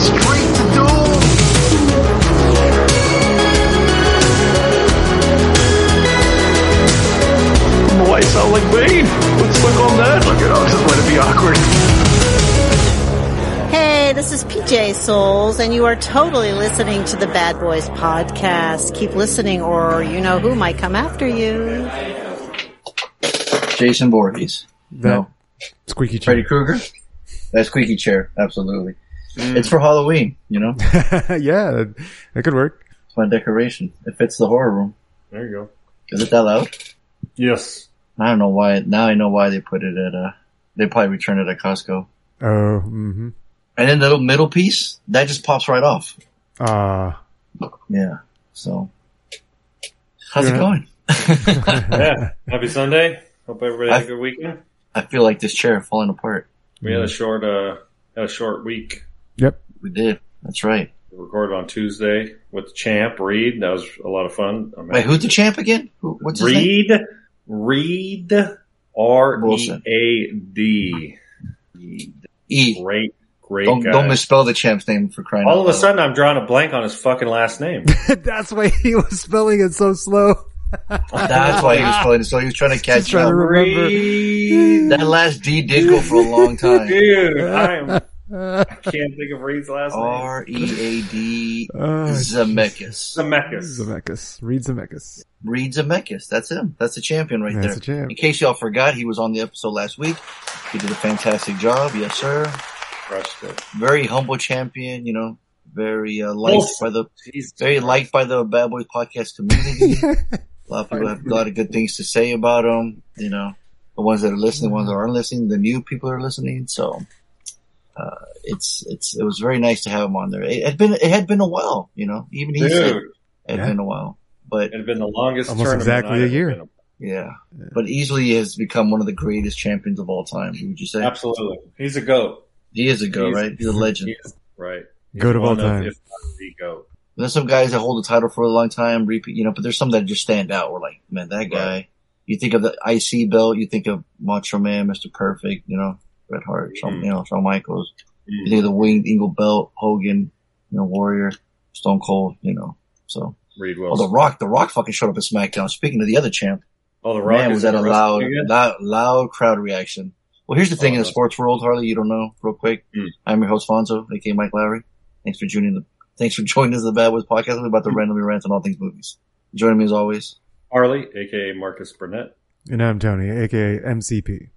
straight to doom. Why sound like Bane? Let's look on that. Look at us. Just let it be awkward. Hey, this is PJ Soles, and you are totally listening to the Bad Boys podcast. Keep listening, or you know who might come after you. Jason Voorhees. That No. squeaky chair. Freddy chair. Krueger. That squeaky chair. Absolutely. It's for Halloween, you know? yeah, that, that could work. It's my decoration. It fits the horror room. There you go. Is it that loud? Yes. I don't know why. Now I know why they put it at, uh, they probably returned it at Costco. Oh, mm-hmm. And then the little middle piece, that just pops right off. Ah, Yeah. So, how's it going? Yeah. Happy Sunday. Hope everybody had a good weekend. I feel like this chair falling apart. We had a short, uh, a short week. Yep. We did. That's right. We recorded on Tuesday with the champ Reed. That was a lot of fun. I'm Wait, who's the champ again? Who, what's his name? Reed. Reed. R E Bullshit. A D. E. Great, great Don't, guy. don't misspell the champ's name for crying All out of a sudden, I'm drawing a blank on his fucking last name. That's why he was spelling it so slow. That's why he was spelling it. So he was trying to catch Just trying up. to remember. That last D did go for a long time. Dude, I am. I can't think of Reed's last name. R E A D Uh, Zemeckis. Zemeckis. Zemeckis. Reed Zemeckis. Reed Zemeckis. That's him. That's the champion right That's there. the champ. In case y'all forgot, he was on the episode last week. He did a fantastic job. Yes, sir. Crushed it. Very humble champion. You know, very uh, liked Well, by the Jesus very Christ. liked by the Bad Boys podcast community. a lot of people have a lot of good things to say about him. You know, the ones that are listening, the ones that aren't listening, the new people are listening. So, uh, it's, it's, it was very nice to have him on there. It had been, it had been a while, you know, even he said it had Yeah. been a while, but it had been the longest Almost tournament exactly a year. been yeah, but easily has become one of the greatest champions of all time. Would you say? Absolutely. He's a goat. He is a goat, He's- right? He's a legend. He is, right. He's Goat of all time. If not the goat. There's some guys that hold the title for a long time, repeat, you know, but there's some that just stand out. We're like, man, that guy. Right. You think of the IC belt, you think of Macho Man, Mr. Perfect, you know, Bret Hart, Shawn, Mm. you know, Shawn Michaels. You Mm. think of the Winged Eagle belt, Hogan, you know, Warrior, Stone Cold, you know. So, Reed oh, The Rock, The Rock fucking showed up at SmackDown. Speaking of the other champ, Oh, the Rock man, was that a loud, loud, loud crowd reaction. Well, here's the thing Oh, in the sports world, Harley, you don't know, real quick. Mm. I'm your host, Fonso, aka Mike Lowry. Thanks for joining the, thanks for joining us, the Bad Boys podcast. We're about to randomly rant on all things movies. Joining me as always. Harley, aka Marcus Burnett. And I'm Tony, aka MCP.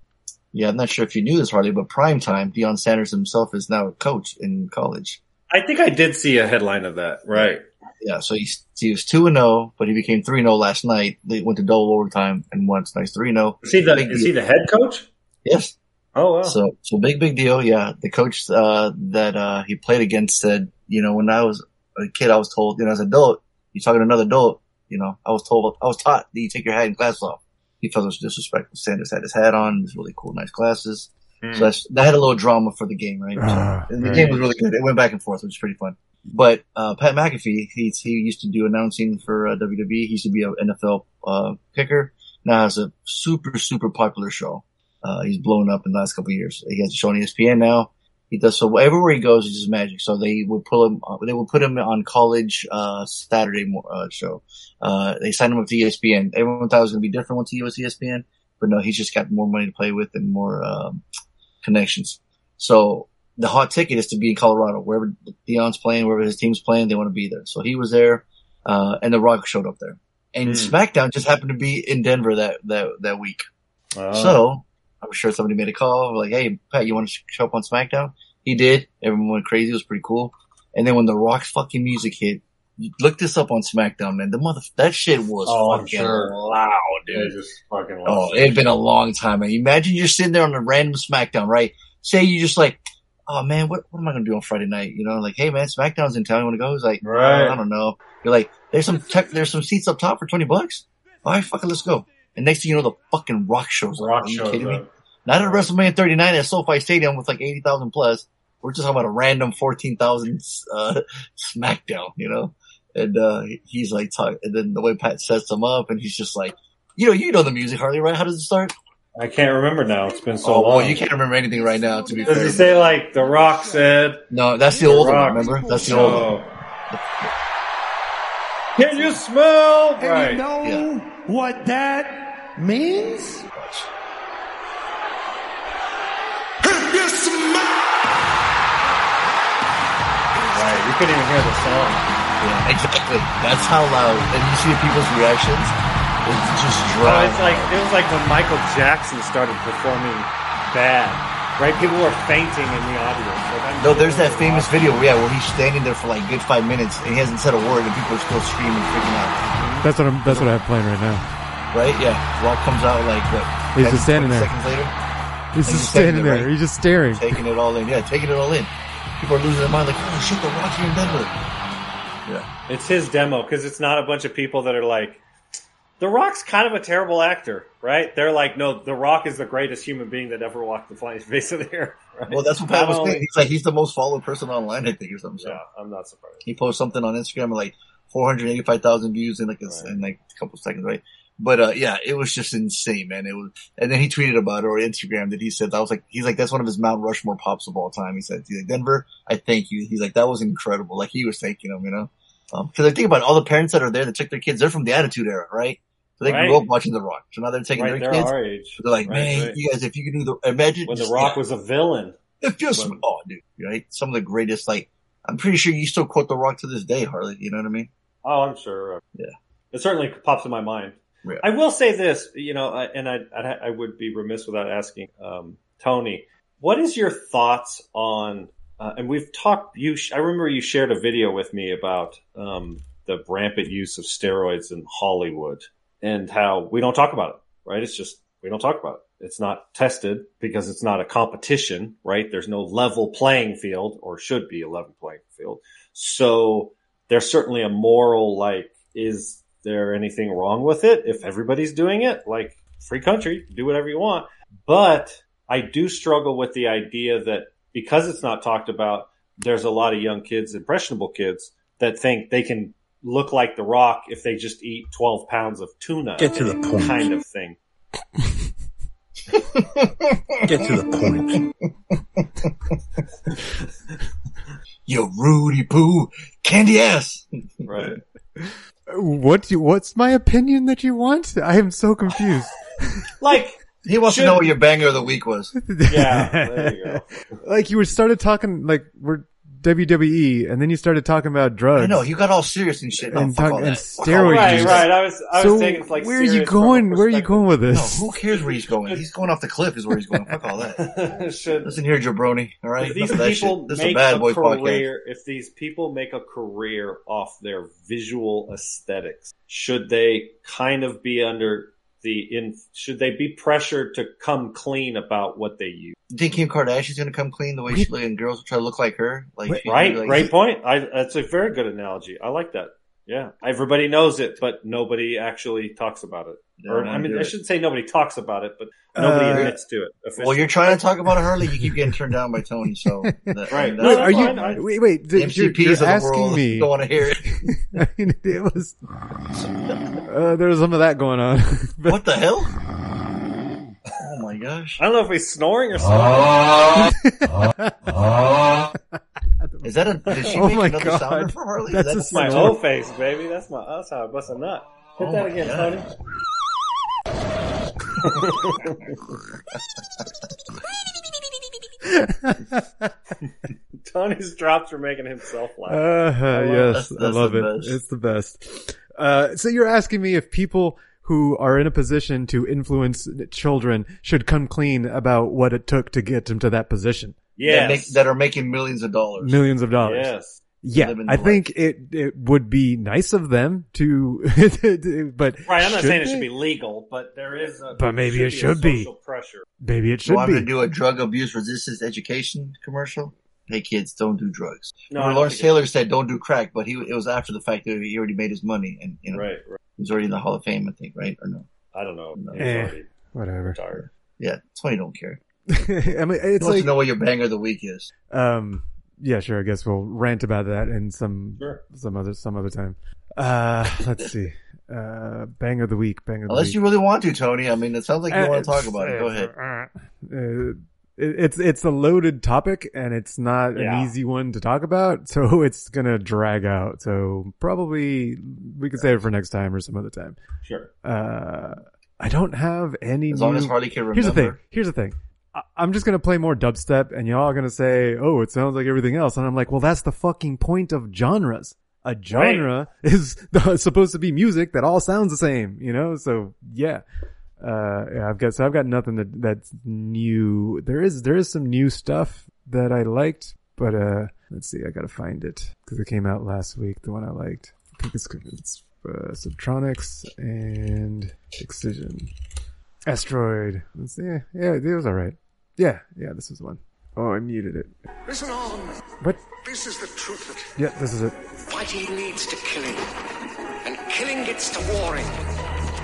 Yeah, I'm not sure if you knew this, Harley, but prime time, Deion Sanders himself is now a coach in college. I think I did see a headline of that. Right. Yeah, so he's, he was 2 and 0, but he became 3 0 last night. They went to double overtime and won. It's nice 3 0. Is he the Big is deal. he the head coach? Yes. Oh wow. So, so big, big deal. Yeah. The coach, uh, that, uh, he played against said, you know, when I was a kid, I was told, you know, as an adult, you're talking to another adult, you know, I was told, I was taught that you take your hat and glasses off. He felt it was disrespectful. Sanders had his hat on, his really cool, nice glasses. Hmm. So that's, that had a little drama for the game, right? Ah, So, and the right. game was really good. It went back and forth, which was pretty fun. But, uh, Pat McAfee, he's, he used to do announcing for uh, WWE. He used to be an NFL, uh, kicker. Now has a super, super popular show. Uh, he's blown up in the last couple of years. He has a show on ESPN now. He does so everywhere he goes, it's just magic. So they would pull him, uh, they would put him on college, uh, Saturday, uh, show. Uh, they signed him up to ESPN. Everyone thought it was going to be different once he was ESPN, but no, he's just got more money to play with and more, um, connections. So the hot ticket is to be in Colorado, wherever Deion's playing, wherever his team's playing, they want to be there. So he was there, uh, and The Rock showed up there. And Hmm. SmackDown just happened to be in Denver that, that, that week. Oh. So I'm sure somebody made a call like, Hey, Pat, you want to show up on SmackDown? He did. Everyone went crazy. It was pretty cool. And then when the Rock's fucking music hit, look this up on SmackDown, man. The mother, that shit was Oh, fucking sure. loud, dude. just fucking Oh, it had been a long time. Man. Imagine you're sitting there on a random SmackDown, right? Say you just like, oh man, what, what am I gonna do on Friday night? You know, like, hey man, SmackDown's in town. You want to go? He's like, Right. "Uh, I don't know. You're like, there's some tech, there's some seats up top for twenty bucks. All right, fucking let's go. And next thing you know, the fucking Rock shows up. Rock Are you shows kidding me? Not at WrestleMania 39 at SoFi Stadium with like 80,000 plus. We're just talking about a random 14,000 uh, SmackDown, you know. And uh, he's like, talk, and then the way Pat sets him up, and he's just like, you know, you know the music, Harley, right? How does it start? I can't remember now. It's been so oh, long. well, you can't remember anything right now. To be fair. Does fair, he say like The Rock said? no, that's the old one. Remember? That's the old one. Can you smell? And Right. you know Yeah. what that means? Right. You couldn't even hear the song. Yeah, exactly. That's how loud. And you see people's reactions. It's just Oh, it's like it was like when Michael Jackson started performing bad. Right? People were fainting in the audience. Like, No, there's that famous video, yeah, where he's standing there for like good five minutes and he hasn't said a word and people are still screaming, freaking out. That's what I'm. That's what I have playing right now. Right? Yeah. Rock comes out like what? He's 10, just standing there. Seconds later, He's he's just standing standing there, there. right? He's just staring. taking it all in. Yeah, taking it all in. People are losing their mind like, oh shit, the Rock's here in Denver. Yeah. It's his demo because it's not a bunch of people that are like, The Rock's kind of a terrible actor, right? They're like, no, The Rock is the greatest human being that ever walked the flying face of the earth. Right? Well, that's what Pat was saying. He's like, he's the most followed person online, I think, or something. So Yeah, I'm not surprised. he posts something on Instagram with like 485,000 views in like a, Right. in like a couple seconds, right? But uh, yeah, it was just insane, man. It was, and then he tweeted about it or Instagram that he said that was like he's like that's one of his Mount Rushmore pops of all time. He said, he's like, Denver, I thank you. He's like that was incredible. Like he was thanking him, you know. Because I think about all the parents that are there that took their kids, they're from the Attitude Era, right? So they Right. grew up watching The Rock. So now they're taking Right, their they're kids. our age. They're like, Right, man, right. you guys, if you could do the imagine when The just- Rock yeah. was a villain. If just, When- oh, dude, right? Some of the greatest, like, I'm pretty sure you still quote The Rock to this day, Harley. You know what I mean? Oh, I'm sure. Yeah. It certainly pops in my mind. Yeah. I will say this, you know, and I, I, I would be remiss without asking um, Tony, what is your thoughts on? Uh, and we've talked. You, I remember you shared a video with me about um, the rampant use of steroids in Hollywood and how we don't talk about it. Right? It's just we don't talk about it. It's not tested because it's not a competition. Right? There's no level playing field, or should be a level playing field. So there's certainly a moral like is there anything wrong with it if everybody's doing it like free country do whatever you want but i do struggle with the idea that because it's not talked about there's a lot of young kids impressionable kids that think they can look like the rock if they just eat 12 pounds of tuna Get to the point. kind of thing Get to the point. You Rudy Poo, candy ass. right What? Do you, what's my opinion that you want? I am so confused. like He wants Should- to know what your banger of the week was. yeah there you go like you were started talking like we're WWE, and then you started talking about drugs. I know, you got all serious and shit. No, And fuck talk- all and that. Fuck all steroid that. right use. right i was i was so taking like where are you serious from a going? Where are you going with this? No, who cares where he's going? He's going off the cliff is where he's going. Fuck all that. should Listen here, jabroni. All right? if these Enough of that people shit. This is a bad a boy podcast. if these people make a career off their visual aesthetics, should they kind of be under the in? Should they be pressured to come clean about what they use? You think Kim Kardashian's gonna come clean the way she and girls will try to look like her? Like, Right, like- great point. I, that's a very good analogy. I like that. Yeah, everybody knows it, but nobody actually talks about it. Yeah, or I I mean, I it. shouldn't say nobody talks about it, but nobody Uh, admits to it. Officially. Well, you're trying to talk about it, Harley. You keep getting turned down by Tony. So that, Right. that- Wait, that's are you? fine. I- wait, wait. the th- you're, you're of the asking world me. don't want to hear it. I mean, it was. Uh, there was some of that going on. But What the hell? Oh my gosh! I don't know if he's snoring or something. Is that a? Did she Oh make my another God. sounder for Harley? That's Is a that my snore. O face, baby. That's my. That's how I bust a nut. Hit Oh that again, God. Tony. Tony's drops are making himself laugh. Uh, yes, That's- I love it. best. It's the best. Uh, so you're asking me if people who are in a position to influence children should come clean about what it took to get them to that position. That, make, that are making millions of dollars? Millions of dollars. yes. Yeah, I the think it it would be nice of them to, but Right, I'm not should saying it should be legal, but there is a But maybe there it should a be. social pressure. Maybe it should. You should want me to do a drug abuse resistance education commercial? Hey kids, don't do drugs. No, Or Lawrence Taylor said don't do crack, but he it was after the fact that he already made his money and you know Right, right. he's already in the Hall of Fame, I think, right? Or no? I don't know. He's Eh. already Whatever. retired. Yeah, Tony don't care. I mean, He it's wants like to know what your banger of the week is. Um, yeah, sure. I guess we'll rant about that in some Sure. some other some other time. Uh, let's see. Uh, bang of the week. Bang of the Unless week. you really want to, Tony. I mean, it sounds like you Uh, want to talk it's- about it. Go ahead. Uh, it's it's a loaded topic and it's not Yeah. an easy one to talk about, so it's gonna drag out. So probably we could save it for next time or some other time. Sure. Uh, I don't have any. As long new- as Harley can remember. Here's the thing. Here's the thing. I'm just gonna play more dubstep, and y'all are gonna say, "Oh, it sounds like everything else," and I'm like, "Well, that's the fucking point of genres. A genre is supposed to be music that all sounds the same, you know." So yeah, uh, yeah, I've got so I've got nothing that that's new. There is there is some new stuff that I liked, but uh, let's see, I gotta find it because it came out last week. The one I liked, I think it's it's uh, Subtronics and Excision. Asteroid. Let's see. Yeah, it was alright. Yeah, yeah, this is the one. Oh, I muted it. Listen on. What? This is the truth. Yeah, this is it. Fighting leads to killing, and killing gets to warring,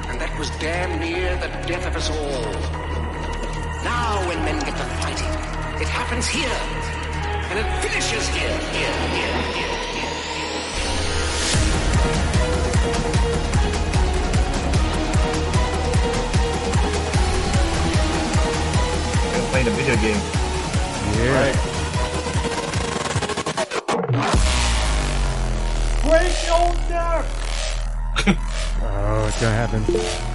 and that was damn near the death of us all. Now, when men get to fighting, it happens here, and it finishes here, here, here, here, playing a video game. Yeah. Break your neck! Oh, it's gonna happen.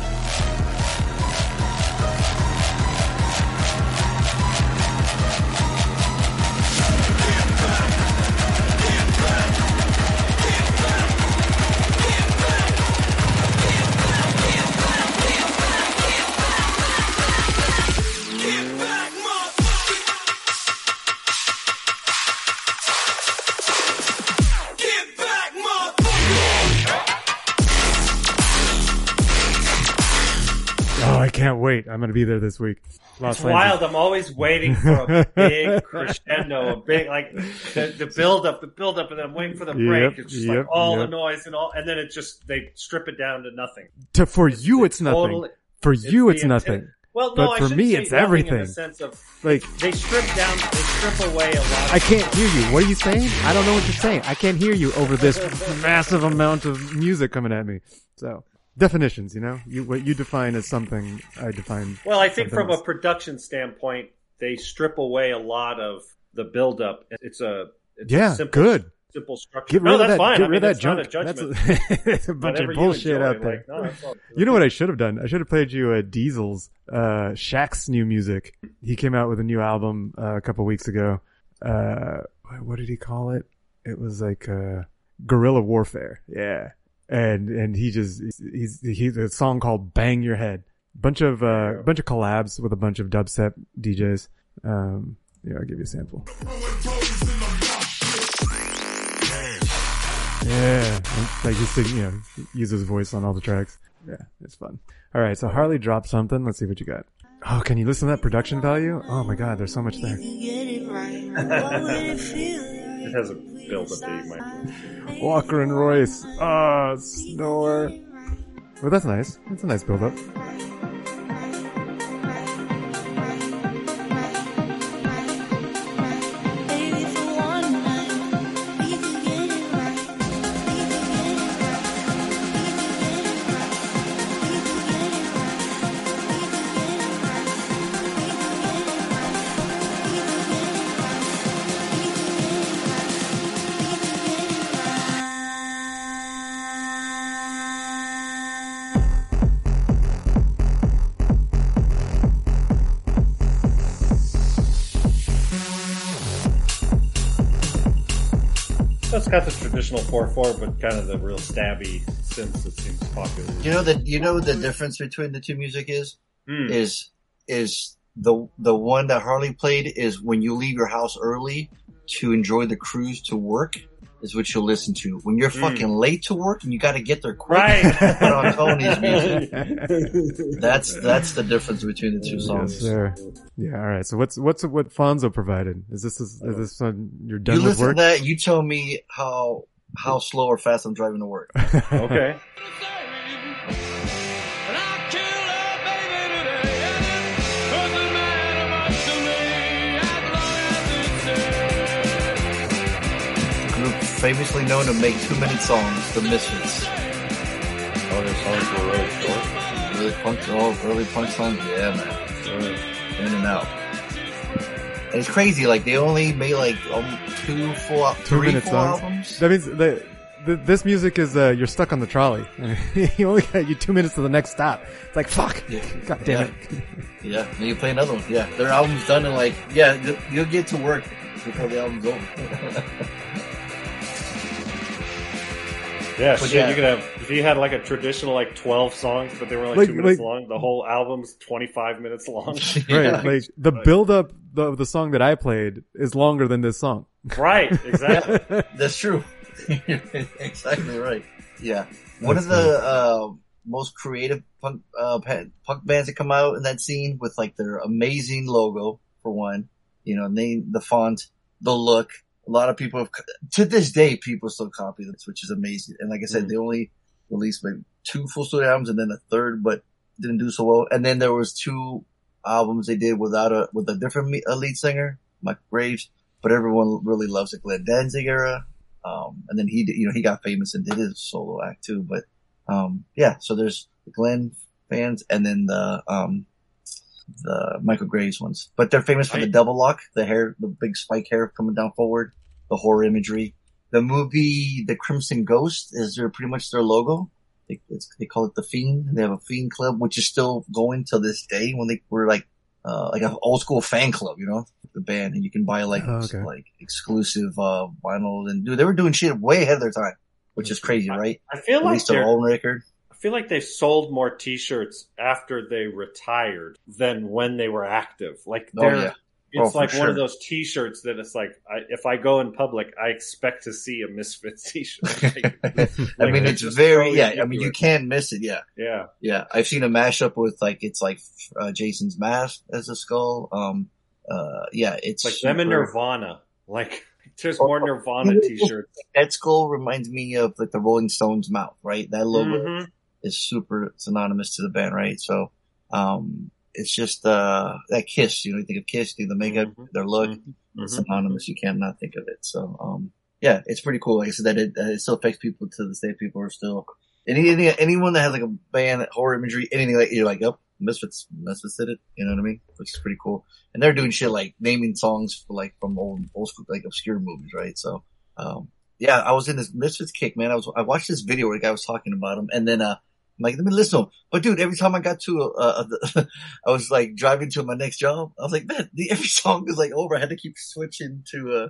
Can't wait. I'm gonna be there this week. Los It's wild. I'm always waiting for a big crescendo, a big like the, the build up, the build up, and then I'm waiting for the break. Yep, it's just yep, like all yep. the noise and all, and then it just they strip it down to nothing. To, for you, it's nothing. Totally- For you, it's intent- nothing. Well, no, But for me, it's everything. In the sense of Like, they strip down, they strip away a lot. I can't hear you. What are you saying? I don't know what you're saying. I can't hear you over this massive amount of music coming at me. So, definitions, you know? You, what you define as something, I define. well, I think from a production standpoint, they strip away a lot of the buildup. It's a it's Yeah, a simple, good. simple structure. Get rid no, of that's that. fine. Get I mean, rid of that junk. That's a, a bunch Whatever of bullshit enjoy, out there. like, no, all- You know what I should have done? I should have played you a Diesel's uh, Shaq's new music. He came out with a new album uh, a couple weeks ago. Uh, what did he call it? It was like uh, Gorilla Warfare. Yeah, and and he just he's he's a song called "Bang Your Head." Bunch of uh, a bunch of collabs with a bunch of dubstep DJs. Um, yeah, I'll give you a sample. Yeah, like he's sing- you know, use his voice on all the tracks. Yeah, it's fun. All right, so Harley dropped something. Let's see what you got. Oh, can you listen to that production value? Oh my God, there's so much there. Has a build up that. Walker and Royce. Ah, snore. Well, that's nice. That's a nice build up. That's the traditional four four, but kind of the real stabby synths that seems popular. You know that you know the difference between the two music is Hmm. is is the the one that Harley played is when you leave your house early to enjoy the cruise to work. Is what you'll listen to. When you're Mm. fucking late to work and you got to get there quick, Right. put on Tony's music. That's that's the difference between the two songs. Yes, songs. sir. Yeah. All right. So what's what's what Fonso provided? Is this is, is this uh, you're done you with listen work? to that, you tell me how how slow or fast I'm driving to work. Okay. Famously known to make two minute songs, the Misfits. Oh, their songs were really short. Really punk, oh, early punk songs, yeah, man. In and out. And it's crazy, like they only made like um, two full, al- two minute full songs. albums. That means the, the this music is uh, you're stuck on the trolley. you only got you two minutes to the next stop. It's like fuck. Yeah. God damn it. Yeah, and you play another one. Yeah, their album's done in like, yeah, you'll- you'll get to work before the album's over. Yeah, But shit, yeah. you could have if you had like a traditional like twelve songs, but they were like, Like- two minutes like- long. The whole album's twenty five minutes long. Yeah. Right. Like the build up the the song that I played is longer than this song. right, exactly. That's true. exactly right. Yeah. One of the uh, most creative punk uh, punk bands that come out in that scene with like their amazing logo for one, you know, name the font, the look. A lot of people have, to this day, people still copy this, which is amazing. And like I said, Mhm. they only released like two full studio albums and then a third, but didn't do so well. And then there was two albums they did without a with a different me- lead singer, Mike Graves. But everyone really loves the Glenn Danzig era. Um, and then he, did, you know, he got famous and did his solo act too. But, um, yeah, so there's the Glenn fans and then the, um, the Michael Graves ones. But they're famous for the double lock, the hair, the big spike hair coming down forward, the horror imagery. The movie, The Crimson Ghost is their pretty much their logo. They, it's, they call it the Fiend. They have a Fiend club, which is still going till this day when they were like, uh, like an old school fan club, you know, the band and you can buy like, Oh, okay. like exclusive, uh, vinyl and dude, they were doing shit way ahead of their time, which is crazy, right? I feel At like least their they're, own record. I feel like they sold more T-shirts after they retired than when they were active. Like Oh, they're, yeah. it's Oh, like one of those T-shirts that it's like, I, if I go in public, I expect to see a Misfits T-shirt. Like, I mean, it's very, yeah, I mean, you it. can't miss it. Yeah. yeah. Yeah. I've seen a mashup with like, it's like, uh, Jason's mask as a skull. Um, uh, yeah, it's like them and Nirvana. Like there's more Nirvana T-shirts. That skull reminds me of like the Rolling Stones mouth, right? That logo Mhm. Is super synonymous to the band, right? So, um, it's just, uh, that kiss, you know, you think of kiss, think of the makeup, Mhm. their look, it's synonymous. You can't not think of it. So, um, yeah, it's pretty cool. Like I said, that it, uh, it still affects people to this day. People are still, any, any, anyone that has like a band, horror imagery, anything like, you're like, oh, Misfits, Misfits did it. You know what I mean? Which is pretty cool. And they're doing shit like naming songs for like from old, old school, like obscure movies, right? So, um, yeah, I was in this Misfits kick, man. I was, I watched this video where the guy was talking about him and then, uh, like, let me listen to him. But dude, every time I got to, uh, uh, I was like driving to my next job. I was like, man, the, every song is like over. I had to keep switching to, uh,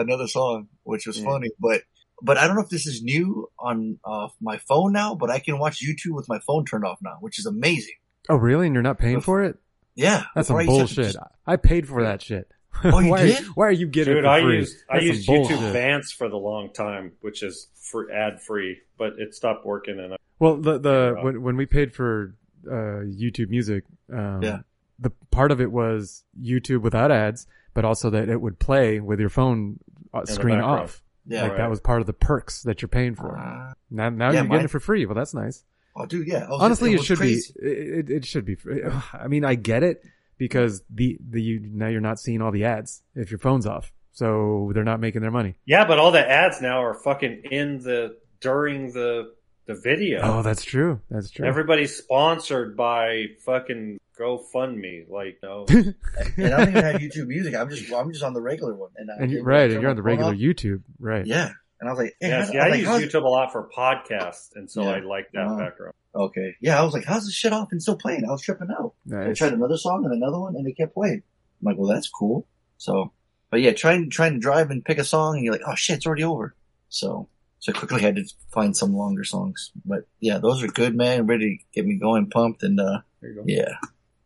another song, which was Mm. funny, but, but I don't know if this is new on, uh, my phone now, but I can watch YouTube with my phone turned off now, which is amazing. Oh really? And you're not paying for it? Yeah. That's some I bullshit. just- I paid for that shit. Oh, you why, did? why are you getting Dude, it for I free? used I That's some used YouTube bullshit. Vanced for the long time, which is for ad free, but it stopped working and I, Well, the the when when we paid for uh, YouTube Music, um, Yeah. the part of it was YouTube without ads, but also that it would play with your phone uh, the screen off. Yeah. like Right. that was part of the perks that you're paying for. Uh, now now yeah, you're mine- getting it for free. Well, that's nice. oh, dude, yeah. I was- Honestly, it, was should crazy. be. It, it, it should be. free. I mean, I get it because the the you now you're not seeing all the ads if your phone's off, so they're not making their money. Yeah, but all the ads now are fucking in the during the the video. Oh, that's true. That's true. Everybody's sponsored by fucking GoFundMe. Like, no. and I don't even have YouTube music. I'm just, I'm just on the regular one. And, I and you, did- right, and you're on the regular off. YouTube, right? Yeah. And I was like, hey, yeah, see, I I was use like, how's- YouTube a lot for podcasts, and so Yeah. I like that background. Okay. Yeah, I was like, how's this shit off and still playing? I was tripping out. I tried another song and another one and it kept playing. I'm like, well, that's cool. So, but yeah, trying, trying to drive and pick a song and you're like, oh shit, it's already over. So, so I quickly had to find some longer songs. But yeah, those are good, man. Ready to get me going, pumped. And, uh, There you go. yeah.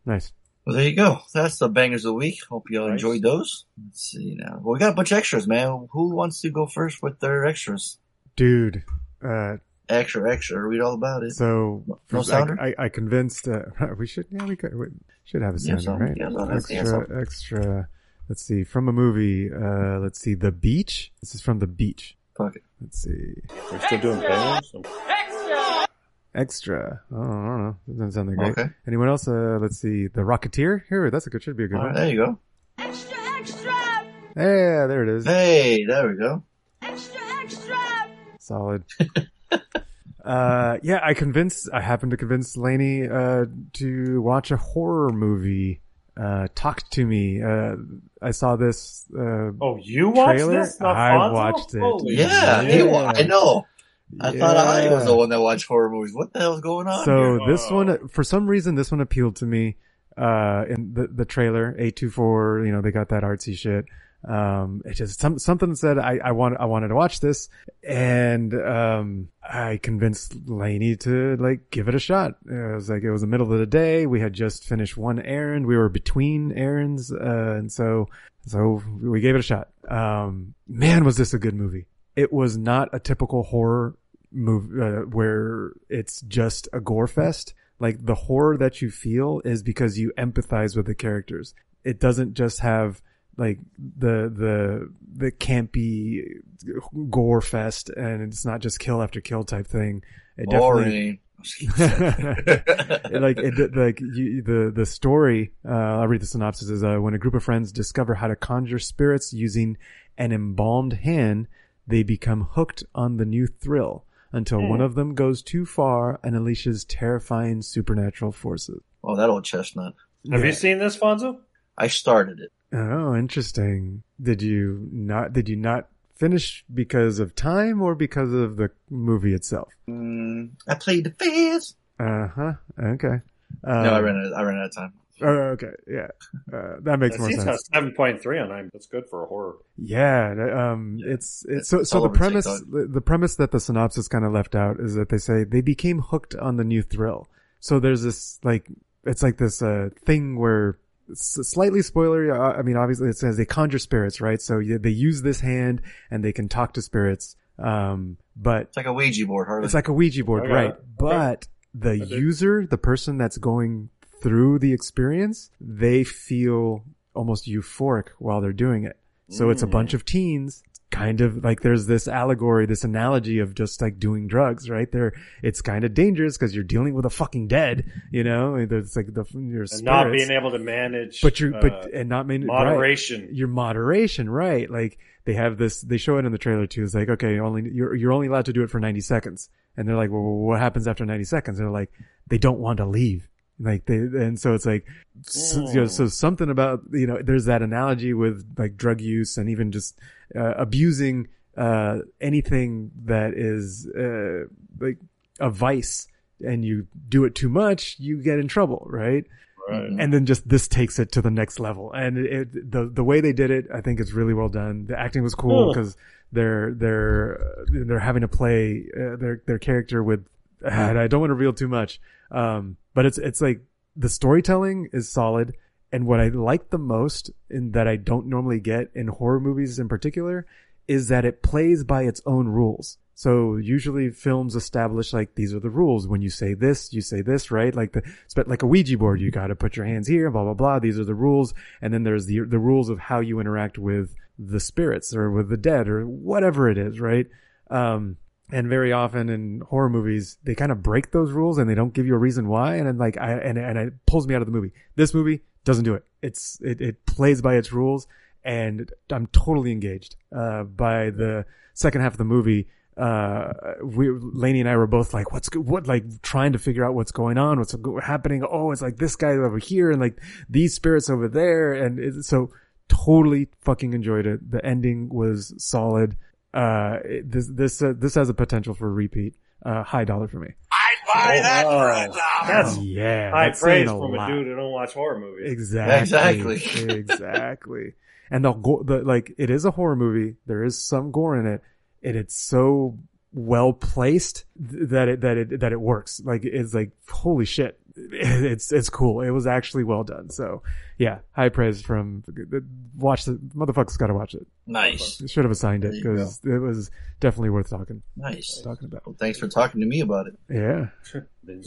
Nice. Well, there you go. That's the bangers of the week. Hope you all Nice. enjoyed those. Let's see now. Well, we got a bunch of extras, man. Who wants to go first with their extras? Dude, uh, Extra, extra. Read all about it. so No sounder? I, I convinced, uh, we should, yeah, we could, we should have a sounder, something. right? Yeah, something. Extra, something. extra. Let's see, from a movie, uh, let's see, The Beach. This is from The Beach. Fuck it. Let's see. We're still doing bangers. Extra. Oh, I don't know. Doesn't sound that great. Okay. Anyone else? Uh, let's see. The Rocketeer. Here, that's a good. Should be a good All right, one. there you go. Extra, extra! Yeah, there it is. Hey, there we go. Extra, extra! Solid. uh, yeah, I convinced. I happened to convince Lainey uh, to watch a horror movie. Uh, talk to me. Uh, I saw this. Uh, Oh, you watched Trailer? this? Not I Fonso? watched it. Holy Yeah, shit. he wa- I know. I thought I was the one that watched horror movies. What the hell's going on? So here? this one, for some reason, this one appealed to me. Uh, in the the trailer, eight two four, you know, they got that artsy shit. Um, it just some something said I I want I wanted to watch this, and um, I convinced Lainey to like give it a shot. It was like it was the middle of the day. We had just finished one errand. We were between errands, uh, and so so we gave it a shot. Um, man, was this a good movie? It was not a typical horror movie uh, where it's just a gore fest. Like the horror that you feel is because you empathize with the characters. It doesn't just have like the the the campy gore fest, and it's not just kill after kill type thing. It definitely Boring. like it, like you, the the story. Uh, I'll read the synopsis: is uh, when a group of friends discover how to conjure spirits using an embalmed hand, they become hooked on the new thrill until one of them goes too far and unleashes terrifying supernatural forces. oh, that old chestnut. Have Yeah. you seen this, Fonso? I started it. Oh, interesting. Did you not? Did you not finish because of time or because of the movie itself? Mm, I played the fans. Uh huh. Okay. Um, no, I ran out. I ran out of time. Oh, okay. Yeah. Uh, that makes That more seems sense. seven point three on nine. That's good for a horror. Yeah, um, it's it's so It's so all the premise TikTok. the, the premise that the synopsis kind of left out is that they say they became hooked on the new thrill. So there's this like it's like this uh thing where it's slightly spoilery. uh, I mean, obviously it says they conjure spirits, right? So they use this hand and they can talk to spirits. Um, but It's like a Ouija board, Harley. it's like a Ouija board, I right? it. But the I user, the person that's going through the experience, they feel almost euphoric while they're doing it. So it's a Mm. bunch of teens, kind of like there's this allegory, this analogy of just like doing drugs, right? There, it's kind of dangerous because you're dealing with a fucking dead, you know. It's like the your And not being able to manage, but you're uh, but and not main, right your moderation, right? Like they have this, they show it in the trailer too. It's like, okay, you're only, you're, you're only allowed to do it for 90 seconds. And they're like, well, what happens after 90 seconds? And they're like, they don't want to leave. Like they, and so it's like, so, you know, so something about, you know, there's that analogy with like drug use and even just, uh, abusing, uh, anything that is, uh, like a vice and you do it too much, you get in trouble, right? Right. and then just this takes it to the next level. And it, it, the the way they did it, I think, is really well done. The acting was cool Cool. because they're they're uh, they're having to play uh, their their character with. And I don't want to reveal too much, um, but it's it's like the storytelling is solid. And what I like the most, in that I don't normally get in horror movies in particular, is that it plays by its own rules. So usually films establish like these are the rules. When you say this, you say this, right? Like the like a Ouija board, you got to put your hands here, blah blah blah. These are the rules, and then there's the the rules of how you interact with the spirits or with the dead or whatever it is, right? Um, and very often in horror movies, they kind of break those rules and they don't give you a reason why, and then like I and and it pulls me out of the movie. This movie doesn't do it. It's it it plays by its rules, and I'm totally engaged. Uh, by the second half of the movie, uh, we, Lainey and I were both like, what's, what, like trying to figure out what's going on, what's happening. Oh, it's like this guy over here and like these spirits over there. And it, so totally fucking enjoyed it. The ending was solid. Uh, this, this, uh, this has a potential for a repeat. Uh, high dollar for me. Wow. That's Yeah. high that's saying praise a from lot. a dude who don't watch horror movies. Exactly. Exactly. exactly. And the go- the like it is a horror movie. There is some gore in it, and it's so well placed that it that it that it works. Like it's like holy shit. It's it's cool. It was actually well done. So yeah, high praise from watch the motherfuckers. Got to watch it. Nice. Should have assigned it because it was definitely worth talking Nice. talking about. Well, thanks for talking to me about it. Yeah. Binge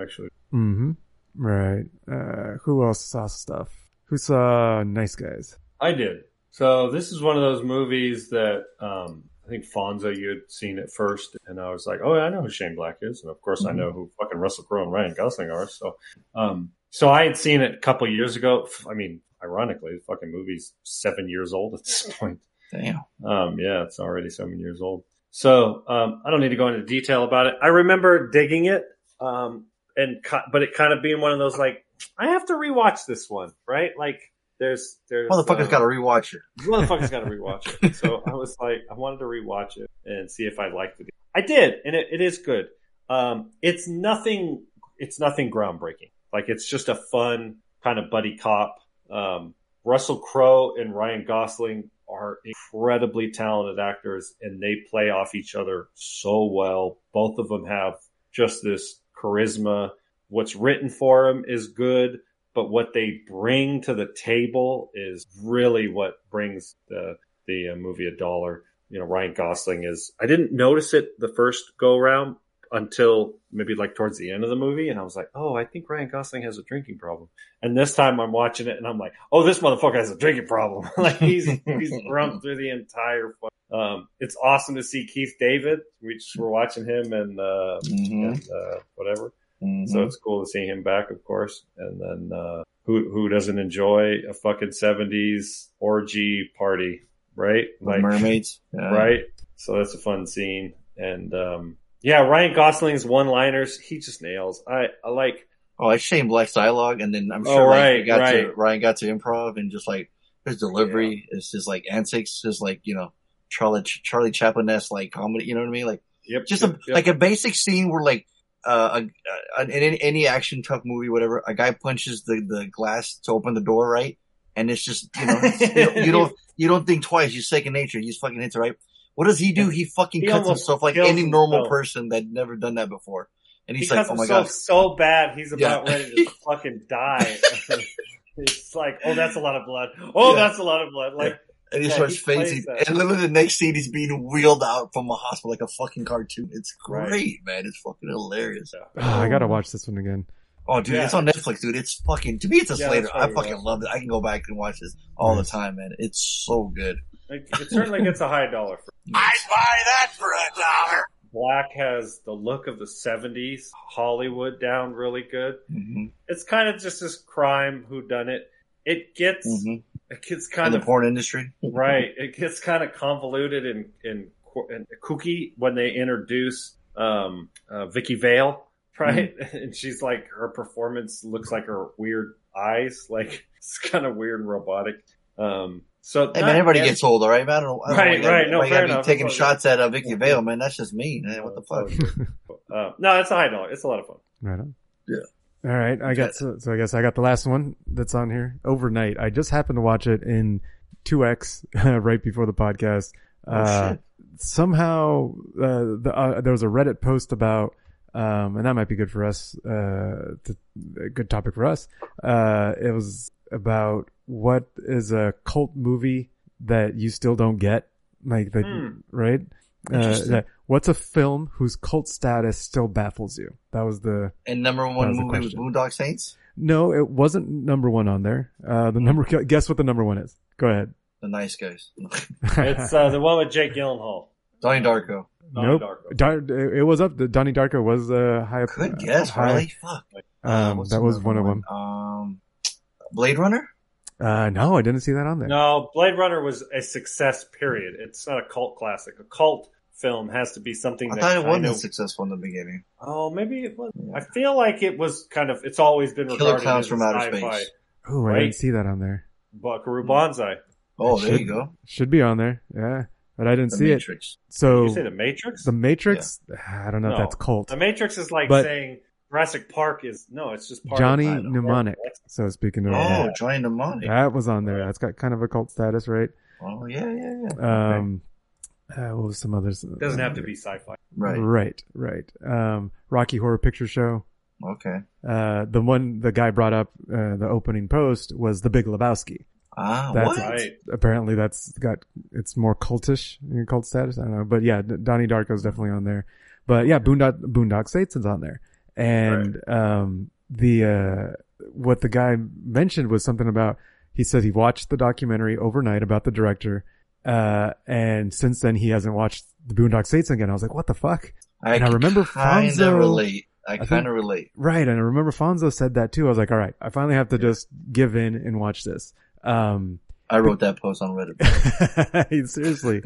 actually. Mm-hmm. Right. Uh, who else saw stuff? Who saw Nice Guys? I did. So this is one of those movies that um, I think Fonso, you had seen it first, and I was like, "Oh, I know who Shane Black is," and of course, I know who fucking Russell Crowe and Ryan Gosling are. So, um, so I had seen it a couple years ago. I mean, ironically, the fucking movie's seven years old at this point. Damn. Um, yeah, it's already seven years old. So um, I don't need to go into detail about it. I remember digging it, um, and but it kind of being one of those like I have to rewatch this one, right? Like there's there's Motherfuckers um, got to rewatch it. motherfuckers got to rewatch it. So I was like, I wanted to rewatch it and see if I liked it. I did, and it, it is good. Um, it's nothing. It's nothing groundbreaking. Like it's just a fun kind of buddy cop. Um, Russell Crowe and Ryan Gosling are incredibly talented actors, and they play off each other so well. Both of them have just this charisma. What's written for them is good but what they bring to the table is really what brings the the uh, movie a dollar. You know, Ryan Gosling is. I didn't notice it the first go around until maybe like towards the end of the movie, and I was like, oh, I think Ryan Gosling has a drinking problem. And this time I'm watching it, and I'm like, oh, this motherfucker has a drinking problem. like he's he's drunk through the entire. Um, it's awesome to see Keith David. We just were watching him and uh, Mhm. and uh, whatever. Mhm. So it's cool to see him back, of course. And then uh, who who doesn't enjoy a fucking seventies orgy party, right? The mermaids. Yeah. right? So that's a fun scene. And um, yeah, Ryan Gosling's one liners, he just nails. I, I like Oh, I Shane Black's dialogue, and then I'm Oh, sure right, Ryan got to. Ryan got to improv and just like his delivery is his like antics, his like you know Charlie Charlie Chaplin esque like comedy. You know what I mean? Like yep, just yep, a yep. like a basic scene where like uh, a, a, in any, action tough movie, whatever, a guy punches the, the glass to open the door, right? And it's just you know you, don't, you don't you don't think twice. You second nature. You just fucking hits it right. What does he do? He fucking He cuts himself like any normal himself. person that never done that before. And he's he like, oh my god, so bad, he's about Yeah. ready to fucking die. it's like, oh, that's a lot of blood. Oh, Yeah. that's a lot of blood. Like, and he Yeah, starts he fainting. And literally the next scene, he's being wheeled out from a hospital like a fucking cartoon. It's Right. great, man. It's fucking hilarious. Oh, I gotta watch this one again. Oh, dude, Yeah. it's on Netflix, dude. It's fucking, to me, it's a Yeah, Slater. I fucking right. love it. I can go back and watch this all Nice. the time, man. It's so good. it, it certainly gets a high dollar. For I'd buy that for a dollar. Black has the look of the 70s, Hollywood down really good. hmm It's kind of just this crime who done it. It gets, hmm it gets kind In kind the of porn industry. right. It gets kind of convoluted and and, and kooky when they introduce um, uh, Vicky Vale, right? And she's like her performance looks like her weird eyes, like it's kind of weird and robotic. Um, so Hey, man, everybody and- gets old, all right, man? I don't, I don't Right, know why gotta- right. No, fair gotta be enough. taking shots at uh, Vicky Vale, man. That's just me, man. What the fuck? Uh, no, it's a high dollar. It's a lot of fun. Right on. Yeah. All right. I got so, so I guess I got the last one that's on here. Overnight. I just happened to watch it in 2x right before the podcast. Oh, uh, somehow uh, the, uh, there was a Reddit post about, um, and that might be good for us. Uh, to, a good topic for us. Uh, it was about what is a cult movie that you still don't get, like that, Hmm. right? Uh, that, what's a film whose cult status still baffles you? That was the And number one movie was. Boondock Saints? no. It wasn't number one on there. Uh, the number. Guess what the number one is? Go ahead. The Nice Guys. It's uh, the one with Jake Gyllenhaal. Donnie Darko. Donnie nope. Darko. Dar- it was up. Donnie Darko was uh, high up. Good guess, high- really? Fuck. Uh, Um, what's that was another one of them. Um, Blade Runner? Uh, no, I didn't see that on there. No, Blade Runner was a success. Period. It's not a cult classic. A cult film has to be something I that thought it kind wasn't of. successful in the beginning. Oh, maybe it was. Yeah. I feel like it was kind of. It's always been Killer regarded Clowns as from Outer. Space. Oh, I Right. didn't see that on there. Buckaroo Banzai. Oh, there Should- you go. Should be on there. Yeah, but I didn't The see it. Matrix. So you say the Matrix? the Matrix. I don't know if that's cult. The Matrix is like But- saying Jurassic Park is no. It's just part Johnny of Mnemonic. So speaking of Oh, Johnny Mnemonic. that was on there. That's got kind of a cult status, right? Oh, yeah, yeah, yeah. Um, uh, what was some others? It doesn't have to be sci-fi. Right. Right, right. Um, Rocky Horror Picture Show. Okay. Uh, the one the guy brought up uh, the opening post was the Big Lebowski. Ah, That's what? Right. apparently that's got it's more cultish you know, cult status. I don't know, but yeah, D- Donnie Darko's definitely on there. But yeah, Boondock Boondock Saints on there, and um the uh what the guy mentioned was something about he said he watched the documentary overnight about the director, uh, and since then he hasn't watched the Boondock Saints again. I was like, what the fuck? I, And I remember Fonso- relate. I think- kind of relate. Right, and I remember Fonso said that too. I was like, all right, I finally have to just give in and watch this. Um, I wrote that post on Reddit. seriously,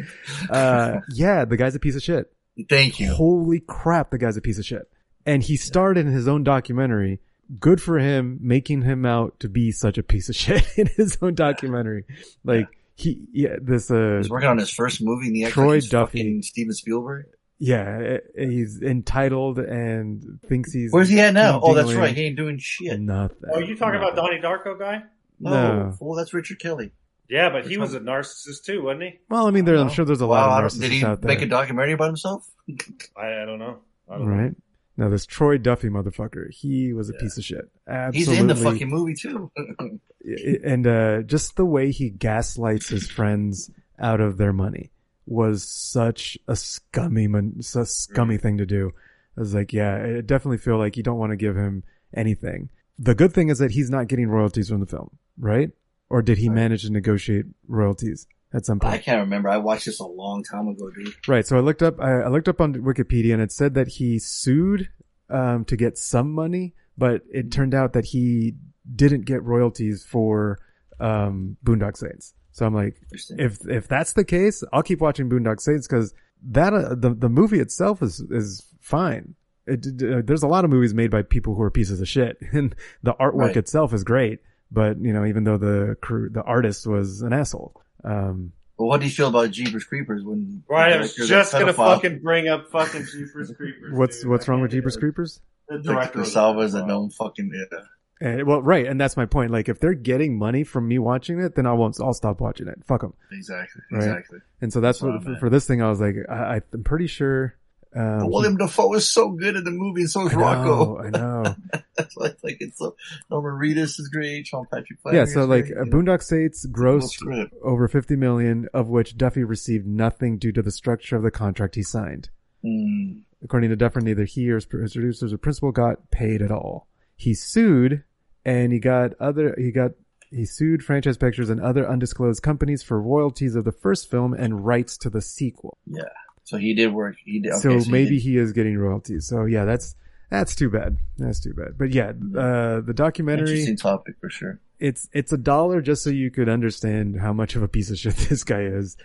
uh, yeah, the guy's a piece of shit. Thank you. Holy crap, the guy's a piece of shit. And he starred in his own documentary. Good for him making him out to be such a piece of shit in his own documentary. Like he, yeah, this, uh, He's working on his first movie and he acts Troy like Duffy. fucking Steven Spielberg. yeah, uh, he's entitled and thinks he's. Where's he at now? Oh, that's right. He ain't doing shit. Nothing. Oh, are you talking about Donnie Darko guy? No, No. fool, that's Richard Kelly. Yeah, but he was a narcissist too, wasn't he? Well, I mean, there, I'm sure there's a Wow, lot don't- of did narcissists he out there. make a documentary about himself? I, I don't know. I don't know. right? Now this Troy Duffy motherfucker, he was a piece of shit. Absolutely. He's in the fucking movie too. and uh, just the way he gaslights his friends out of their money was such a scummy, a scummy thing to do. I was like, yeah, I definitely feel like you don't want to give him anything. The good thing is that he's not getting royalties from the film, right? Or did he manage to negotiate royalties at some point? I can't remember. I watched this a long time ago, dude. Right. So I looked up, I, I looked up on Wikipedia and it said that he sued, um, to get some money, but it turned out that he didn't get royalties for, um, Boondock Saints. So I'm like, if, if that's the case, I'll keep watching Boondock Saints because that, uh, the, the movie itself is, is fine. It, uh, there's a lot of movies made by people who are pieces of shit and the artwork Right. itself is great. But, you know, even though the crew, the artist was an asshole. Um, But what do you feel about Jeepers Creepers when Right, I was just gonna fucking bring up fucking Jeepers Creepers. what's, dude. what's wrong with do Jeepers. Creepers? The Director director Salva is a known fucking yeah. And, well, right, and that's my point. Like, if they're getting money from me watching it, then I won't. I'll stop watching it. Fuck them. Exactly, Right. exactly. And so that's That's what for, for this thing. I was like, I, I'm pretty sure. Um, Willem Dafoe is so good in the movie, and so is I know, Rocco. I know. That's why it's like it's so. Norman Reedus is great. Sean Patrick. yeah. So like, great, uh. Boondock Saints grossed over 50 million, of which Duffy received nothing due to the structure of the contract he signed. Mm. According to Duffy, neither he or his producers or principal got paid at all. He sued, and he got other. He got. He sued Franchise Pictures and other undisclosed companies for royalties of the first film and rights to the sequel. Yeah. So he did work. He did. so okay, he maybe did- he is getting royalties. So yeah, that's that's too bad. That's too bad. But yeah, uh, the documentary interesting topic for sure. it's it's a dollar just so you could understand how much of a piece of shit this guy is,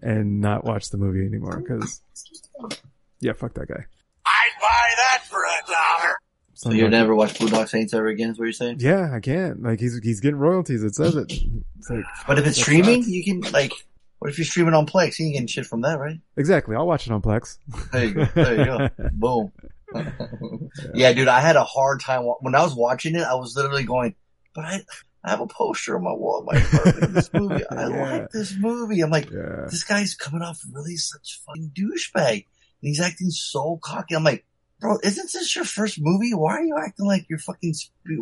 and not watch the movie anymore. Because yeah, fuck that guy. I'd buy that for a dollar. So you'll never watch Boondock Saints ever again? Is what you're saying? Yeah, I can't. Like he's he's getting royalties. It says it. Like, But if it's streaming, you can like. What if you're streaming on Plex? You can get shit from that, right? exactly. I'll watch it on Plex. There you go. There you go. Boom. yeah, dude, I had a hard time when I was watching it. I was literally going, but I, I have a poster on my wall, of my apartment. of This movie, I Yeah. like this movie. I'm like, Yeah. this guy's coming off really such fucking douchebag, and he's acting so cocky. I'm like, bro, isn't this your first movie? Why are you acting like you're fucking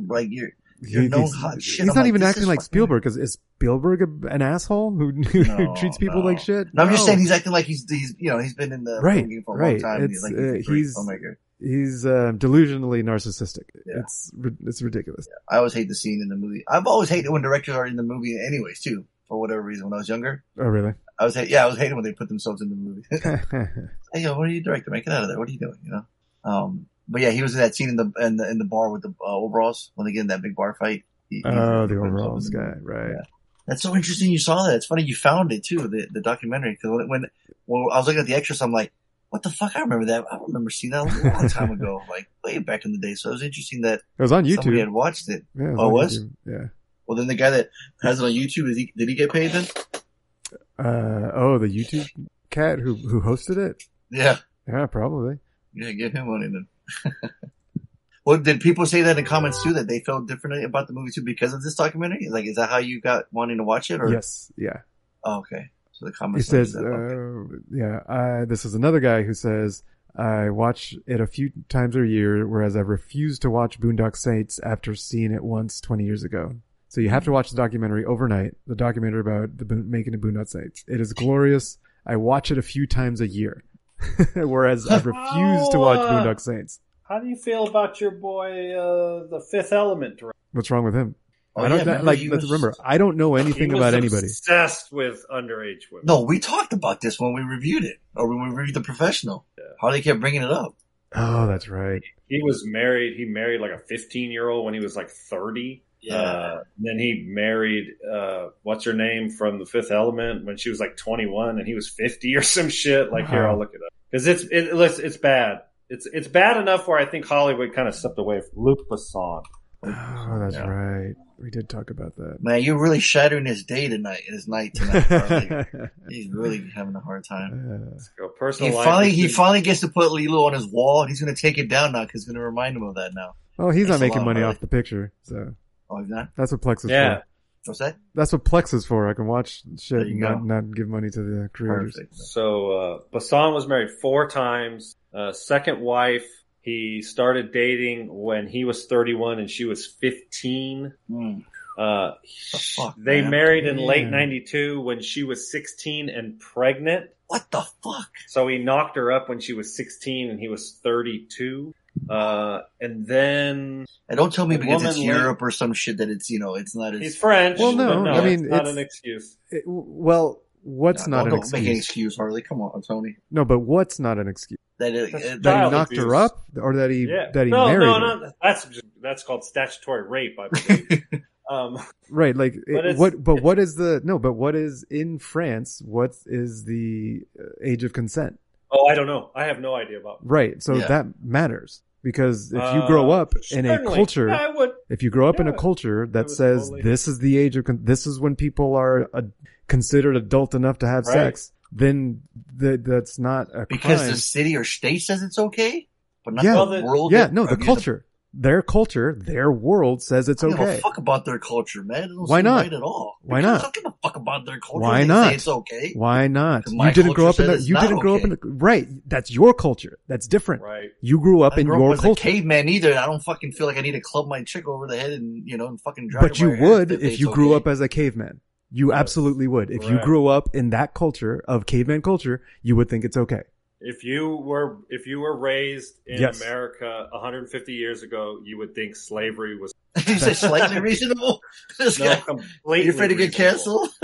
like you're you're He- no he's, hot shit? he's I'm not like, even acting like Spielberg. Because is Spielberg a, an asshole who, who No, treats people no. like shit? No, I'm just saying he's acting like he's he's you know he's been in the Right, for a right. long time. It's, like uh, he's, a great he's- filmmaker. He's uh, delusionally narcissistic. Yeah. It's it's ridiculous. I always hate the scene in the movie. I've always hated when directors are in the movie, anyways, too. For whatever reason, when I was younger, Oh, really? I was yeah, I was hating when they put themselves in the movie. hey, yo, what are you directing? Make it out of there. What are you doing? You know. Um, but yeah, he was in that scene in the in the in the bar with the uh, overalls when they get in that big bar fight. He- oh, the overalls guy, right? Yeah. That's so interesting. You saw that. It's funny you found it too. The the documentary because when, when I was looking at the extras, I'm like, what the fuck? I remember that. I remember seeing that a long time ago, like way back in the day. So it was interesting that It was on somebody YouTube. had watched it. Yeah, Oh, on was? YouTube. Yeah. Well, then the guy that has it on YouTube, is he, did he get paid then? Uh, oh, the YouTube cat who who hosted it. Yeah. Yeah, probably. Yeah, give him money then. well, did people say that in comments too, that they felt differently about the movie too because of this documentary? Like, is that how you got wanting to watch it? Or? Yes. Yeah. Oh, okay. So the comments. He says, okay. uh, yeah, uh, this is another guy who says, I watch it a few times a year, whereas I refuse to watch Boondock Saints after seeing it once 20 years ago. So you have to watch the documentary overnight, the documentary about the making of Boondock Saints. It is glorious. I watch it a few times a year, whereas I refuse to watch Oh, uh, Boondock Saints. How do you feel about your boy, uh, the Fifth Element? director? What's wrong with him? Oh, I don't yeah, remember like. let's was- remember, I don't know anything He was about anybody. Obsessed with underage women. No, we talked about this when we reviewed it, or when we reviewed the professional. Harley kept bringing it up. Oh, that's right. He was married. He married like a 15 year old when he was like 30. Yeah. Uh, then he married, uh, what's her name from the Fifth Element when she was like 21 and he was 50 or some shit. Like, here, I'll look it up. Cause it's, it, it's, it's bad. It's, it's bad enough where I think Hollywood kind of stepped away from Luc Besson. Oh, that's Yeah. right. We did talk about that. Man, you're really shattering his day tonight, his night tonight. He's really having a hard time. Go personal He life. finally, he finally gets to put Leeloo on his wall, and he's going to take it down now because it's going to remind him of that now. well, he's not making lot, money off the picture, so Oh, he's not. that's what Plex is Yeah. for. What's that? That's what Plex is for. I can watch shit and not, not give money to the creators. Perfect. So uh, Besson was married four times. Uh, second wife, he started dating when he was 31 and she was 15. Hmm. Uh, The fuck, they man? married in late 92 when she was 16 and pregnant. What the fuck? So he knocked her up when she was 16 and he was 32. Uh, and then And don't tell me because it's Europe or some shit that it's you know it's not as. he's French. Well, no, no I mean, it's not it's- an excuse. It- well, what's No, not don't, an don't make any excuse? excuse, Harley. Come on, Tony. No, but what's not an excuse? That it, That he knocked abuse. her up, or that he Yeah. that he no, married no, her? no. That's that's called statutory rape, I believe. um, Right, like But it- what? But what is the no? But what is in France? What is the uh, age of consent? Oh, I don't know. I have no idea about. Right, so Yeah. that matters because if you grow Uh, up in a certainly. culture, I would. if you grow up in a culture that says totally- this is the age of con- this is when people are uh, considered adult enough to have Right. sex, then th- that's not a because crime. the city or state says it's okay, but not Yeah. the Well, the- world. yeah, no, the culture, their culture, their world says it's I don't give okay. a fuck about their culture, man. Why not? right at all. Why Because not? I don't give a fuck about their culture. Why not? it's okay. Why not? You didn't grow up in the. You didn't grow up in the. Right, that's your culture. That's different. Right. You grew up I in grew your up culture. a caveman either. I don't fucking feel like I need to club my chick over the head and you know and fucking drag But you by her hair would if you grew okay. up as a caveman. You absolutely would. If you grew up in that culture of caveman culture, you would think it's okay. If you were if you were raised in Yes. America 150 years ago, you would think slavery was you say slightly reasonable. This no, guy, completely. you afraid to get canceled?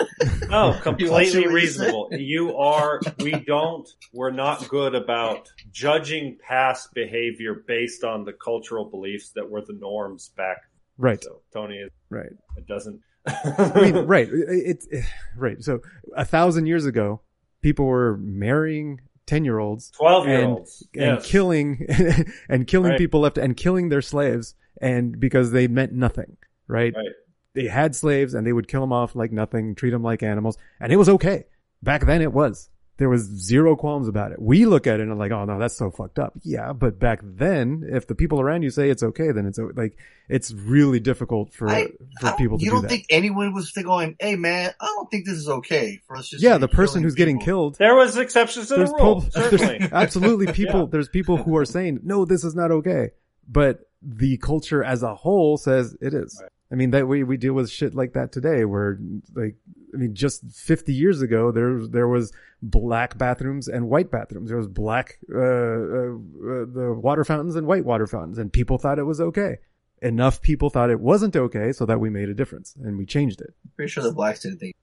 No, You want to completely see what you reasonable. You are. We don't. We're not good about judging past behavior based on the cultural beliefs that were the norms back. Right. So Tony, it, Right. it doesn't. I mean, right. It's it, right. So a thousand years ago, people were marrying ten year olds, Twelve year olds and yes. killing and killing Right. people left and killing their slaves, and because they meant nothing. Right. Right. They had slaves, and they would kill them off like nothing, treat them like animals, and it was okay. Back then, it was. There was zero qualms about it. We look at it and are like, oh no, that's so fucked up. Yeah, but back then, if the people around you say it's okay, then it's like it's really difficult for I- for I- people to you do don't that. think anyone was going, "Hey man, I don't think this is okay for us." Just yeah, the person killing who's getting killed. There was exceptions to the There's, rule. po- certainly. absolutely people. Yeah. There's people who are saying no, this is not okay, but the culture as a whole says it is. I mean that we we deal with shit like that today, where like I mean, just 50 years ago there there was black bathrooms and white bathrooms. There was black uh, uh, uh, the water fountains and white water fountains, and people thought it was okay. Enough people thought it wasn't okay, so that we made a difference and we changed it. Pretty sure the blacks didn't think.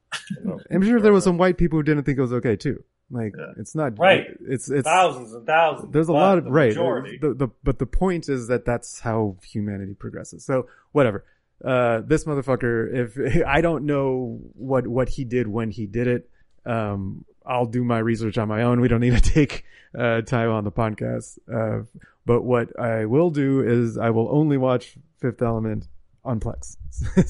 I'm sure there was some white people who didn't think it was okay too. Like Yeah. it's not Right. It's it's thousands and thousands. there's a lot of the right. Majority. The, the but the point is that that's how humanity progresses. So whatever. Uh, this motherfucker. If I don't know what what he did when he did it, um, I'll do my research on my own. We don't need to take uh, time on the podcast. Uh, but what I will do is I will only watch Fifth Element on Plex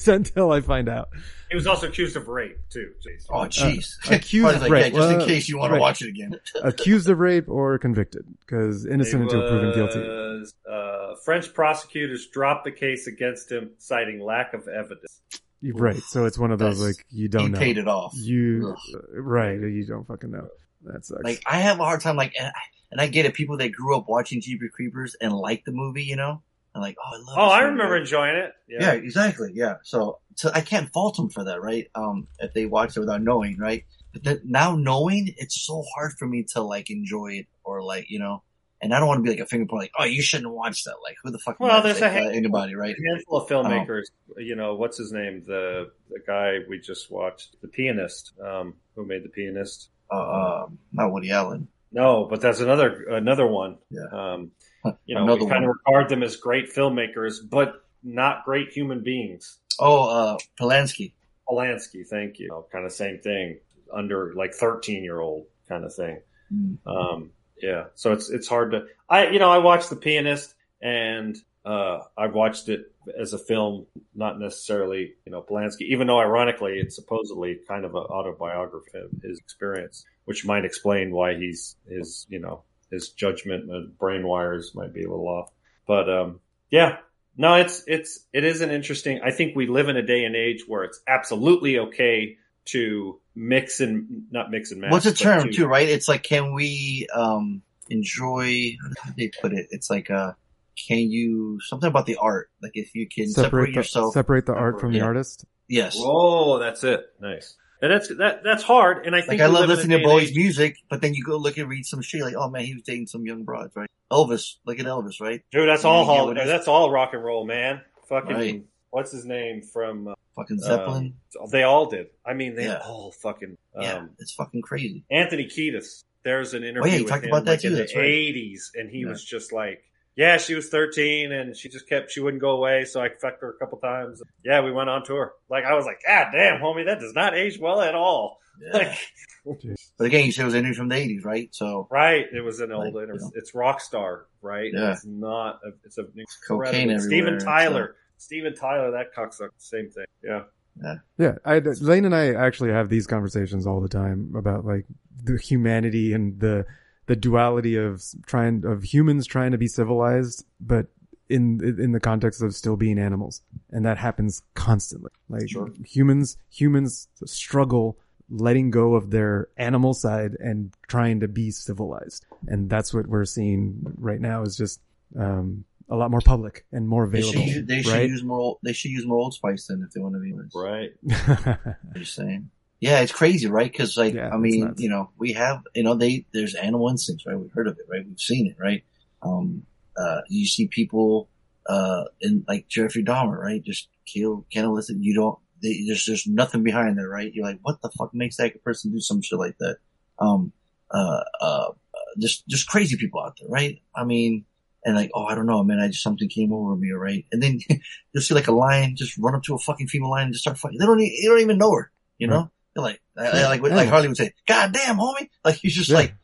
until I find out. he was also accused of rape too. Jason. Oh jeez. Uh, accused of like, rape. yeah, just in case you want to watch it again. Accused of rape or convicted because innocent It until proven guilty. Uh, French prosecutors dropped the case against him, citing lack of evidence. You're right. So it's one of those That's- like you don't he know. paid it off. You Ugh. right? You don't fucking know. That sucks. Like I have a hard time. Like, and I, and I get it. People that grew up watching Jeepers Creepers and like the movie, you know, and like, oh, I love. Oh, I remember right? enjoying it. Yeah. exactly. Yeah. So, so I can't fault them for that, right? Um, if they watch it without knowing, right? But then now knowing, it's so hard for me to like enjoy it or like, you know, and I don't want to be like a finger point, like, oh, you shouldn't watch that. Like, who the fuck? Well, there's say a anybody, right? A handful of filmmakers. You know, what's his name? The the guy we just watched, the pianist, um, who made the pianist. Uh, um, not Woody Allen. No, but that's another another one. Yeah. Um, you know, Another we kind one. of regard them as great filmmakers, but not great human beings. Oh, uh, Polanski. Polanski, thank you. kind of same thing, under like thirteen year old kind of thing. Mm. Um, yeah, so it's it's hard to. I you know I watched The Pianist and uh, I've watched it as a film, not necessarily you know Polanski, even though ironically it's supposedly kind of an autobiography of his experience, which might explain why he's his you know his judgment and brain wires might be a little off. But um, yeah, no, it's it's it is an interesting. I think we live in a day and age where it's absolutely okay to mix and not mix and match. What's the term to- too, right? It's like, can we, um, enjoy, how do they put it? It's like, uh, can you, something about the art. Like if you can separate, Separate the, yourself. separate the art from the artist. yes. Whoa, that's it. Nice. And that's that that's hard. And I think Like I love live in a listening to Bowie's age- music, but then you go look and read some shit like, oh man, he was dating some young broads, right? Elvis, look at Elvis, right? Dude, that's all yeah, hol- that's all rock and roll, man. Fucking Right. what's his name from uh, Fucking Zeppelin. um, they all did. I mean, they Yeah. all fucking um, yeah, it's fucking crazy. Anthony Kiedis. There's an interview Oh, yeah, with talked him about that like, too, in the that's right. 80s, and he Yeah. was just like, "Yeah, she was 13, and she just kept she wouldn't go away, so I fucked her a couple times. Yeah, we went on tour. Like I was like, God damn, homie, that does not age well at all. Yeah. Like, But again, you said it was an interview from the 80s, right? So right? It was an old. Like, it was, you know. it's Rockstar, right? Yeah. It's not. A, it's a Cocaine incredible- Steven everywhere, Tyler. Steven Tyler, that cocksucker. Same thing. Yeah. Yeah, I, Lane and I actually have these conversations all the time about like the humanity and the the duality of trying of humans trying to be civilized, but in in the context of still being animals, and that happens constantly. Like humans humans struggle letting go of their animal side and trying to be civilized, and that's what we're seeing right now. Is just um, a lot more public and more they available, should, use, they should right? use more. Old- They should use more Old Spice then if they want to be honest. Right. I'm just saying. Yeah, it's crazy, right? Because like, Yeah, I mean, you know, we have, you know, they there's animal instincts, right? We've heard of it, right? We've seen it, right? Um, uh, you see people, uh, in like Jeffrey Dahmer, right? Just kill, cannibalistic. You don't. They, there's there's nothing behind there, right? You're like, what the fuck makes that person do some shit like that? Um, uh, uh, just just crazy people out there, right? I mean, and like, oh, I don't know, man. I just something came over me, right? And then you'll see like a lion just run up to a fucking female lion and just start fighting. They don't, e- they don't even know her, you know? Like, I- I- like, like Harley would say, God damn, homie. Like, he's just Yeah. like,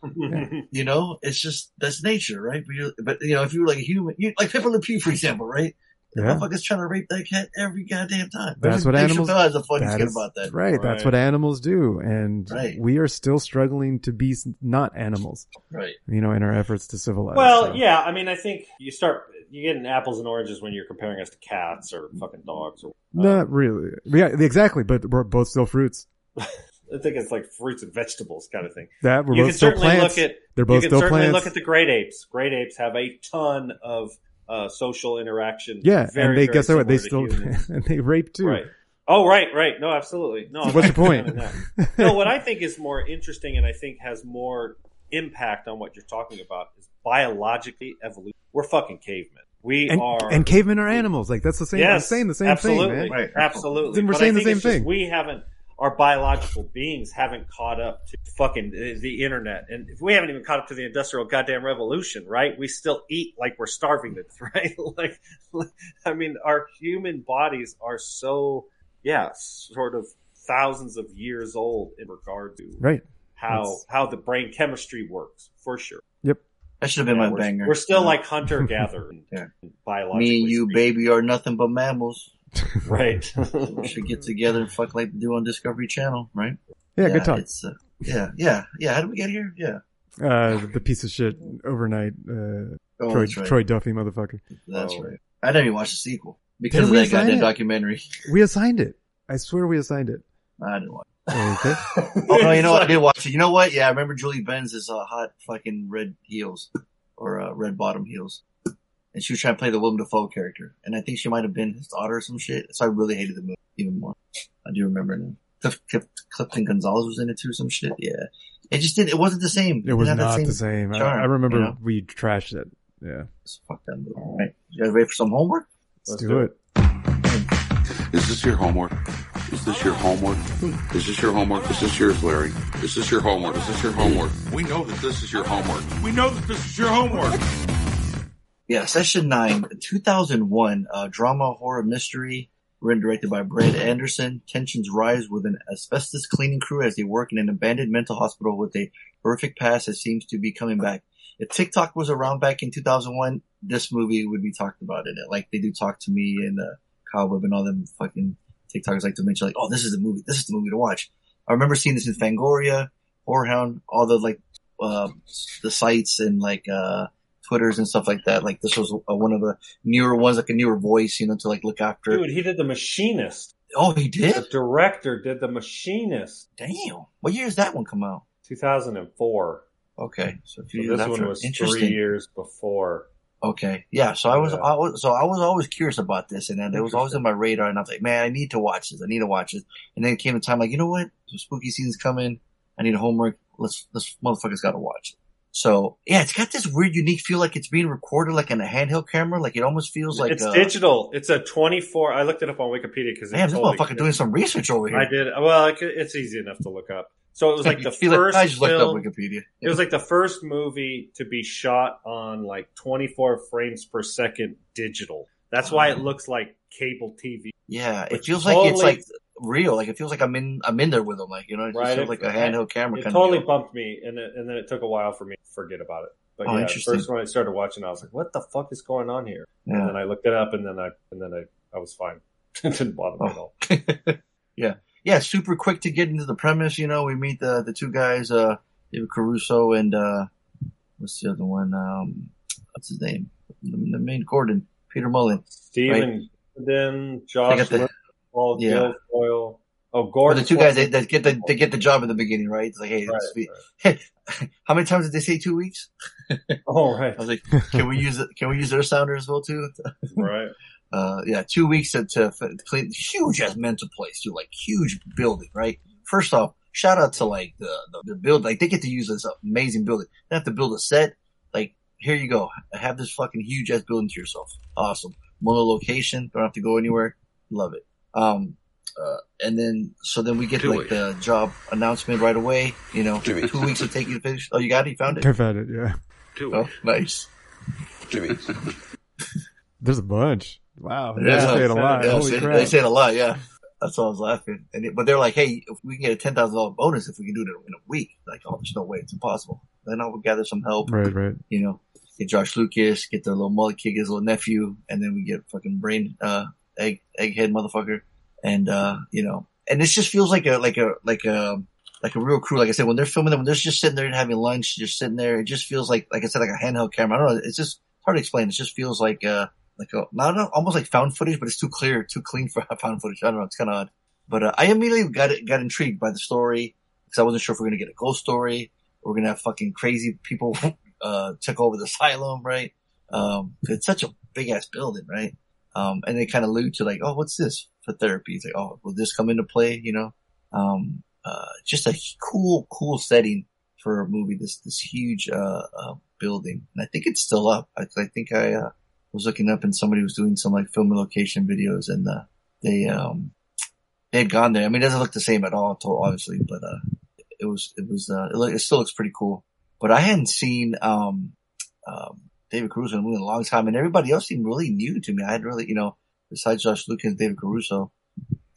you know, it's just, that's nature, right? But, you but you know, if you were like a human, you, like Pepé Le Pew, for example, right? The Yeah. motherfucker's trying to rape that cat every goddamn time. That's what animals- Chappelle has a funny That skit is- about that. Right, that's what animals do, and Right. we are still struggling to be not animals. Right. You know, in our efforts to civilize. Well, so. yeah. I mean, I think you start you getting apples and oranges when you're comparing us to cats or fucking dogs. Or not really. Yeah, exactly. But we're both still fruits. I think it's like fruits and vegetables kind of thing. That we're you both can still certainly plants. look at They're both you can still certainly plants. look at the great apes. Great apes have a ton of uh, social interaction. yeah, very, and they very guess what? They still and they rape too. Right. Oh, right, right. No, absolutely. No. What's your point? no, what I think is more interesting and I think has more impact on what you're talking about is biologically evolution. We're fucking cavemen. We and, are and cavemen are animals. Like that's the same. I'm Yes, saying the same absolutely, thing, man. Right. Absolutely. Then we're But saying I the same thing. We haven't. Our biological beings haven't caught up to fucking the, the internet, and if we haven't even caught up to the industrial goddamn revolution, right? We still eat like we're starving to death, right? like, I mean, our human bodies are so, yeah, sort of thousands of years old in regard to Right. how That's- how the brain chemistry works, for sure. Yep. That should have been Yeah, my we're, banger. we're still Yeah. like hunter gatherer, Yeah. biologically. me and you, speaking. baby, are nothing but mammals. right? We should get together and fuck like they do on Discovery Channel, right? Yeah, good talk. It's, uh, yeah, yeah, yeah. How did we get here? Yeah. Uh, the piece of shit overnight. Uh, Oh, Troy, right. Troy Duffy, motherfucker. That's Oh. right. I didn't even watch the sequel because Didn't of we that goddamn it? documentary. We assigned it. I swear we assigned it. I didn't watch. Okay. Oh no, you know what? I did watch it. You know what? Yeah, I remember Julie Benz is uh, hot fucking red heels or uh, red bottom heels, and she was trying to play the Willem Dafoe character, and I think she might have been his daughter or some shit. So I really hated the movie even more. I do remember now. Clif, Clif, Clifton Gonzalez was in it too, some shit. Yeah, it just didn't. It wasn't the same. It was didn't have not the same. I, charm, I remember you know? we trashed it. Yeah. So fuck that movie. All right, you guys ready for some homework? Let's, Let's do do it. Is this your homework? Is this your homework? Is this your homework? Is this yours, Larry? Is this your homework? Is this your homework? We know that this is your homework. We know that this is your homework. Yeah, Session 9, 2001, uh, drama horror mystery, written directed by Brad Anderson. Tensions rise with an asbestos cleaning crew as they work in an abandoned mental hospital with a horrific past that seems to be coming back. If TikTok was around back in 2001, this movie would be talked about in it. Like they do talk to me and, uh, Cobweb and all them fucking TikTokers like to mention like, oh, this is the movie, this is the movie to watch. I remember seeing this in Fangoria, Horrorhound, all the like, uh, the sites and like, uh, Twitters and stuff like that. Like this was uh, one of the newer ones, like a newer voice, you know, to like look after. Dude, he did The Machinist. Oh, he did? The director did The Machinist. Damn. What year does that one come out? 2004. Okay, so So this after. one was three years before. Okay, yeah. So I was, Yeah. I was, so I was always curious about this, and then it was always on my radar, and I was like, man, I need to watch this. I need to watch this. And then it came a time like, you know what? The spooky season's coming. I need a homework. Let's, this motherfucker's got to watch it. So yeah, it's got this weird, unique feel like it's being recorded like in a handheld camera. Like it almost feels like it's uh, digital. It's a 24. I looked it up on Wikipedia because Man, this motherfucker doing some research over here. I did. Well, it's easy enough to look up. So it was like the feel like first I just looked up film. Wikipedia. It was like the first movie to be shot on like 24 frames per second digital. That's why it looks like cable TV. Yeah, it feels like it's like real. Like it feels like I'm in I'm in there with them. Like you know, it just Right, feels like a handheld camera It totally bumped me, and it, and then it took a while for me to forget about it. But Oh, yeah, first when I started watching, I was like, "What the fuck is going on here?" Yeah. And then I looked it up, and then I and then I I was fine. it didn't bother me at all. yeah, yeah, super quick to get into the premise. You know, we meet the the two guys, uh, David Caruso and uh, what's the other one? Um, what's his name? The, the main Gordon, Peter Mullan. Steven, then They Josh, the- Paul yeah. Guilfoyle. Oh, Or Gordon. the two guys that, that get the they get the job in the beginning, right? It's like, hey, Right, be- how many times did they say two weeks? Oh, right, I was like, can we use it? Can we use their sounder as well too? right. uh, yeah, two weeks to, to clean, huge as mental place too, like huge building, right? First off, shout out to like the, the, the build, like they get to use this amazing building. They have to build a set. Like, here you go. Have this fucking huge ass building to yourself. Awesome. Mono location. Don't have to go anywhere. Love it. Um, uh, and then, so then we get Do like it. the job announcement right away, you know, Jimmy. two weeks to take you to finish. Oh, you got it? You found it? I've had it. Yeah. Do Oh, it. nice. Jimmy. There's a bunch. Wow. Yeah, They say it a lot. Yeah, Holy say- crap. They say it a lot, yeah. That's why I was laughing. And it, but they're like, hey, if we can get a ten thousand dollar bonus if we can do it in a week, like, oh, there's no way, it's impossible. Then I will gather some help, Right, right. you know, get Josh Lucas, get the little mullet kid, his little nephew, and then we get fucking brain, uh, egg, egghead motherfucker. And, uh, you know, and this just feels like a, like a, like a, like a real crew. Like I said, when they're filming them, when they're just sitting there and having lunch, just sitting there, it just feels like, like I said, like a handheld camera. I don't know. It's just hard to explain. It just feels like, uh, like a, not not- almost like found footage, but it's too clear, too clean for found footage. I don't know. It's kind of odd. But uh, I immediately got got intrigued by the story because I wasn't sure if we are gonna get a ghost story. Or we're gonna have fucking crazy people uh take over the asylum, right? Um, it's such a big ass building, right? Um, and they kind of allude to like, oh, what's this for therapy? It's like, oh, will this come into play? You know, um, uh, just a cool, cool setting for a movie. This this huge uh, uh building, and I think it's still up. I, I think I uh, was looking up and somebody was doing some like film location videos, and uh, they um they had gone there. I mean, it doesn't look the same at all, obviously, but uh, it was it was it, look, it still looks pretty cool. But I hadn't seen um um David Caruso in a movie in a long time, and everybody else seemed really new to me. I had really, you know, besides Josh Lucas, and David Caruso,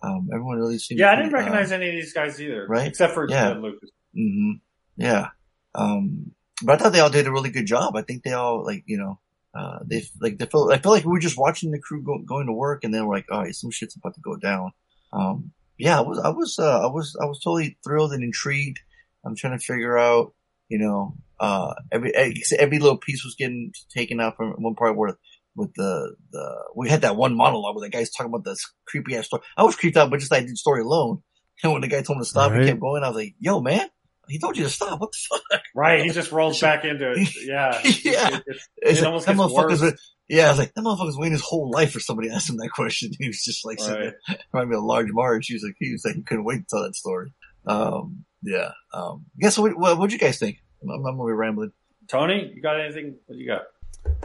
um, everyone really seemed. Yeah, I didn't recognize uh, any of these guys either, right? Except for Yeah. uh, Lucas. hmm Yeah. Um, but I thought they all did a really good job. I think they all like, you know, uh, they like they felt. I feel like we were just watching the crew go, going to work, and then we're like, all right, some shit's about to go down. Um, yeah, I was, I was, uh, I was, I was totally thrilled and intrigued. I'm trying to figure out, you know, uh, every every little piece was getting taken out from one part where with the the we had that one monologue where the guy's talking about this creepy ass story. I was creeped out, but just that story alone. And when the guy told him to stop, Right. he kept going. I was like, "Yo, man, he told you to stop. What the fuck?" Right, he just rolls back into it. Yeah, Yeah. It, it's- It's it like, almost that gets motherfucker's worse. wa- yeah, I was like, that motherfucker's waiting his whole life for somebody to ask him that question. He was just like, sitting Right. there, reminded me of Large Marge. He was like, he was like, he couldn't wait to tell that story. Um, yeah. Um, guess what, what, what'd you guys think? I'm, I'm gonna be rambling. Tony, you got anything? What do you got?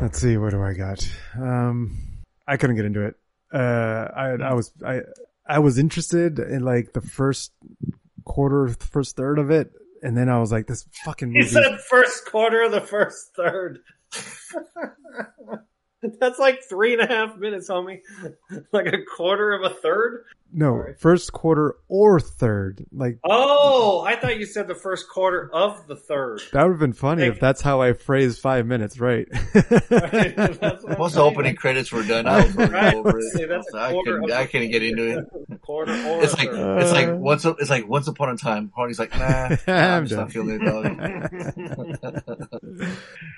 Let's see, what do I got? Um, I couldn't get into it. Uh, I, I was, I, I was interested in like the first quarter, first third of it. And then I was like, this fucking He movie. said first quarter of the first third. That's like three and a half minutes, homie. Like a quarter of a third. No, first quarter or third. Like, Oh, I thought you said the first quarter of the third. that would have been funny Like- if that's how I phrased five minutes, right? That's what I'm the opening credits were done, I was already Right. over See, it. that's a I quarter couldn't, of couldn't get into it. quarter or It's like, third. it's like once, it's like once upon a time. Hardy's like, nah, I'm I'm just not feeling it, dog.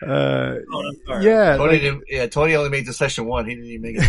uh, Oh, yeah, Tony like- didn't, yeah, Tony only made the session one. He didn't even make it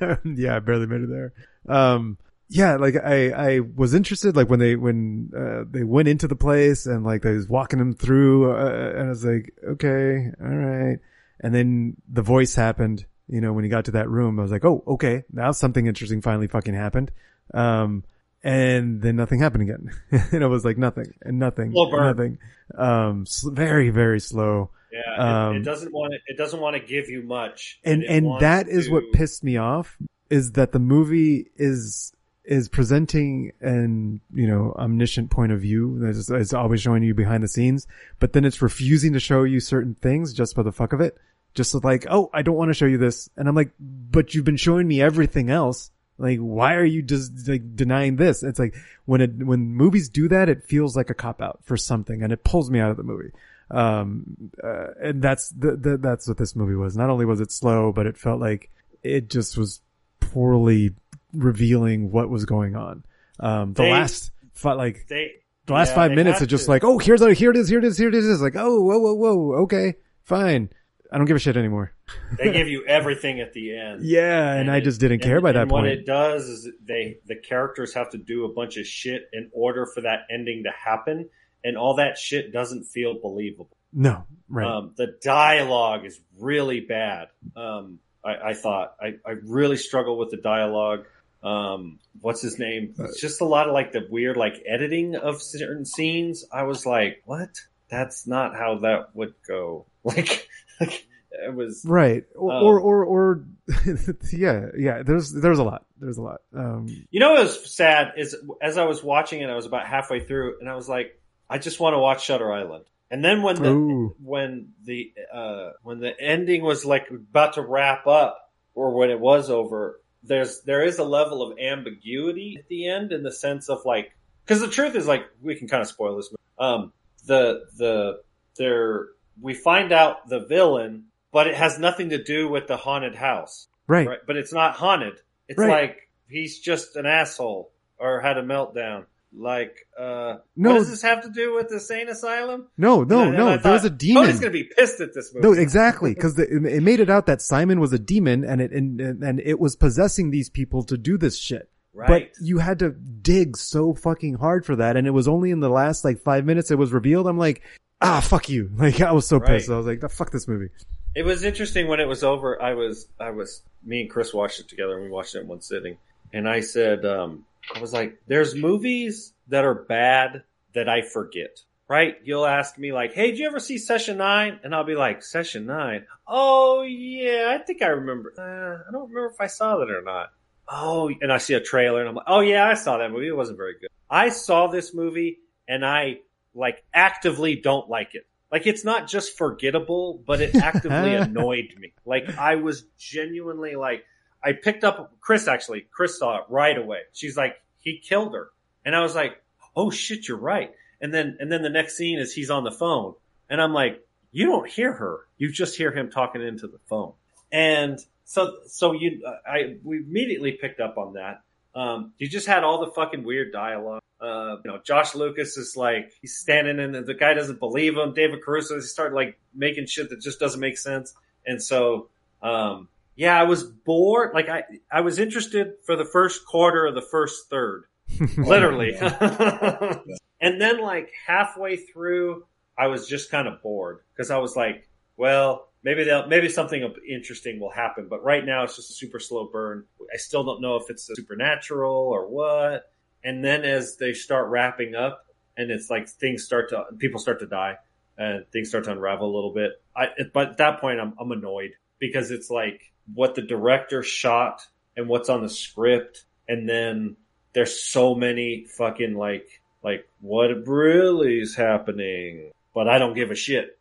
to nine. yeah, I barely made it there. Um, yeah, like I, I was interested, like when they, when, uh, they went into the place and like they was walking them through, uh, and I was like, okay, all right. And then the voice happened, you know, when he got to that room, I was like, oh, okay, now something interesting finally fucking happened. Um, and then nothing happened again. and it was like nothing and nothing, nothing. Um, very, very slow. Yeah, it, Um, it doesn't want to. It doesn't want to give you much, and it and wants that is what pissed me off is that the movie is is presenting an you know omniscient point of view is, is always showing you behind the scenes but then it's refusing to show you certain things just for the fuck of it. Just like oh i don't want to show you this. And i'm like but you've been showing me everything else. Like why are you just like denying this? It's like when it when movies do that it feels like a cop out for something and it pulls me out of the movie. Um uh, and that's the, the that's what this movie was. Not only was it slow but it felt like it just was poorly revealing what was going on um the They- last fi- like They the last yeah, five minutes are just to. like oh here's a, here it is here it is here it is like oh whoa whoa whoa okay fine i don't give a shit anymore they give you everything at the end. yeah and, i it- just didn't care and- by that and point What it does is they the characters have to do a bunch of shit in order for that ending to happen, and all that shit doesn't feel believable. no right Um, the dialogue is really bad. Um, I, I thought I, I really struggle with the dialogue. Um, what's his name? It's just a lot of like the weird like editing of certain scenes. I was like, what? That's not how that would go. Like, like it was right or, um, or or or yeah yeah there's there's a lot there's a lot um You know what was sad is as I was watching it, I was about halfway through, and I was like, I just want to watch Shutter Island. And then when the Ooh. when the uh, when the ending was like about to wrap up, or when it was over, there's there is a level of ambiguity at the end in the sense of like because the truth is like we can kind of spoil this. Um, the the there we find out the villain, but it has nothing to do with the haunted house right right? But it's not haunted. It's Right. like he's just an asshole or had a meltdown. Like, uh, No. what does this have to do with the sane asylum? no no And I- and no I there's thought, a demon Tony's gonna be pissed at this movie. No, exactly, because it made it out that Simon was a demon, and it and, and it was possessing these people to do this shit. Right. But you had to dig so fucking hard for that, and it was only in the last like five minutes it was revealed. I'm like, ah, fuck you! Like I was so Right. pissed. I was like, "Ah, fuck this movie. It was interesting when it was over. I was, I was, me and Chris watched it together, and we watched it in one sitting. And I said, um, I was like, "There's movies that are bad that I forget." Right? You'll ask me like, "Hey, did you ever see Session 9? And I'll be like, "Session 9? Oh yeah, I think I remember. Uh, I don't remember if I saw that or not." Oh, and I see a trailer, and I'm like, "Oh yeah, I saw that movie. It wasn't very good." I saw this movie, and I like actively don't like it. Like it's not just forgettable, but it actively annoyed me. Like I was genuinely like, I picked up Chris actually. Chris saw it right away. She's like, he killed her, and I was like, oh shit, you're right. And then and then the next scene is he's on the phone, and I'm like, you don't hear her, you just hear him talking into the phone. And so so you, I we immediately picked up on that. Um, you just had all the fucking weird dialogue. Uh, you know, Josh Lucas is like he's standing in, and the guy doesn't believe him. David Caruso, he started like making shit that just doesn't make sense. And so, um, yeah, I was bored. Like I, I was interested for the first quarter of the first third, literally. and then like halfway through, I was just kind of bored because I was like, well, maybe they'll maybe something interesting will happen, but right now it's just a super slow burn. I still don't know if it's supernatural or what. And then as they start wrapping up, and it's like things start to people start to die and things start to unravel a little bit. I but at that point I'm I'm annoyed because it's like what the director shot and what's on the script, and then there's so many fucking like like what really is happening, but I don't give a shit.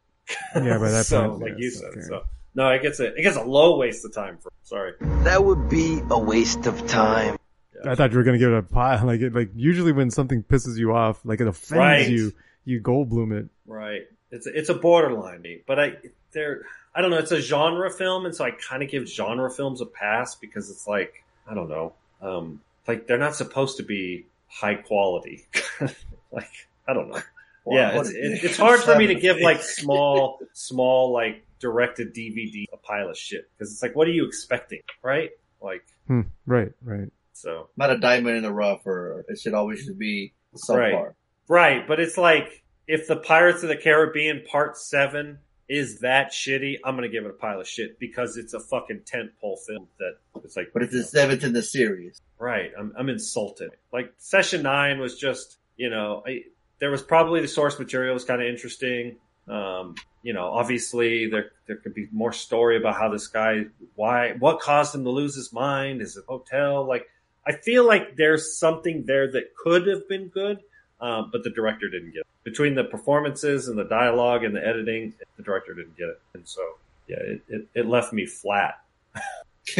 Yeah, but that's so like you said, okay. so no, it gets a it gets a low waste of time for. Sorry. That would be a waste of time. I thought you were gonna give it a pie. Like it, like usually when something pisses you off, like it offends Right. you, you Goldblum it. Right. It's a, it's a borderline, but I they're I don't know. It's a genre film, and so I kind of give genre films a pass because it's like I don't know, um, like they're not supposed to be high quality. like I don't know. Well, yeah, what- it's, it, it's hard for me to give like small small like directed DVD a pile of shit because it's like what are you expecting, right? Like Hmm, right, right. so. Not a diamond in the rough, or it should always should be subpar. Right. Right, but it's like if the Pirates of the Caribbean Part Seven is that shitty, I'm gonna give it a pile of shit because it's a fucking tentpole film that it's like. But it's the seventh in the series. Right, I'm I'm insulted. Like Session Nine was just you know I, there was probably the source material was kind of interesting. Um, you know, obviously there there could be more story about how this guy why what caused him to lose his mind. Is it hotel? Like I feel like there's something there that could have been good, um, but the director didn't get it. Between the performances and the dialogue and the editing, the director didn't get it, and so yeah, it, it, it left me flat.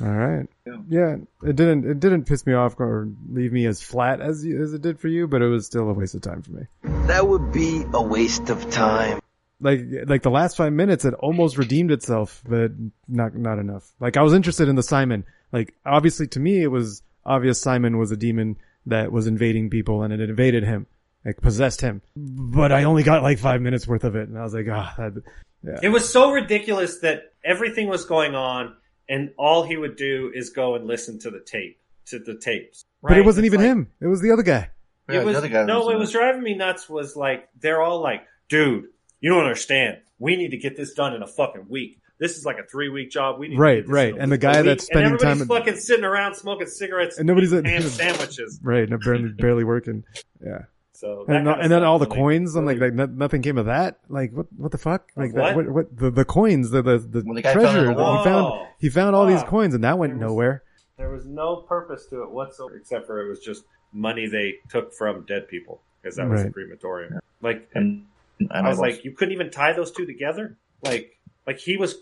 All right. Yeah. Yeah, it didn't it didn't piss me off or leave me as flat as you, as it did for you, but it was still a waste of time for me. That would be a waste of time. Like like the last five minutes, it almost redeemed itself, but not not enough. Like I was interested in the Simon. Like obviously to me, it was obvious Simon was a demon that was invading people, and it invaded him, like possessed him. But I only got like five minutes worth of it, and I was like, ah, that, yeah. It was so ridiculous that everything was going on, and all he would do is go and listen to the tape, to the tapes. But it wasn't It's even like- him. It was the other guy. Yeah, it was, the other guy no, was, what uh, was driving me nuts was like they're all like, "Dude, you don't understand. We need to get this done in a fucking week. This is like a three week job. We need Right, to right. And the guy week." that's spending and everybody's time- fucking sitting around smoking cigarettes And nobody's eating at- sandwiches. Right, and barely barely working. Yeah. So And, kind of and then all the really- coins, I'm like, like nothing came of that. Like, what, what the fuck? Like, Of that, what? what, what, the, the coins, the, the, the When the guy found treasure. it in the wall. he found, he found all these coins, and that went There was- nowhere. There was no purpose to it whatsoever, except for it was just money they took from dead people because that was a Right. crematorium. Like, And, and I was like, you couldn't even tie those two together. Like, like he was,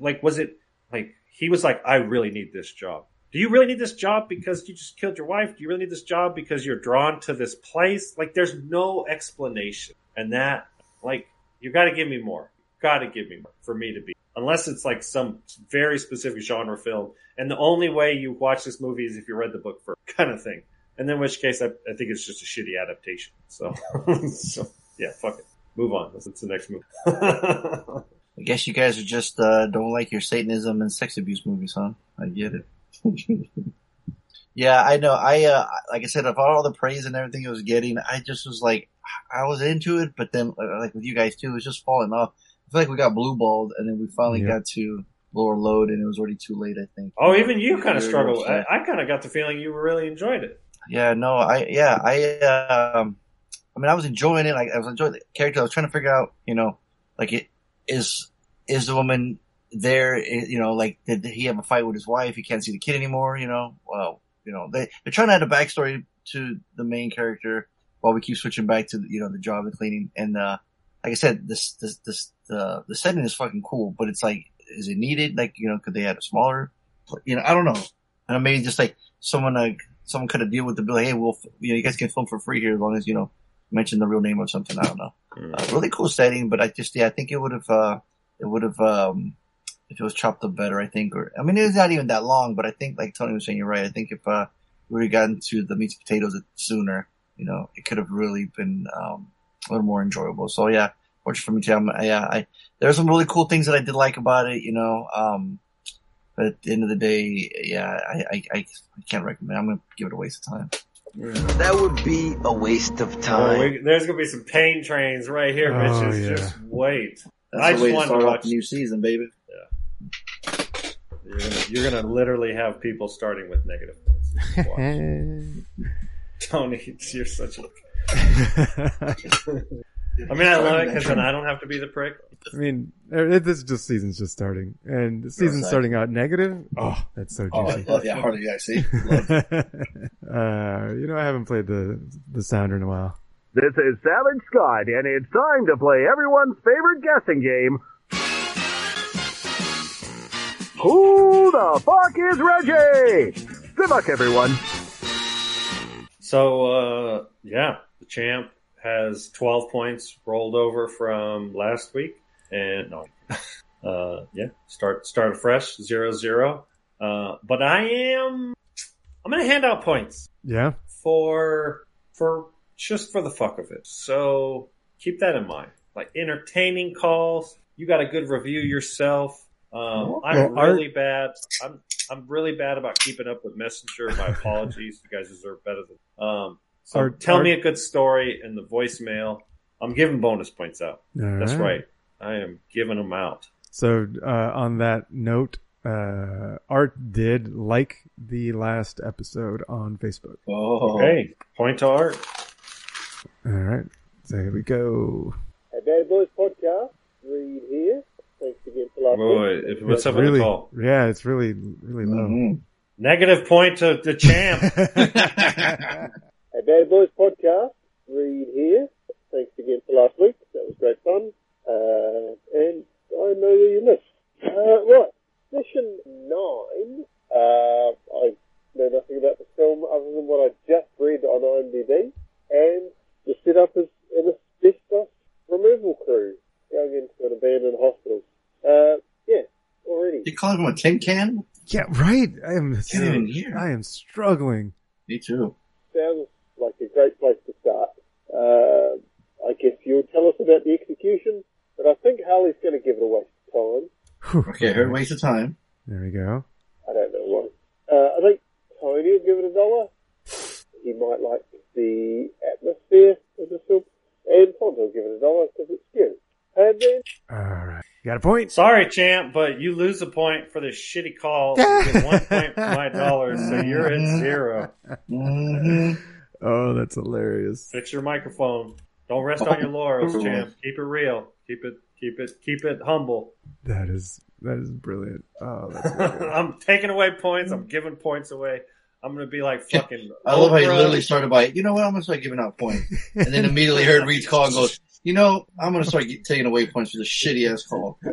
like, was it like he was like, I really need this job. Do you really need this job because you just killed your wife? Do you really need this job because you're drawn to this place? Like, there's no explanation, and that, like, you got to give me more. Got to give me more for me to be. Unless it's like some very specific genre film, and the only way you watch this movie is if you read the book first, kind of thing. And in which case, I, I think it's just a shitty adaptation. So, so yeah, fuck it. Move on. Let's, let's the next movie. I guess you guys are just uh, don't like your Satanism and sex abuse movies, huh? I get it. Yeah, I know. I uh, like I said, of all the praise and everything it was getting, I just was like, I was into it, but then uh, like with you guys too, it was just falling off. I feel like we got blue balled, and then we finally Yeah. got to lower load, and it was already too late. I think. oh, even you kind of Very struggled. I. I kind of got the feeling you really enjoyed it. Yeah, no, I yeah, I um, I mean, I was enjoying it. Like I was enjoying the character. I was trying to figure out, you know, like it is is the woman there? You know, like did he have a fight with his wife? He can't see the kid anymore. You know, well, you know, they they're trying to add a backstory to the main character while we keep switching back to you know the job of cleaning. And uh, like I said, this this this the the setting is fucking cool, but it's like, is it needed? Like, you know, could they add a smaller? You know, I don't know. And maybe just like someone like someone could have deal with the bill. Hey, we'll you know you guys can film for free here as long as you know mention the real name or something. I don't know. Uh, really cool setting, but I just yeah I think it would have uh it would have um if it was chopped up better. I think or I mean it's not even that long, but I think like Tony was saying, you're right. I think if uh we would have gotten to the meat and potatoes sooner, you know, it could have really been um a little more enjoyable. So yeah, fortunate for me too. I'm, yeah, I there are some really cool things that I did like about it. You know, um. But at the end of the day, yeah, I, I, I, I can't recommend. I'm gonna give it a waste of time. That would be a waste of Oh, time. we, there's gonna be some pain trains right here, Oh, bitches. yeah. Just wait. That's I the just way to start off watch. the new season, baby. You're gonna, you're gonna literally have people starting with negative points. Tony, you're such a. I mean, I love it because then I don't have to be the prick. I mean, it, this is just season's just starting, and the season's starting out negative. Oh, that's so Oh, juicy. love, yeah, hardly I see. Uh, you know, I haven't played the the sounder in a while. This is Savage Scott, and it's time to play everyone's favorite guessing game. Who the fuck is Reggie? Good luck, everyone. So, uh, yeah, the champ has 12 points rolled over from last week. And no, uh, yeah, start, start fresh, zero, zero. Uh, but I am, I'm going to hand out points Yeah, for, for just for the fuck of it. So keep that in mind. Like entertaining calls. You got a good review yourself. Um, I'm Well, Art- really bad. I'm I'm really bad about keeping up with Messenger. My apologies. You guys deserve better than. Um, so Art- tell Art- me a good story in the voicemail. I'm giving bonus points out. All That's right. right. I am giving them out. So uh, on that note, uh, Art did like the last episode on Facebook. Oh, Okay, point to art. All right, so here we go. Hey, Bad Boys Podcast, Reed here. Thanks again for last Boy, if, what's up with really, the call? yeah, it's really really low. Mhm. Negative point to the champ. Hey, Bad Boys Podcast, Reed here. Thanks again for last week. That was great fun. Uh, and I know where you live. Uh, right, session nine. Uh, I know nothing about the film other than what I just read on IMDb. And the setup is an asbestos removal crew going into an abandoned hospital. Uh, yeah, already. You call him a tin can? Yeah, right. I am. Can't even hear. I am struggling. Me too. sounds like a great place to start. Uh, I guess you'll tell us about the execution, but I think Harley's going to give it a waste of time. Whew. Okay, her waste of time. There we go. I don't know why. Uh, I think Tony will give it a dollar. He might like the atmosphere of the film, and Fonz will give it a dollar because it's good. And then All right, you got a point. Sorry, champ, but you lose a point for this shitty call. You get one point for my dollar, so you're at zero. hmm Oh, that's hilarious. Fix your microphone. Don't rest on your laurels, champ. Keep it real. Keep it, keep it, keep it humble. That is that is brilliant. Oh, that's. I'm taking away points. I'm giving points away. I'm gonna be like fucking. I love how you Oprah. literally started by, you know what, I'm gonna start giving out points. And then immediately heard Reed's call and goes, you know, I'm gonna start get, taking away points for this shitty ass call.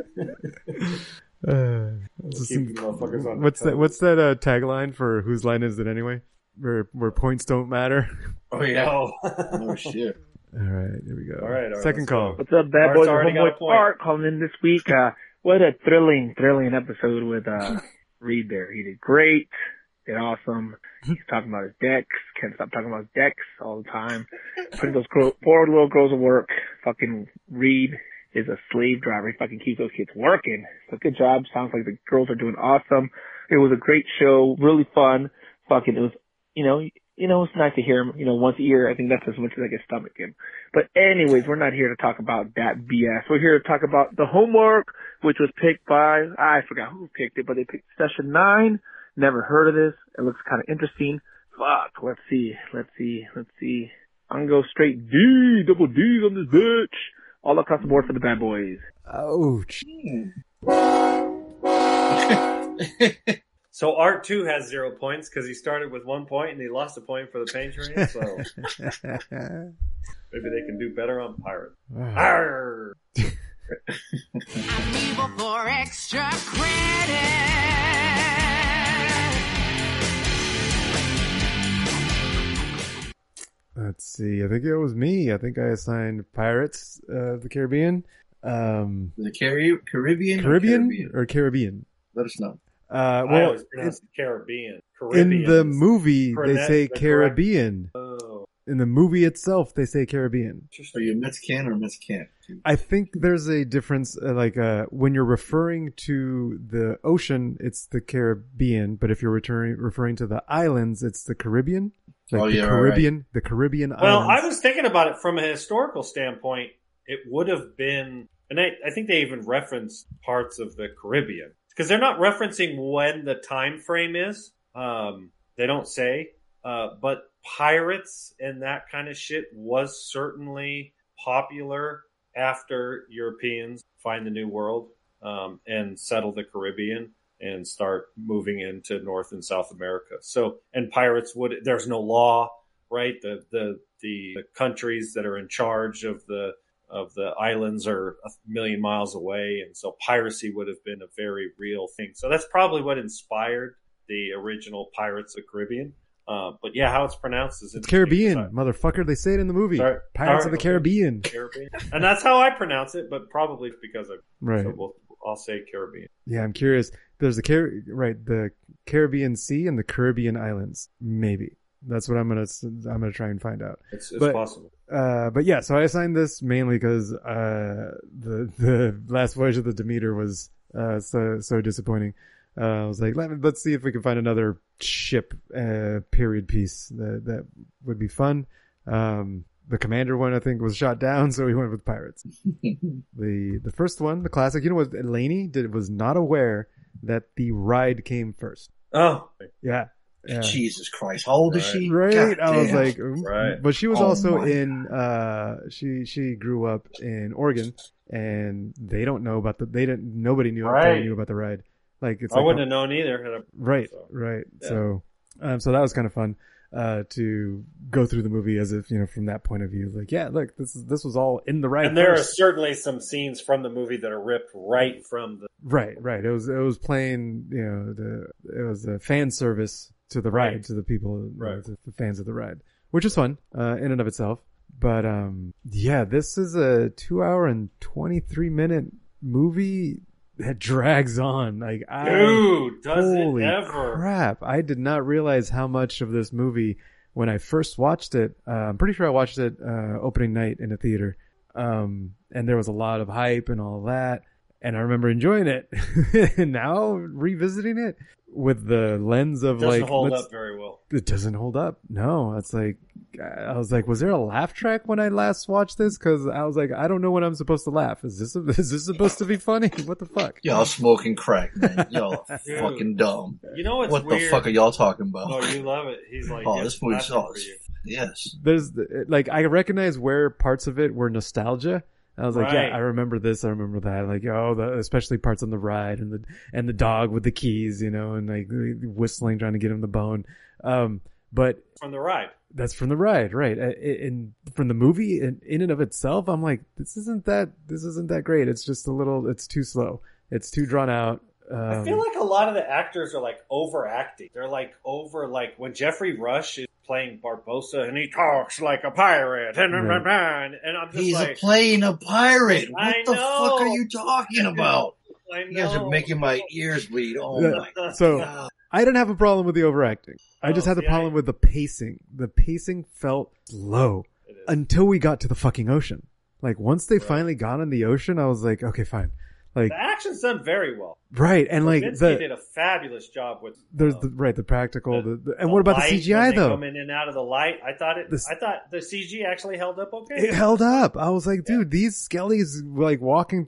Uh, this is some- you motherfuckers on what's that? What's that uh, tagline for whose line is it anyway? Where where points don't matter. Oh yeah. Oh. Oh shit. All right, here we go. All right, all right, second let's call. go. What's up, bad Art's boys? already got a Homeboy point. Calling in this week. Uh, what a thrilling, thrilling episode with uh, Reed there. He did great. Did awesome. He's talking about his decks. Can't stop talking about his decks all the time. Putting those girl, poor little girls to work. Fucking Reed is a slave driver. He fucking keeps those kids working. So good job. Sounds like the girls are doing awesome. It was a great show. Really fun. Fucking, it was, you know, you know, it's nice to hear him, you know, once a year. I think that's as much as I can stomach him. But anyways, we're not here to talk about that BS. We're here to talk about the homework, which was picked by, I forgot who picked it, but they picked session nine. Never heard of this. It looks kind of interesting. Fuck, let's see, let's see, let's see. I'm gonna go straight D, double D's on this bitch. All across the board for the bad boys. Ouch. So Art too has zero points because he started with one point and he lost a point for the pain train. So maybe they can do better on Pirate. Arr! Evil for extra credit. Let's see. I think it was me. I think I assigned Pirates uh, of the Caribbean. Um, Is it Cari- Caribbean? or Caribbean Caribbean? or Caribbean? Let us know. Uh, I well, always pronounce it Caribbean. in the is movie they say the Caribbean. Oh, In the movie itself, they say Caribbean. Are you Mexican or Mexican? I think there's a difference, uh, like uh, when you're referring to the ocean, it's the Caribbean, but if you're returning, referring to the islands, it's the Caribbean. Like Oh, the yeah, right, Caribbean, the Caribbean Well, islands. I was thinking about it from a historical standpoint. It would have been, and I, I think they even reference parts of the Caribbean because they're not referencing when the time frame is. Um, they don't say, uh, but pirates and that kind of shit was certainly popular after Europeans find the New World um, and settle the Caribbean and start moving into North and South America. So, and pirates would, there's no law, right? The, the, the countries that are in charge of the, of the islands are a million miles away. And so piracy would have been a very real thing. So that's probably what inspired the original Pirates of the Caribbean. Uh, but yeah, how it's pronounced is it's. Caribbean, motherfucker. They say it in the movie. Sorry. Pirates Sorry. of the Caribbean. Caribbean. And that's how I pronounce it, but probably because I, Right. so we'll, I'll say Caribbean. Yeah, I'm curious. There's the Car- right, the Caribbean Sea and the Caribbean Islands. Maybe that's what I'm gonna I'm gonna try and find out. It's, it's But- possible. Uh, but yeah, so I assigned this mainly because uh, the the last voyage of the Demeter was uh, so so disappointing. Uh, I was like, Let, let's see if we can find another ship uh, period piece that that would be fun. Um, the commander one I think was shot down, so he went with pirates. the the first one, the classic, you know what Laney did was not aware that the ride came first. Oh, Yeah. Yeah. Jesus Christ, how old is she? Right. God I was like, mm, Right. but she was Oh also in, uh, she, she grew up in Oregon and they don't know about the, they didn't, nobody knew, Right. knew about the ride. Like, it's I like, wouldn't have known either. had right, so. right. Yeah. So, um, so that was kind of fun, uh, to go through the movie as if, you know, from that point of view, like, yeah, look, this is, this was all in the right. And there are certainly some scenes from the movie that are ripped right from the. Right, right. It was it was playing, you know, the it was a fan service to the ride Right. to the people, Right. to the fans of the ride, which is fun uh, in and of itself. But um, yeah, this is a two hour and twenty three minute movie that drags on. Like, I, Dude, does it holy ever. crap! I did not realize how much of this movie when I first watched it. Uh, I'm pretty sure I watched it uh, opening night in a theater, um, and there was a lot of hype and all that and I remember enjoying it. and now revisiting it with the lens of Doesn't like, hold up very well. it doesn't hold up. No, it's like I was like, was there a laugh track when I last watched this? Because I was like, I don't know when I'm supposed to laugh. Is this is this supposed to be funny? What the fuck? Y'all smoking crack, man. Y'all are fucking dumb. You know what's what weird? the fuck are y'all talking about? Oh, you love it. He's like, Oh, yes, this movie laughing for sucks. Yes. There's like I recognize where parts of it were nostalgia. I was like, Right. yeah, I remember this, I remember that. Like, oh, the, especially parts on the ride and the and the dog with the keys, you know, and like whistling, trying to get him the bone. Um, but From the ride. that's from the ride, right? Uh, And from the movie, in, in and of itself, I'm like, this isn't that this isn't that great. It's just a little, it's too slow. It's too drawn out. Um, I feel like a lot of the actors are like overacting. They're like over, like when Geoffrey Rush is playing Barbossa and he talks like a pirate, and, Right. and I'm just He's like, playing a pirate. What I the know. fuck are you talking about? I You guys are making my ears bleed. Oh Yeah. my So- god. I didn't have a problem with the overacting. I Oh, just had the see, problem I- with the pacing. The pacing felt slow until we got to the fucking ocean. Like once they Right. finally got in the ocean, I was like, okay, fine. Like The action's done very well. right, and like Kosinski the did a fabulous job with. there's uh, the right the practical the, the- and the what about the CGI though? Come in and out of the light. I thought it. This- I thought the CG actually held up okay. It held up. I was like, dude, these skellies were like walking,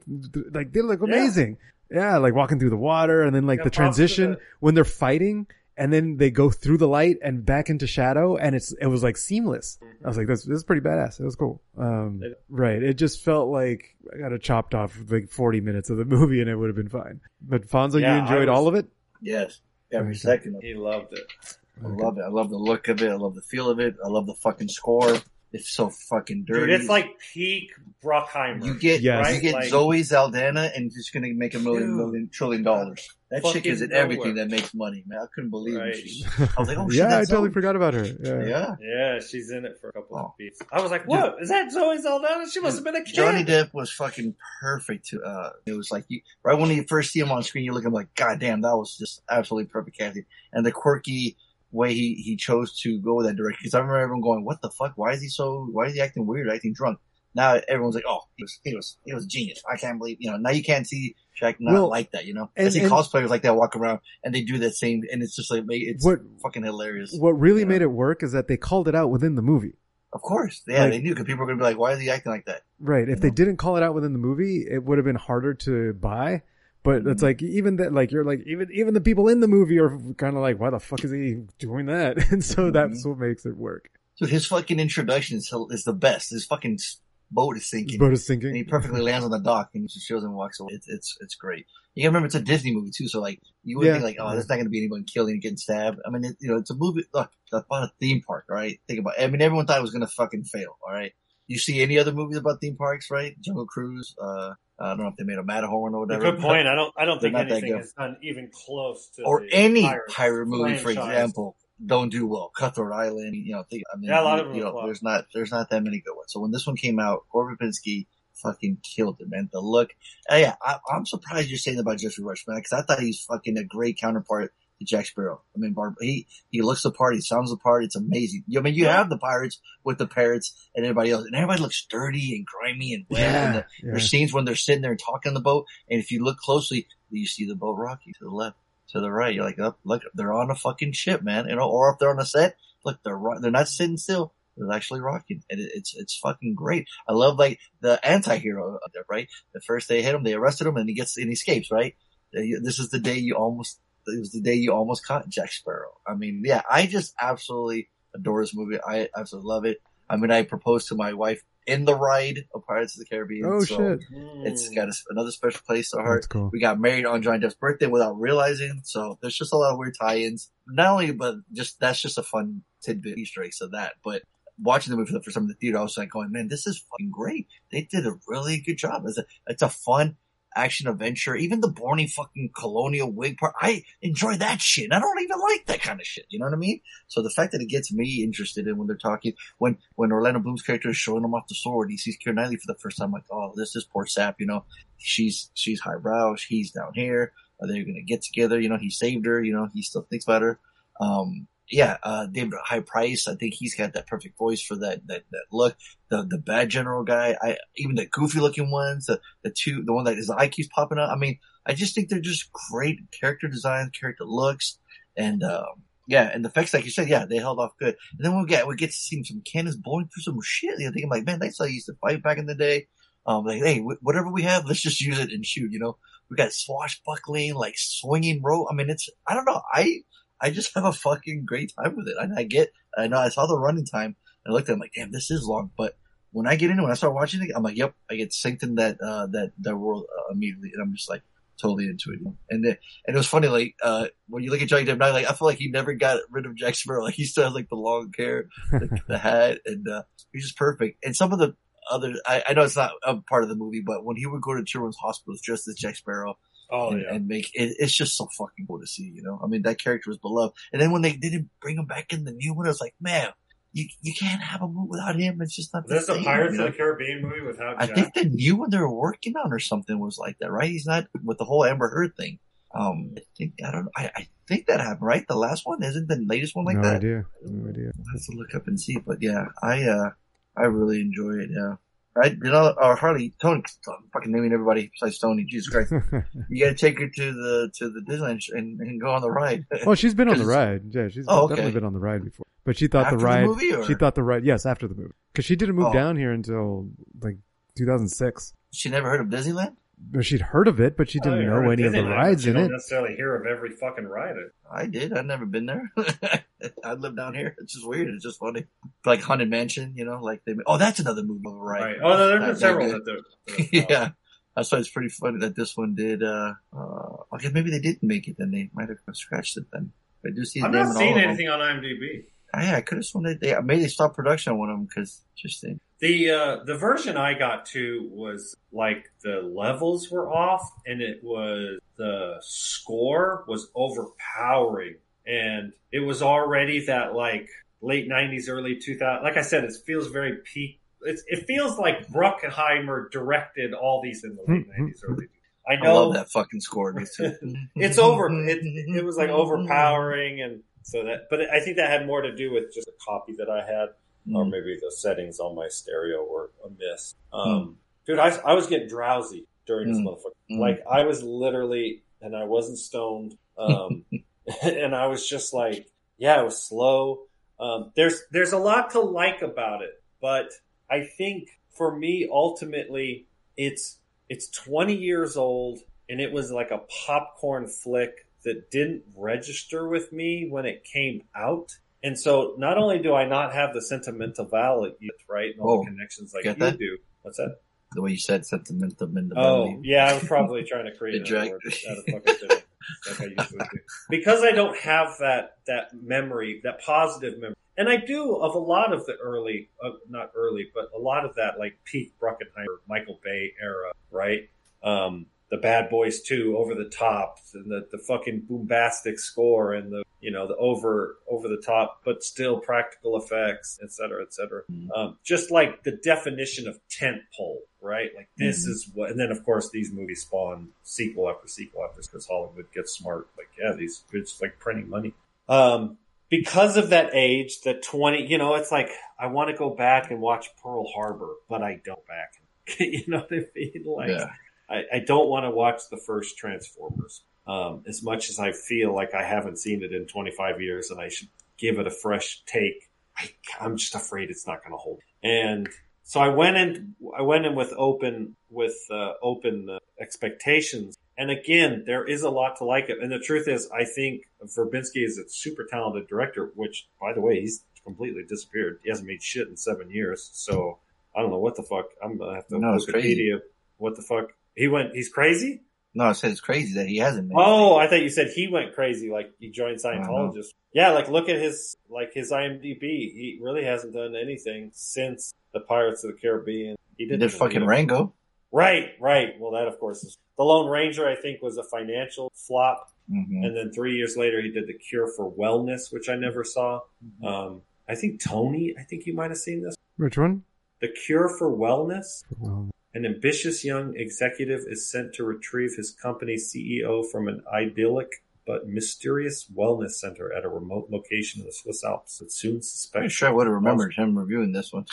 like they look amazing. Yeah, like walking through the water, and then like Yeah, the transition the- when they're fighting, and then they go through the light and back into shadow, and it's it was like seamless. I was like, this, this is pretty badass. It was cool. Um, right. It just felt like I got it chopped off like 40 minutes of the movie, and it would have been fine. But Fonso, Yeah, you enjoyed was- all of it. Yes. Every Okay. second of it. He loved it. I love it. I love the look of it. I love the feel of it. I love the fucking score. It's so fucking dirty. Dude, it's like peak Bruckheimer. you get Yes. you get Like- Zoe Saldana and it's gonna make a million trillion dollars. That chick is in everything that makes money, man. I couldn't believe Right. it. She's- I was like, oh shit, yeah, I totally Zoe. forgot about her. Yeah. Yeah. Yeah, she's in it for a couple Oh. of beats. I was like, "What is that Zoe Saldana? She must have been a kid." Johnny Depp was fucking perfect. To uh, it was like you, right when you first see him on screen, you're looking like, God damn, that was just absolutely perfect casting. And the quirky way he he chose to go that direction. Because I remember everyone going, "What the fuck? Why is he so? Why is he acting weird? Acting drunk?" Now everyone's like, oh, he was, he was, he was genius. I can't believe, you know, now you can't see Jack not Well, like that, you know? I and- see and- cosplayers like that walk around and they do that same, and it's just like, it's What- fucking hilarious. What really made it work is that they called it out within the movie. Of course. Yeah, Like- they knew because people were going to be like, why is he acting like that? Right. If they didn't call it out within the movie, it would have been harder to buy. But Mm-hmm. it's like even that, like you're like even even the people in the movie are kind of like, why the fuck is he doing that? And so Mm-hmm. that's what makes it work. Dude, his fucking introduction is, is the best. His fucking boat is sinking. His boat is sinking. And he perfectly lands on the dock and he just shows and walks away. It's, it's, it's great. You gotta remember it's a Disney movie too, so like, you would Yeah. think like, oh, there's not gonna be anyone killing and getting stabbed. I mean, it, you know, it's a movie, look, it's about a theme park, alright? Think about it. I mean, everyone thought it was gonna fucking fail, alright? You see any other movies about theme parks, right? Jungle Cruise, uh, I don't know if they made a Matterhorn or whatever. Good point. I don't. I don't think not that anything is done even close to or the any Pirates pirate movie, for example, don't do well. Cutthroat Island, you know, think, I mean, Yeah, a lot of them you know, flop. there's not, there's not that many good ones. So when this one came out, Gore Verbinski fucking killed it, man. The look, uh, yeah, I, I'm surprised you're saying that about Geoffrey Rush, man, because I thought he's fucking a great counterpart to Jack Sparrow. I mean, Barb, he, he looks the part, he sounds the part, it's amazing. I mean, you have the pirates with the parrots and everybody else, and everybody looks dirty and grimy and wet. Yeah, and the, yeah. There's scenes when they're sitting there and talking on the boat, and if you look closely, you see the boat rocking to the left, to the right. You're like, oh, look, they're on a fucking ship, man. You know, or if they're on a set, look, they're ro- they're not sitting still. They're actually rocking, and it, it's it's fucking great. I love like the anti-hero, of right? The first they hit him, they arrested him, and he gets and he escapes, right? Uh, This is the day you almost. It was the day you almost caught Jack Sparrow. I mean, yeah, I just absolutely adore this movie. I absolutely love it. I mean, I proposed to my wife in the ride of Pirates of the Caribbean. Oh, so shit. It's got a, another special place to her. That's cool. We got married on Johnny Depp's birthday without realizing. So there's just a lot of weird tie-ins. Not only, but just that's just a fun tidbit Easter eggs of that. But watching the movie for the first time in the theater, I was like going, man, this is fucking great. They did a really good job. It's a, it's a fun action adventure. Even the boring fucking colonial wig part, I enjoy that shit. I don't even like that kind of shit. You know what I mean? So the fact that it gets me interested in when they're talking, when, when Orlando Bloom's character is showing him off the sword, he sees Keira Knightley for the first time, like, oh, this is poor sap, you know, she's, she's highbrow, he's down here. Are they going to get together? You know, he saved her, you know, he still thinks about her. Um, yeah, uh, David High Price, I think he's got that perfect voice for that, that, that look. The, the bad general guy, I, even the goofy looking ones, the, the two, the one that his eye keeps popping up. I mean, I just think they're just great character design, character looks, and, um, yeah, and the effects, like you said, yeah, they held off good. And then we get, we get to see some cannons blowing through some shit. You know, thinking like, man, that's how you used to fight back in the day. Um, like, hey, wh- whatever we have, let's just use it and shoot, you know? We got swashbuckling, like swinging rope. I mean, it's, I don't know. I, I just have a fucking great time with it. And I get, I know I saw the running time and I looked at it, I'm like, damn, this is long. But when I get into it, when I start watching it, I'm like, yep, I get synced in that, uh, that, that world uh, immediately. And I'm just like, totally into it. And then, and it was funny, like, uh, when you look at Johnny Depp now, like, I feel like he never got rid of Jack Sparrow. Like, he still has, like, the long hair, the, the hat, and, uh, he's just perfect. And some of the other, I, I know it's not a part of the movie, but when he would go to children's hospitals dressed as Jack Sparrow, Oh and, yeah. and make it, it's just so fucking cool to see, you know? I mean, that character was beloved. And then when they didn't bring him back in the new one, I was like, man, you, you can't have a movie without him. It's just not the same. Is this a same, Pirates you know? of the Caribbean movie without I Jack? think the new one they were working on or something was like that, right? He's not with the whole Amber Heard thing. Um, I think, I don't know. I, I think that happened, right? The last one isn't the latest one like that? no that. idea. No idea. I'll have to look up and see. But yeah, I, uh, I really enjoy it. Yeah. I, you know, uh, Harley, Tony, I'm fucking naming everybody besides Tony. Jesus Christ. you gotta take her to the, to the Disneyland and, and go on the ride. Oh, she's been on the ride. Yeah, she's Oh, okay. definitely been on the ride before. But she thought After the the ride. movie, or- She thought the ride. Yes, after the movie, because she didn't move Oh. down here until like 2006. She never heard of Disneyland? But She'd heard of it, but she didn't know any of the Disneyland, but rides you in don't it. necessarily hear of every fucking ride. I did. I've never been there. I live down here. It's just weird. It's just funny. Like Haunted Mansion, you know, like they. Oh, that's another movie, right? Right. Oh, no, there have been several that- that yeah. That's why it's pretty funny that this one did. Uh, uh, okay, maybe they didn't make it. Then they might have scratched it. Then I do see. I'm name not in seeing anything on IMDb. Oh, yeah, I could have sworn that they maybe they stopped production on one of them because interesting. The uh, the version I got to was like the levels were off, and it was the score was overpowering, and it was already that like late '90s, early 2000. Like I said, it feels very peak. It's, it feels like Bruckheimer directed all these in the late hmm, hmm, '90s, hmm. early. I I know love that fucking score. Me too. it's over. It, it was like overpowering, and so that. But I think that had more to do with just a copy that I had. or Mm. maybe the settings on my stereo were amiss. Hmm. Um, dude, I, I was getting drowsy during this Mm. motherfucker. Mm. Like I was literally, and I wasn't stoned. Um, and I was just like, yeah, it was slow. Um, there's there's a lot to like about it, but I think for me, ultimately, it's it's 20 years old, and it was like a popcorn flick that didn't register with me when it came out. And so, not only do I not have the sentimental value, right, and all Oh, the connections like you that? do. What's that? The way you said sentimental. Oh, yeah, I was probably trying to create another word out of fucking thin air, like I usually do. Because I don't have that that memory, that positive memory, and I do of a lot of the early, uh, not early, but a lot of that like peak Bruckenheimer, Michael Bay era, right? Um, the Bad Boys 2, over the top, and the, the fucking bombastic score, and the you know the over over the top, but still practical effects, et cetera, et cetera. Um, just like the definition of tent pole, right? Like this Mhm. is what, and then of course these movies spawn sequel after sequel after because Hollywood gets smart. Like yeah, these it's like printing money. Um, because of that age, the twenty, you know, it's like I want to go back and watch Pearl Harbor, but I don't back. you know what I mean? Like Yeah. I, I don't want to watch the first Transformers. Um, as much as I feel like I haven't seen it in 25 years and I should give it a fresh take, I, I'm just afraid it's not going to hold. And so I went in, I went in with open, with uh, open uh, expectations. And again, there is a lot to like it. And the truth is, I think Verbinski is a super talented director, which by the way, he's completely disappeared. He hasn't made shit in seven years. So I don't know what the fuck. I'm going to have to No. Wikipedia what the fuck. He went, he's crazy? No, I said it's crazy that he hasn't made. Oh, I thought you said he went crazy, like he joined Scientologists. Yeah, like look at his like his IMDb. He really hasn't done anything since the Pirates of the Caribbean. He He did, did fucking Rango. Right, right. Well, that of course is the Lone Ranger. I think was a financial flop, Mhm. and then three years later he did the Cure for Wellness, which I never saw. Mm-hmm. Um, I think Tony. I think you might have seen this. Which one? The Cure for Wellness. Well, An ambitious young executive is sent to retrieve his company's CEO from an idyllic but mysterious wellness center at a remote location in the Swiss Alps. It soon I'm suspects sure I would have remembered him reviewing this one.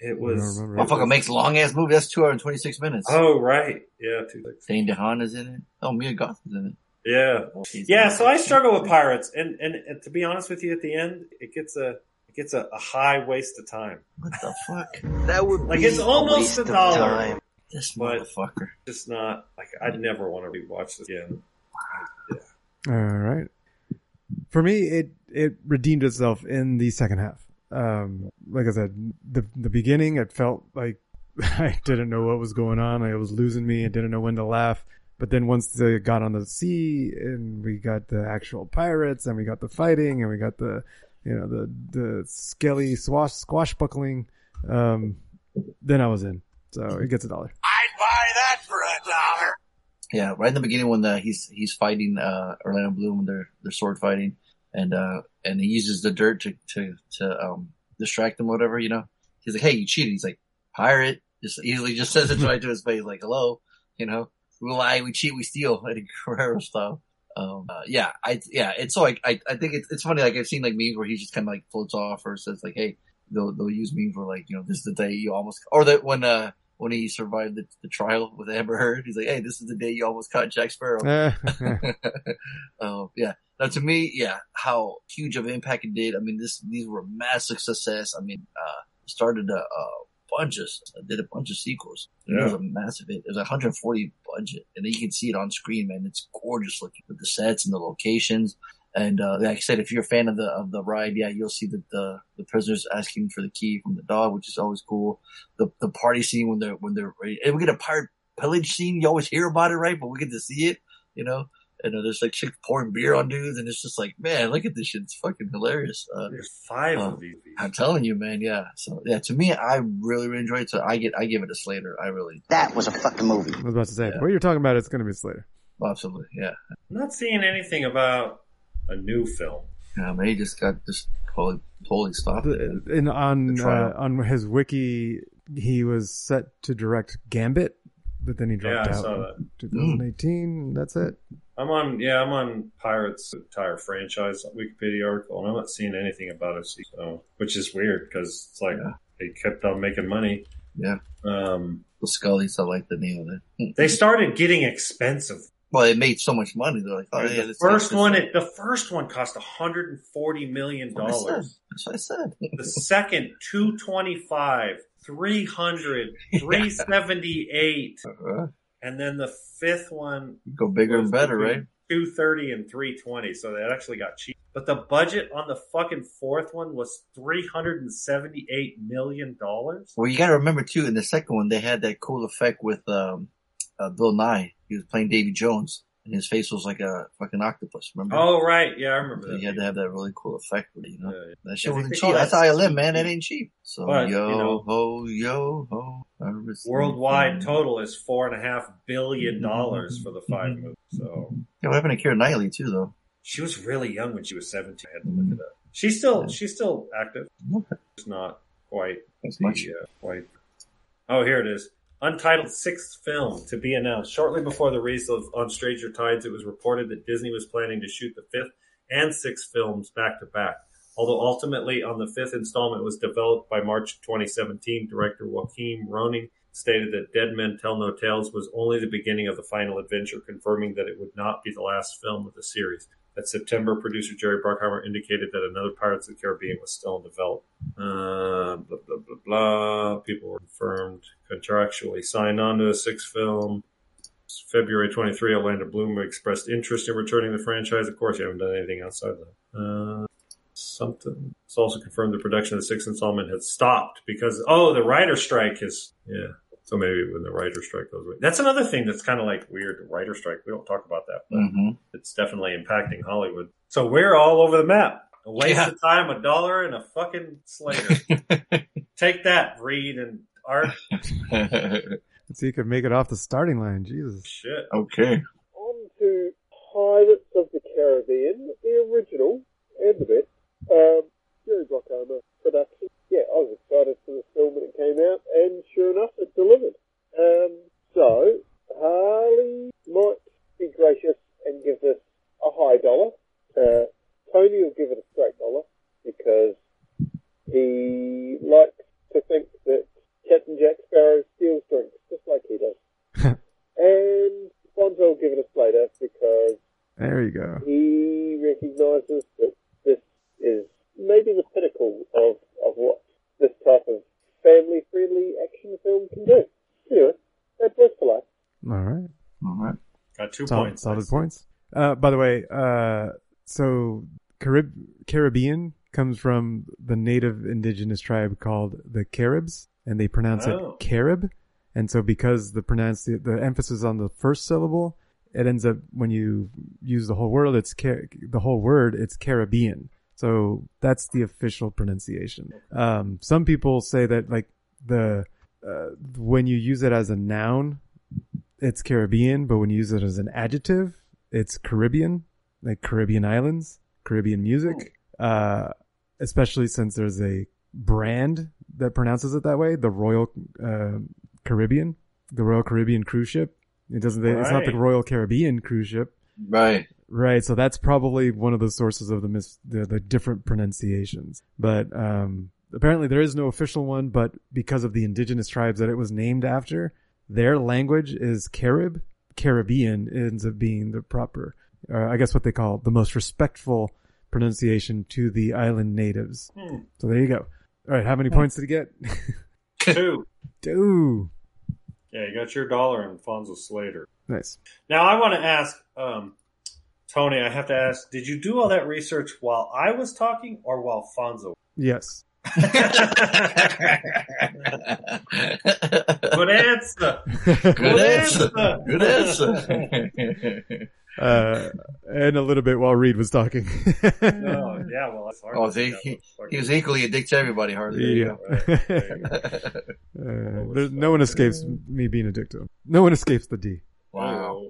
it was. remember. it Motherfucker makes long ass movie. That's two hours and twenty six minutes. Oh right, yeah, two six. Dane DeHaan is in it. Oh, Mia Goth is in it. Yeah, She's yeah. So. I struggle with pirates, and, and and to be honest with you, at the end, it gets a it gets a, a high waste of time. What the fuck? That would Like be it's almost waste a of dollar. time. This motherfucker. Just not like I'd never want to rewatch this again. All right. For me, it it redeemed itself in the second half. Um, like I said, the the beginning, it felt like I didn't know what was going on. It was losing me. I didn't know when to laugh. But then once they got on the sea and we got the actual pirates and we got the fighting and we got the, you know, the, the skelly swash, squashbuckling, um, then I was in. So it gets a dollar. I'd buy that for a dollar. Yeah, right in the beginning when the, he's he's fighting uh, Orlando Bloom when they're they're sword fighting, and uh, and he uses the dirt to to to um, distract him, whatever. You know, he's like, "Hey, you cheated." He's like, "Pirate." Just easily just says it right to his face, like, "Hello," you know, we lie, we cheat, we steal, Eddie Guerrero style. Um, uh, yeah, I yeah, it's so like I I think it's it's funny. Like I've seen like memes where he just kind of like floats off or says like, "Hey," they'll they'll use meme for like you know this is the day you almost or that when uh when he survived the, the trial with Amber Heard, he's like, "Hey, this is the day you almost caught Jack Sparrow." um, yeah. Now, to me, yeah, how huge of an impact it did. I mean, this these were massive success. I mean, uh, started a, a bunch of did a bunch of sequels. It was a massive hit. It was a 140 budget, and you can see it on screen, man. It's gorgeous looking with the sets and the locations. And uh, like I said, if you're a fan of the of the ride, yeah, you'll see that the the prisoners asking for the key from the dog, which is always cool. The the party scene when they're when they're ready, and we get a pirate pillage scene. You always hear about it, right? But we get to see it, you know. And uh, there's like chicks pouring beer on dudes, and it's just like, man, look at this shit. It's fucking hilarious. Uh, There's five um, of these. I'm telling you, man. Yeah. So yeah, to me, I really, really enjoyed it. So I get, I give it a Slater. I really, That was a fucking movie. I was about to say, what you're talking about, it's going to be Slater. absolutely, yeah. I'm not seeing anything about a new film. Yeah, man, he just got just totally, totally stopped. it, man. In on uh, on his wiki, he was set to direct Gambit, but then he dropped Yeah, I out. saw in that. 2018. That's it. I'm on, yeah, I'm on Pirates entire franchise Wikipedia article, and I'm not seeing anything about it, so, which is weird because it's like they kept on making money. Yeah. Um, The Scullies, I like the name of it. they started getting expensive. Well, it made so much money. They're like, oh yeah, the first one, it, the first one cost 140 million That's what I said. dollars. That's what I said. The second, 225, 300, 378. Uh, And then the fifth one Go bigger and better, right? 230 and 320. So that actually got cheap. But the budget on the fucking fourth one was 378 million dollars. Well, you got to remember too. In the second one, they had that cool effect with um, uh, Bill Nighy. He was playing Davy Jones, and his face was like a fucking octopus. Remember? Oh right, yeah, I remember So that. you had to have that really cool effect with you know. Yeah, yeah. That shit wasn't cheap. That's that how I live, man. That ain't cheap. So But, yo you know- ho yo ho. Worldwide total is four and a half billion dollars for the five Mm-hmm. movies. So Yeah, what happened to Keira Knightley too, though? she was really young when she was 17. I had to look it up. She's still she's still active. It's not quite That's the, much. uh, quite. Oh, here it is. Untitled sixth film to be announced. Shortly before the release of On Stranger Tides, it was reported that Disney was planning to shoot the fifth and sixth films back to back. Although ultimately, on the fifth installment was developed by March 2017, director Joaquin Rønning stated that Dead Men Tell No Tales was only the beginning of the final adventure, confirming that it would not be the last film of the series. That September, producer Jerry Bruckheimer indicated that another Pirates of the Caribbean was still in development. Uh, blah, blah, blah, blah. People were confirmed contractually signed on to a sixth film. February 23, Orlando Bloom expressed interest in returning the franchise. Of course, you haven't done anything outside that. Uh, something. It's also confirmed the production of the sixth installment had stopped because, oh, the writer strike is, yeah. So maybe when the writer strike goes away. That's another thing that's kind of like weird, the writer strike. We don't talk about that, but Mm-hmm. it's definitely impacting Hollywood. So we're all over the map. A waste Yeah. of time, a dollar, and a fucking Slater. Take that, Reed and Art. Let's see, if you could make it off the starting line. Jesus. Shit. okay. On to Pirates of the Caribbean, the original and the best. Um, Jerry Bruckheimer production. Yeah, I was excited for the film when it came out, and sure enough, it delivered. Um, so Harley might be gracious and give this a high dollar. Uh, Tony will give it a straight dollar because he likes to think that Captain Jack Sparrow steals drinks just like he does. and Bonzo will give it a Slater because There you go. he recognises that this is maybe the pinnacle of, of what this type of family-friendly action film can do. Anyway, that's West for life. All right. All right. Got two Solid, points. solid Nice. points. Uh, by the way, uh, so Carib- Caribbean comes from the native indigenous tribe called the Caribs, and they pronounce Oh. it Carib. And so because the pronounce the, the emphasis on the first syllable, it ends up when you use the whole word, it's Car- the whole word, it's Caribbean. So that's the official pronunciation. Um, some people say that like the uh, when you use it as a noun, it's Caribbean, but when you use it as an adjective, it's Caribbean, like Caribbean islands, Caribbean music. Uh, especially since there's a brand that pronounces it that way, the Royal uh, Caribbean, the Royal Caribbean cruise ship. It doesn't. It's not the Royal Caribbean cruise ship. Right. Right. So that's probably one of the sources of the mis- the, the different pronunciations. But um, apparently there is no official one. But because of the indigenous tribes that it was named after, their language is Carib. Caribbean ends up being the proper, uh, I guess what they call the most respectful pronunciation to the island natives. Hmm. So there you go. All right. How many points did he get? Two. Two. Yeah, you got your dollar and Fonso Slater. Nice. Now I want to ask, um, Tony. I have to ask: Did you do all that research while I was talking, or while Fonso? Yes. Good answer. Good answer. Good answer. Uh, and a little bit while Reed was talking. Oh, yeah. Well, that's hard. oh, they, he, he was equally a dick to everybody, hardly. There you Yeah. Uh, there, no one escapes me being a dick to him. No one escapes the D.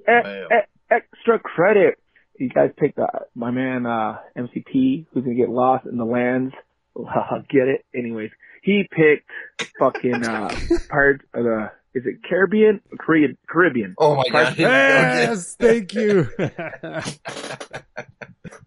E- e- extra credit. You guys picked uh, my man uh, MCP, who's gonna get lost in the lands. get it? Anyways, he picked fucking uh, Pirates of the is it Caribbean? Korean, Caribbean. Oh my Pirates- god. Here we go again. Yes, thank you.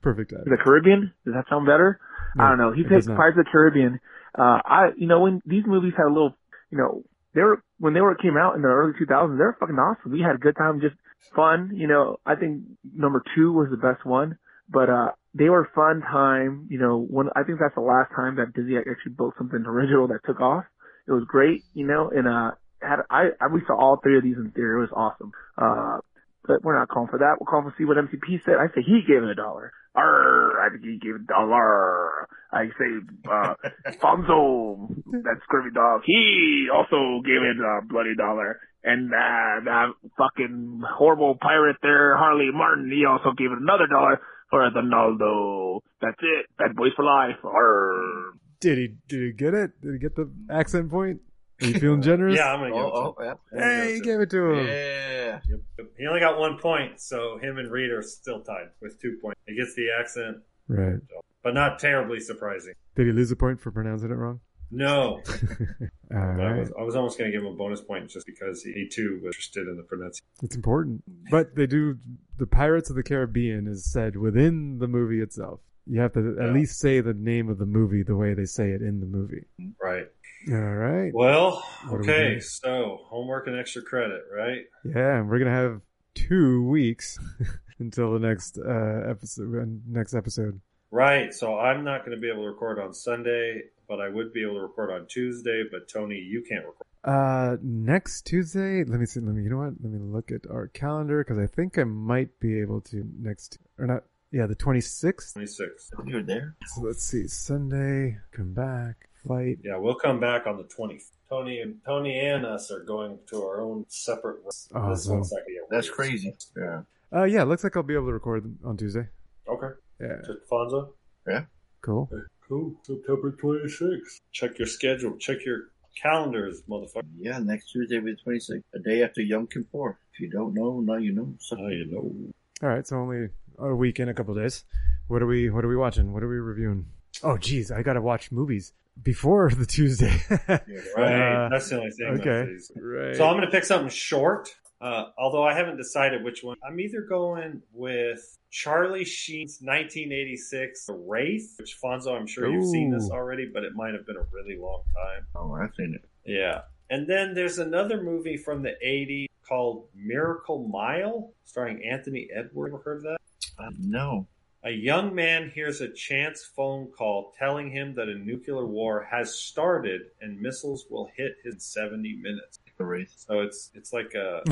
Perfect. The Caribbean? Does that sound better? No, I don't know. He picked. Pirates of the Caribbean. Uh, I, you know, when these movies had a little, you know, they were, when they were, came out in the early 2000s, they were fucking awesome. We had a good time, just fun, you know, I think number two was the best one, but, uh, they were fun time, you know, when, I think that's the last time that Disney actually built something original that took off. It was great, you know, and, uh, had, I, I, we saw all three of these in theater. It was awesome. Uh, but we're not calling for that. We're calling to see what MCP said. I say he gave it a dollar. Arr, I think he gave a dollar. I say, uh, Fonso, that scurvy dog, he also gave it a bloody dollar. And, uh, that fucking horrible pirate there, Harley Martin, he also gave it another dollar for the Naldo. That's it. Bad boys for life. Arr. Did he? Did he get it? Did he get the accent point? Are you feeling generous? Yeah, I'm gonna give it to Oh, him. oh, yeah. Hey, give he gave it to him. Yeah. him. He only got one point, so him and Reed are still tied with two points. He gets the accent, Right. but not terribly surprising. Did he lose a point for pronouncing it wrong? No, All I was, I was almost going to give him a bonus point just because he too was interested in the pronunciation. It's important. But they do, the Pirates of the Caribbean is said within the movie itself. You have to Yeah. at least say the name of the movie the way they say it in the movie. Right. All right. Well, What are we okay. So homework and extra credit, right? Yeah, and we're gonna have two weeks until the next uh, episode. Next episode. Right. So I'm not going to be able to record on Sunday, but I would be able to record on Tuesday. But Tony, you can't record. Uh, next Tuesday. Let me see. Let me. You know what? Let me look at our calendar because I think I might be able to next or not. Yeah, the twenty sixth. 26. You're there. So let's see. Sunday. Come back. Flight. Yeah, we'll come back on the 20th. Tony and Tony and us are going to our own separate. This Awesome. one's not gonna be a That's crazy. Yeah. Uh, yeah. Looks like I'll be able to record on Tuesday. Okay. Yeah. To Fonso. Yeah. Cool. Cool. September 26th. Check your schedule. Check your calendars, motherfucker. Yeah, next Tuesday will be the 26th, a day after Yom Kippur. If you don't know, now you know. So, Now you know. All right. So only a week in a couple days. What are we? What are we watching? What are we reviewing? Oh, geez, I gotta watch movies before the Tuesday. Right. Uh, That's the only thing. okay. Right. So I'm going to pick something short. Uh, although I haven't decided which one. I'm either going with Charlie Sheen's 1986 The Wraith, which Fonso, I'm sure you've seen this already, but it might have been a really long time. oh, I've seen it. Yeah. And then there's another movie from the 80s called Miracle Mile, starring Anthony Edwards. Ever heard of that? Uh, no. A young man hears a chance phone call telling him that a nuclear war has started and missiles will hit in 70 minutes. The Wraith. So it's it's like a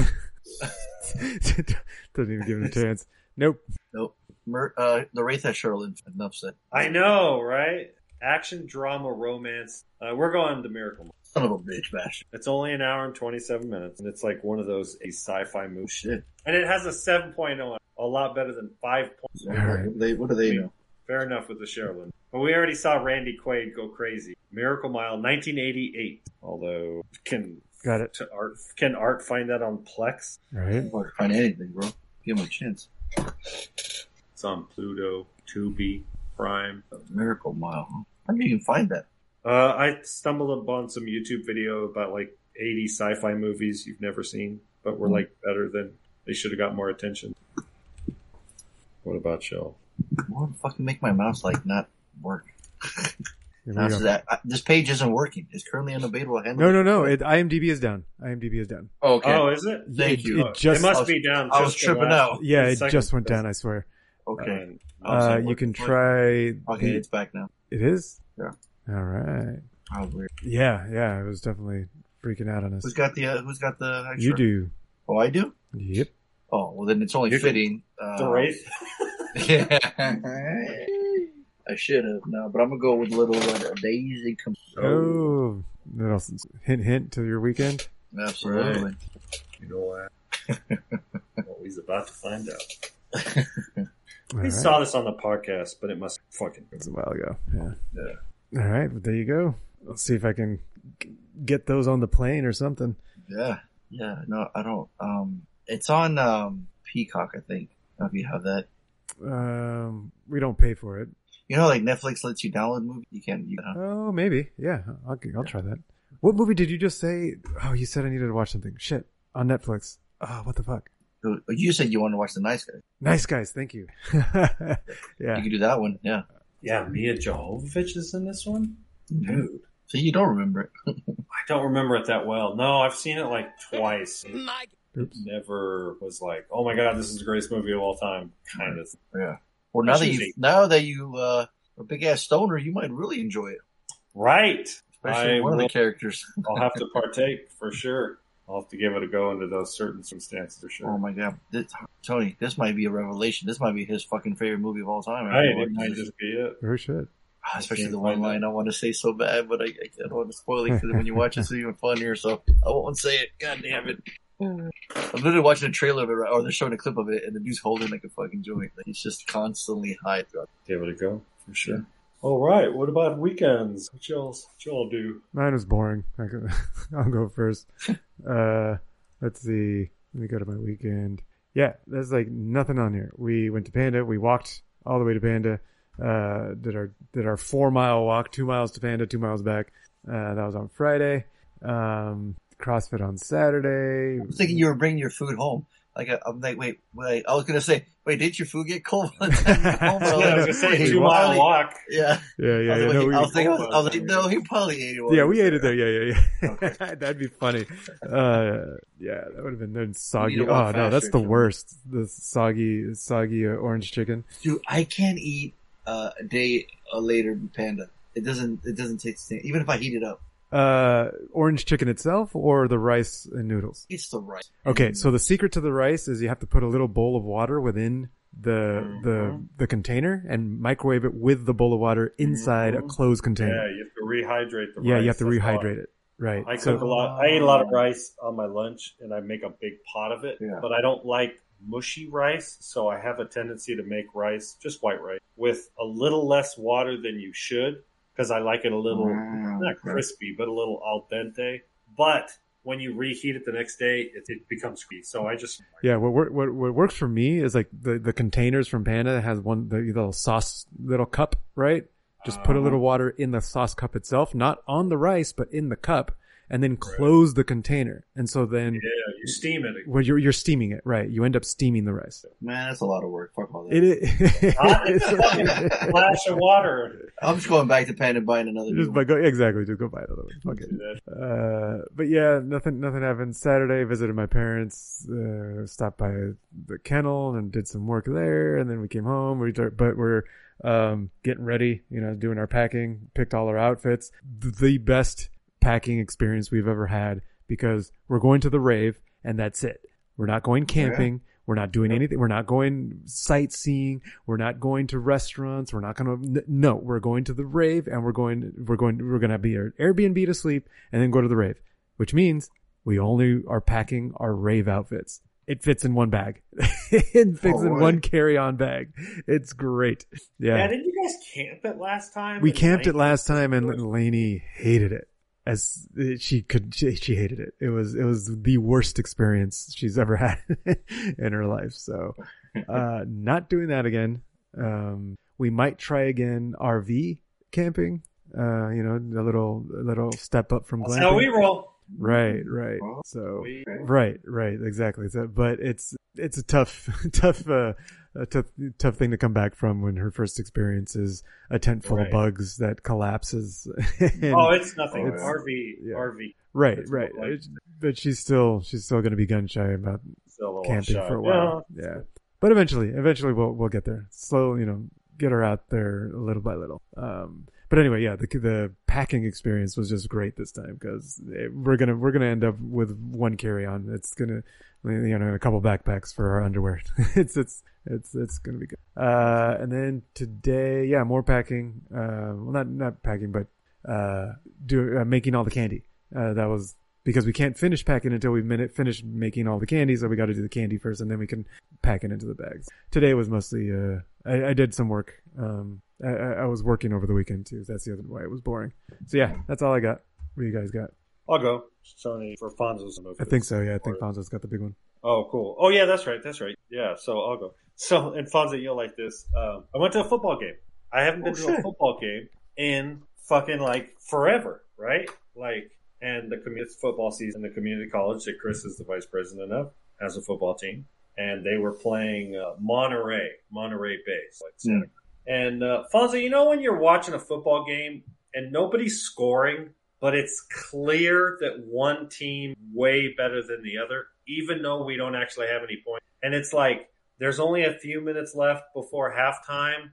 Doesn't even give him a chance. Nope. Nope. Mer- uh, the Wraith has Sherilyn. Enough said. I know, right? Action, drama, romance. Uh, we're going to Miracle. Son of a bitch, bash. It's only an hour and 27 minutes, and it's like one of those a sci-fi movies. Shit. And it has a 7.0, a lot better than 5. points. what, they, what do they know? Fair enough with the Sherilyn. But we already saw Randy Quaid go crazy. Miracle Mile, 1988. Although, can Got it. to art can art find that on Plex? Right. Hard to find anything, bro. Give him a chance. It's on Pluto, Tubi, Prime. Miracle Mile. Huh? How do you even find that? Uh, I stumbled upon some YouTube video about like 80 sci-fi movies you've never seen, but were like better than they should have got more attention. What about y'all? What the fucking make my mouse like not work? Here we Now, go. so that uh, this page isn't working. It's currently unavailable. Handle No, no, no. It, IMDb is down. IMDb is down. Oh, okay. Oh, is it? Thank it, you. It just, it must was- be down. I was tripping out. yeah, it just went down. I swear. okay. Uh, Uh, you can try. Okay, the- it's back now. it is. Yeah. All right. How weird. Yeah, yeah. It was definitely freaking out on us. Who's got the uh, Who's got the? Extra? You do. Oh, I do. Yep. Oh, well then it's only You can- fitting. Uh, the Wraith. Yeah. I should have no, but I'm gonna go with little uh, Daisy. Come. Oh, what else? Hint, hint to your weekend. Absolutely. You know what? well, he's about to find out. All We right. saw this on the podcast, but it must fucking. It's a while ago. Yeah. Yeah. All right. Well, there you go. Let's see if I can g- get those on the plane or something. Yeah. Yeah. No, I don't. Um, it's on um Peacock, I think. I don't know if you have that. Um, we don't pay for it. You know, like Netflix lets you download movies. You can't. You can, Oh, maybe. Yeah. I'll, I'll try that. What movie did you just say? Oh, you said I needed to watch something. Shit. On Netflix. Oh, what the fuck? You said you wanted to watch The Nice Guy. Nice guys, thank you. yeah. You can do that one. Yeah. Yeah, Mia Jovovich is in this one? Dude. So you don't remember it. I don't remember it that well. No, I've seen it like twice. Oops. Never was like, oh my god, this is the greatest movie of all time. Kind of. Yeah. Well, now that you now that you uh, are a big ass stoner, you might really enjoy it. Right. Especially I one of the characters. I'll have to partake for sure. I'll have to give it a go under those certain circumstances for sure. Oh my god, this, Tony, this might be a revelation. This might be his fucking favorite movie of all time. Right, it might just be it. Very shit. Ah, Especially the one line I want to say so bad, but I, I don't want to spoil it because when you watch it, it's even funnier. So I won't say it. God damn it! I'm literally watching a trailer of it, right- or they're showing a clip of it, and the dude's holding like a fucking joint. Like, he's just constantly high throughout. Give it a go for sure. All right. What about weekends? What y'all, what y'all do? Mine was boring. I could, I'll go first. Uh, let's see. Let me go to my weekend. Yeah, there's like nothing on here. We went to Panda. We walked all the way to Panda. Uh, did our did our four mile walk, two miles to Panda, two miles back. Uh, that was on Friday. Um, CrossFit on Saturday. I was thinking you were bringing your food home. Like I- I'm like, wait, wait. I was gonna say, wait, didn't your food get cold? by the time you got home? Yeah, I was gonna say, two mile walk. Yeah, Yeah, yeah, I was, yeah. like, No, we, I was thinking, I was, like, no, he probably ate it. yeah, we was ate it there. Yeah, yeah, yeah. That'd be funny. Uh, yeah, that would have been then soggy. Oh walk no, that's the worst. The soggy, soggy uh, orange chicken. Dude, I can't eat uh, a day uh, later Panda. It doesn't. It doesn't taste the same. Even if I heat it up, Uh, orange chicken itself or the rice and noodles? it's the rice. Okay, so the secret to the rice is you have to put a little bowl of water within the the Mm-hmm. the container and microwave it with the bowl of water inside a closed container. Yeah, you have to rehydrate the rice. Yeah, rice. you have to That's rehydrate it. Right. I So- cook a lot. I eat a lot of rice on my lunch, and I make a big pot of it. Yeah. But I don't like mushy rice, so I have a tendency to make rice, just white rice, with a little less water than you should, because I like it a little Mm, not crispy, but a little al dente. But when you reheat it the next day, it, it becomes crispy. So I just Yeah, what, what what works for me is like the, the containers from Panda has one the little sauce little cup, right? Just put a little water in the sauce cup itself, not on the rice, but in the cup, and then close the container. And so then yeah, you steam it. when you're you're steaming it, right? You end up steaming the rice. Man, that's a lot of work. Fuck all that. It is. Hot flash of water. I'm just going back to Panda and buying another. Just new by one. go exactly, just go buy another one. Fuck it. Uh, but yeah, nothing, nothing happened. Saturday, visited my parents, uh, stopped by the kennel and did some work there, and then we came home. We, start- but we're um, getting ready, you know, doing our packing, picked all our outfits. The best packing experience we've ever had because we're going to the rave, and that's it. We're not going camping. We're not doing anything. We're not going sightseeing. We're not going to restaurants. We're not going to, no, we're going to the rave and we're going, we're going, we're going to be our Airbnb to sleep and then go to the rave, which means we only are packing our rave outfits. It fits in one bag. it fits Oh, in one carry-on bag. It's great. Yeah. Yeah. didn't you guys camp it last time? we camped it last time and Lainey hated it. As she could, she, she hated it. It was, it was the worst experience she's ever had in her life. So, uh, not doing that again. Um, we might try again RV camping. Uh, you know, a little, a little step up from That's glamping. how we roll. Right, right. So, right, right, exactly. So, but it's it's a tough, tough, uh, a tough, tough thing to come back from when her first experience is a tent full Right. of bugs that collapses. Oh, it's nothing. It's- RV, yeah. RV. right, it's right. like- but she's still she's still going to be gun shy about Still a little camping shy. for a while. Yeah. But eventually, eventually we'll we'll get there. Slow, you know, get her out there little by little. Um, but anyway, yeah, the the packing experience was just great this time because we're gonna we're gonna end up with one carry on. It's gonna you know a couple backpacks for our underwear. it's it's it's it's gonna be good. Uh, and then today, yeah, more packing. Uh, well, not not packing, but uh, do uh, making all the candy. Uh, that was because we can't finish packing until we minute finish making all the candy, so we got to do the candy first, and then we can pack it into the bags. Today was mostly uh, I, I did some work. Um, I, I was working over the weekend too. That's the other why it was boring. So yeah, that's all I got. What do you guys got? I'll go. Sony for Fonso's movie. I think so. Yeah, I think Fonso's got the big one. Oh, cool. Oh, yeah, that's right. That's right. Yeah, so I'll go. So, and Fonso, you'll like this. Um, I went to a football game. I haven't been Oh, to a football game in fucking like forever, right? Like and the community football season, the community college that Chris is the vice president of, has a football team, and they were playing uh, Monterey, Monterey Bay. Like Santa Cruz. And uh, Fonso, you know when you're watching a football game and nobody's scoring, but it's clear that one team way better than the other, even though we don't actually have any points. And it's like there's only a few minutes left before halftime,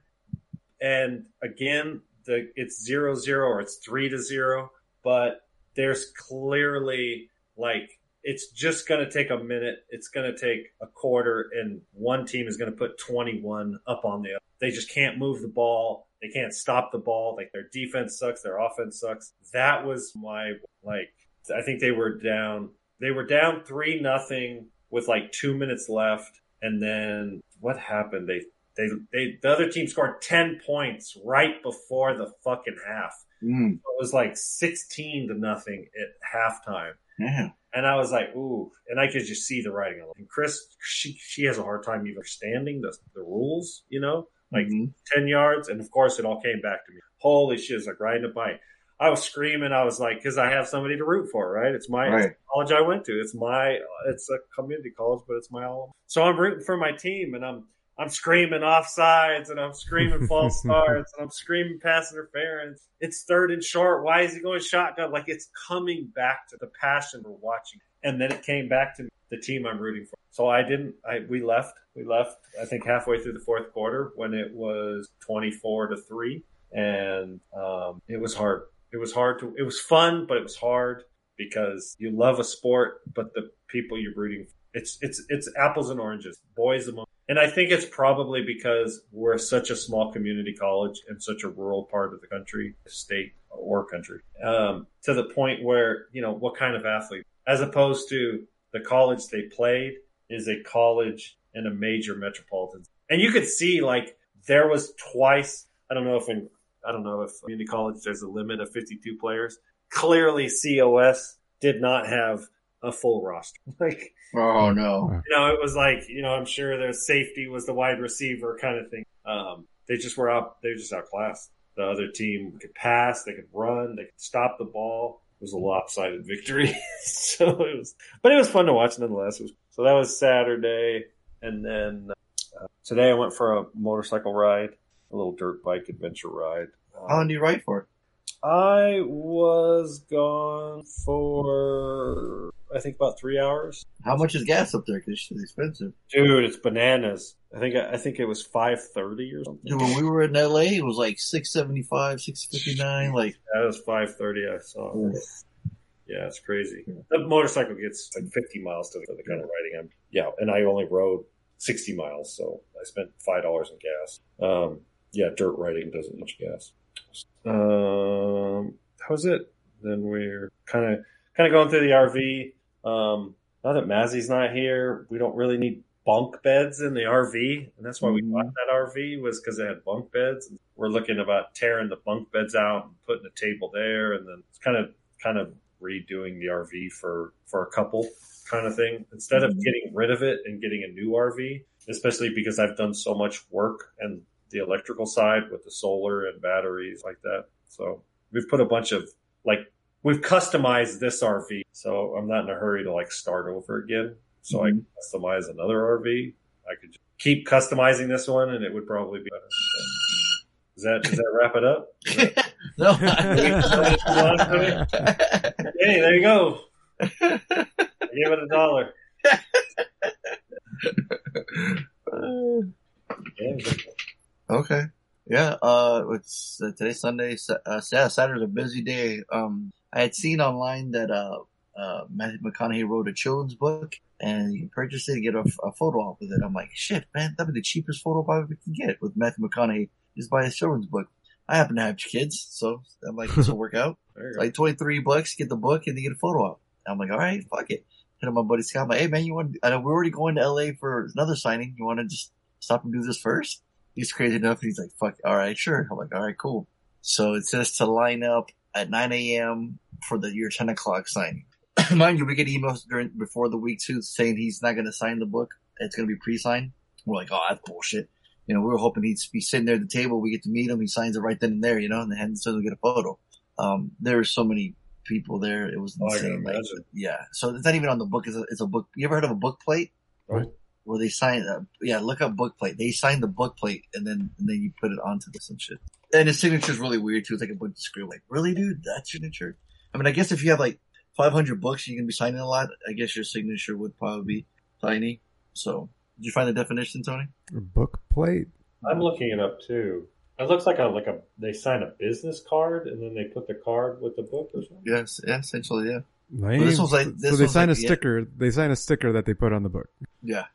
and again, the it's zero zero or it's three to zero, but there's clearly like it's just going to take a minute. It's going to take a quarter, and one team is going to put 21 up on the other. They just can't move the ball. They can't stop the ball. Like their defense sucks. Their offense sucks. That was my like. I think they were down. They were down three nothing with like two minutes left, and then what happened? They they they the other team scored 10 points right before the fucking half. Mm. It was like 16 to nothing at halftime. Yeah. And I was like, ooh, and I could just see the writing on it. And Chris, she she has a hard time even understanding the the rules, you know, like Mhm. ten yards. And of course, it all came back to me. Holy shit! It's like riding a bike. I was screaming. I was like, because I have somebody to root for, right? It's my Right. college I went to. It's my it's a community college, but it's my alma. So I'm rooting for my team, and I'm I'm screaming offsides, and I'm screaming false starts, and I'm screaming pass interference. It's third and short. Why is he going shotgun? Like it's coming back to the passion we're watching. And then it came back to the team I'm rooting for. So I didn't. I we left. We left. I think halfway through the fourth quarter when it was 24 to three, and um, it was hard. It was hard to. It was fun, but it was hard because you love a sport, but the people you're rooting. For, it's it's it's apples and oranges, boys among. And I think it's probably because we're such a small community college in such a rural part of the country, state or country, um, to the point where you know what kind of athlete, as opposed to the college they played, is a college in a major metropolitan. And you could see like there was twice. I don't know if in I don't know if community college there's a limit of 52 players. Clearly, COS did not have a full roster. Like Oh no. you know, it was like, you know, I'm sure their safety was the wide receiver kind of thing. Um, they just were out, they were just outclassed. The other team could pass, they could run, they could stop the ball. It was a lopsided victory. so it was, but it was fun to watch nonetheless. Was, so that was Saturday. And then uh, today I went for a motorcycle ride, a little dirt bike adventure ride. Um, How long do you ride for? I was gone for, I think about three hours. How much is gas up there? Because it's expensive. Dude, it's bananas. I think I think it was five thirty or something. Dude, when we were in LA, it was like six seventy five, six fifty nine. Like, That was five thirty. I saw. Yeah, it's crazy. The motorcycle gets like fifty miles to the, the kind of riding I'm. Yeah, and I only rode sixty miles, so I spent five dollars in gas. Um, yeah, dirt riding doesn't much gas. Um, that was it. Then we're kind of kind of going through the RV. Um, now that Mazzy's not here, we don't really need bunk beds in the RV, and that's why we bought that RV was because it had bunk beds. We're looking about tearing the bunk beds out and putting a table there, and then it's kind of kind of redoing the RV for for a couple kind of thing instead of Mhm. getting rid of it and getting a new RV. Especially because I've done so much work and the electrical side with the solar and batteries like that. So we've put a bunch of like we've customized this RV, so I'm not in a hurry to like start over again. So I can customize another RV. I could just keep customizing this one, and it would probably be better. So, does that does that wrap it up? no. hey, there you go. I gave it a dollar. Okay. Yeah. Uh, it's uh, today's Sunday. Sa- Uh, Sa- Saturday's a busy day. Um, I had seen online that uh, uh, Matthew McConaughey wrote a children's book, and you can purchase it and get a, a photo op with it. I'm like, shit, man, that'd be the cheapest photo op we can get with Matthew McConaughey. Just buy his children's book. I happen to have kids, so I'm like, this will work out. It's like 23 bucks, get the book, and then get a photo op. I'm like, all right, fuck it. Hit up my buddy Scott. I'm like, hey man, you want? I know we're already going to LA for another signing. You want to just stop and do this first? He's crazy enough. He's like, fuck, all right, sure. I'm like, all right, cool. So it says to line up at 9 a.m. for the your 10 o'clock signing. Mind you, we get emails during before the week too saying he's not going to sign the book. It's going to be pre-signed. We're like, oh, that's bullshit. You know, we were hoping he'd be sitting there at the table. We get to meet him. He signs it right then and there, you know, and then so we get a photo. Um, there are so many people there. It was Oh, insane. like, yeah. So it's not even on the book. It's a, it's a book. You ever heard of a book plate? What? Where they sign, uh, yeah, look up book plate. They sign the book plate and then, and then you put it onto this some shit. And his signature is really weird too. It's like a bunch of script. Like, really, dude? That signature? I mean, I guess if you have like 500 books, you can be signing a lot. I guess your signature would probably be tiny. So, did you find the definition, Tony? A book plate. I'm looking it up too. It looks like a like a they sign a business card and then they put the card with the book or something. Yes, yeah, essentially, yeah. Well, this was like- this so they was sign like- a yeah. sticker. They sign a sticker that they put on the book. Yeah.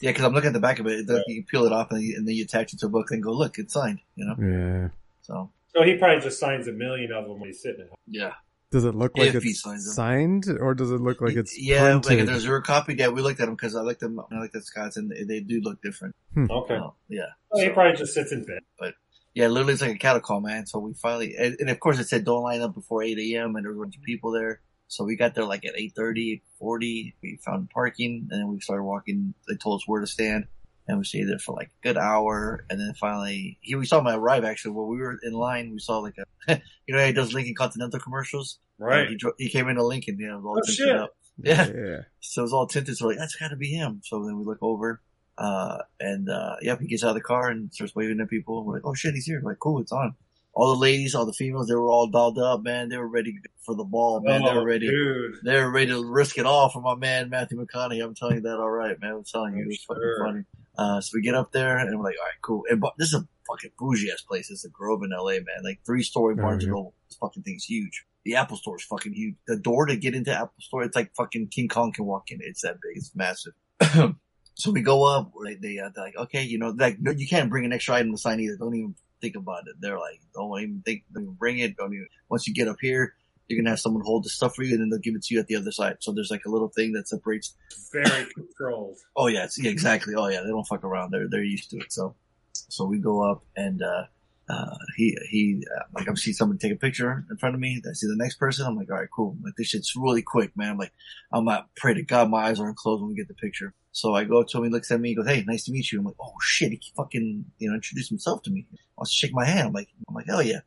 Yeah, because I'm looking at the back of it. It's like You peel it off and, you, and then you attach it to a book and go, look, it's signed, you know? Yeah. So, So he probably just signs a million of them when he's sitting at home. yeah. Does it look like If it's signs signed, or does it look like it's Yeah, like printed? if there's a copy, yeah, we looked at them because I like them. I like the Scots and they, they do look different. Okay. Uh, yeah. Well, he probably just sits in bed. But yeah, literally it's like a cattle call, man. So we finally, and, and of course it said don't line up before 8 a.m. and there was a bunch of people there. So we got there like at 8.30, 8.40. We found parking and then we started walking. They told us where to stand and we stayed there for like a good hour. And then finally, here we saw him arrive actually. While we were in line, we saw like a, you know, he does Lincoln Continental commercials. Right. He, dro- he came into Lincoln, you know, was all Oh, tinted shit. up. Yeah. Yeah. So it was all tinted. So like, that's got to be him. So then we look over, uh, and uh, yep, he gets out of the car and starts waving at people. We're like, oh shit, he's here. We're like, cool, it's on. All the ladies, all the females, they were all dolled up, man. They were ready for the ball, man. they Oh, were ready. dude. They were ready to risk it all for my man Matthew McConaughey. I'm telling you that, all right, man. I'm telling you, it was fucking funny. Uh, so we get up there and we're like, all right, cool. And but this is a fucking bougie ass place. It's a Grove in LA, man. Like three story Barnes and Noble. This fucking thing's huge. The Apple Store is fucking huge. The door to get into Apple Store, it's like fucking King Kong can walk in. It's that big. It's massive. so we go up. They, they uh, they're like, okay, you know, like no, you can't bring an extra item to sign either. Don't even think about it. They're like, don't even think, don't even bring it. Don't even. Once you get up here, you're gonna have someone hold the stuff for you, and then they'll give it to you at the other side. So there's like a little thing that separates Very controlled. Oh yeah, it's, yeah, exactly. Oh yeah, they don't fuck around. They're they're used to it. So, so we go up and uh, uh, he he uh, like I'm see someone take a picture in front of me. I see the next person. I'm like, all right, cool. Like this shit's really quick, man. I'm like, I'm not pray to God my eyes aren't closed when we get the picture. So I go up to him. He looks at me. He goes, "Hey, nice to meet you." I'm like, "Oh shit!" He fucking you know introduced himself to me. Wants to shake my hand. I'm like, I'm like, hell yeah.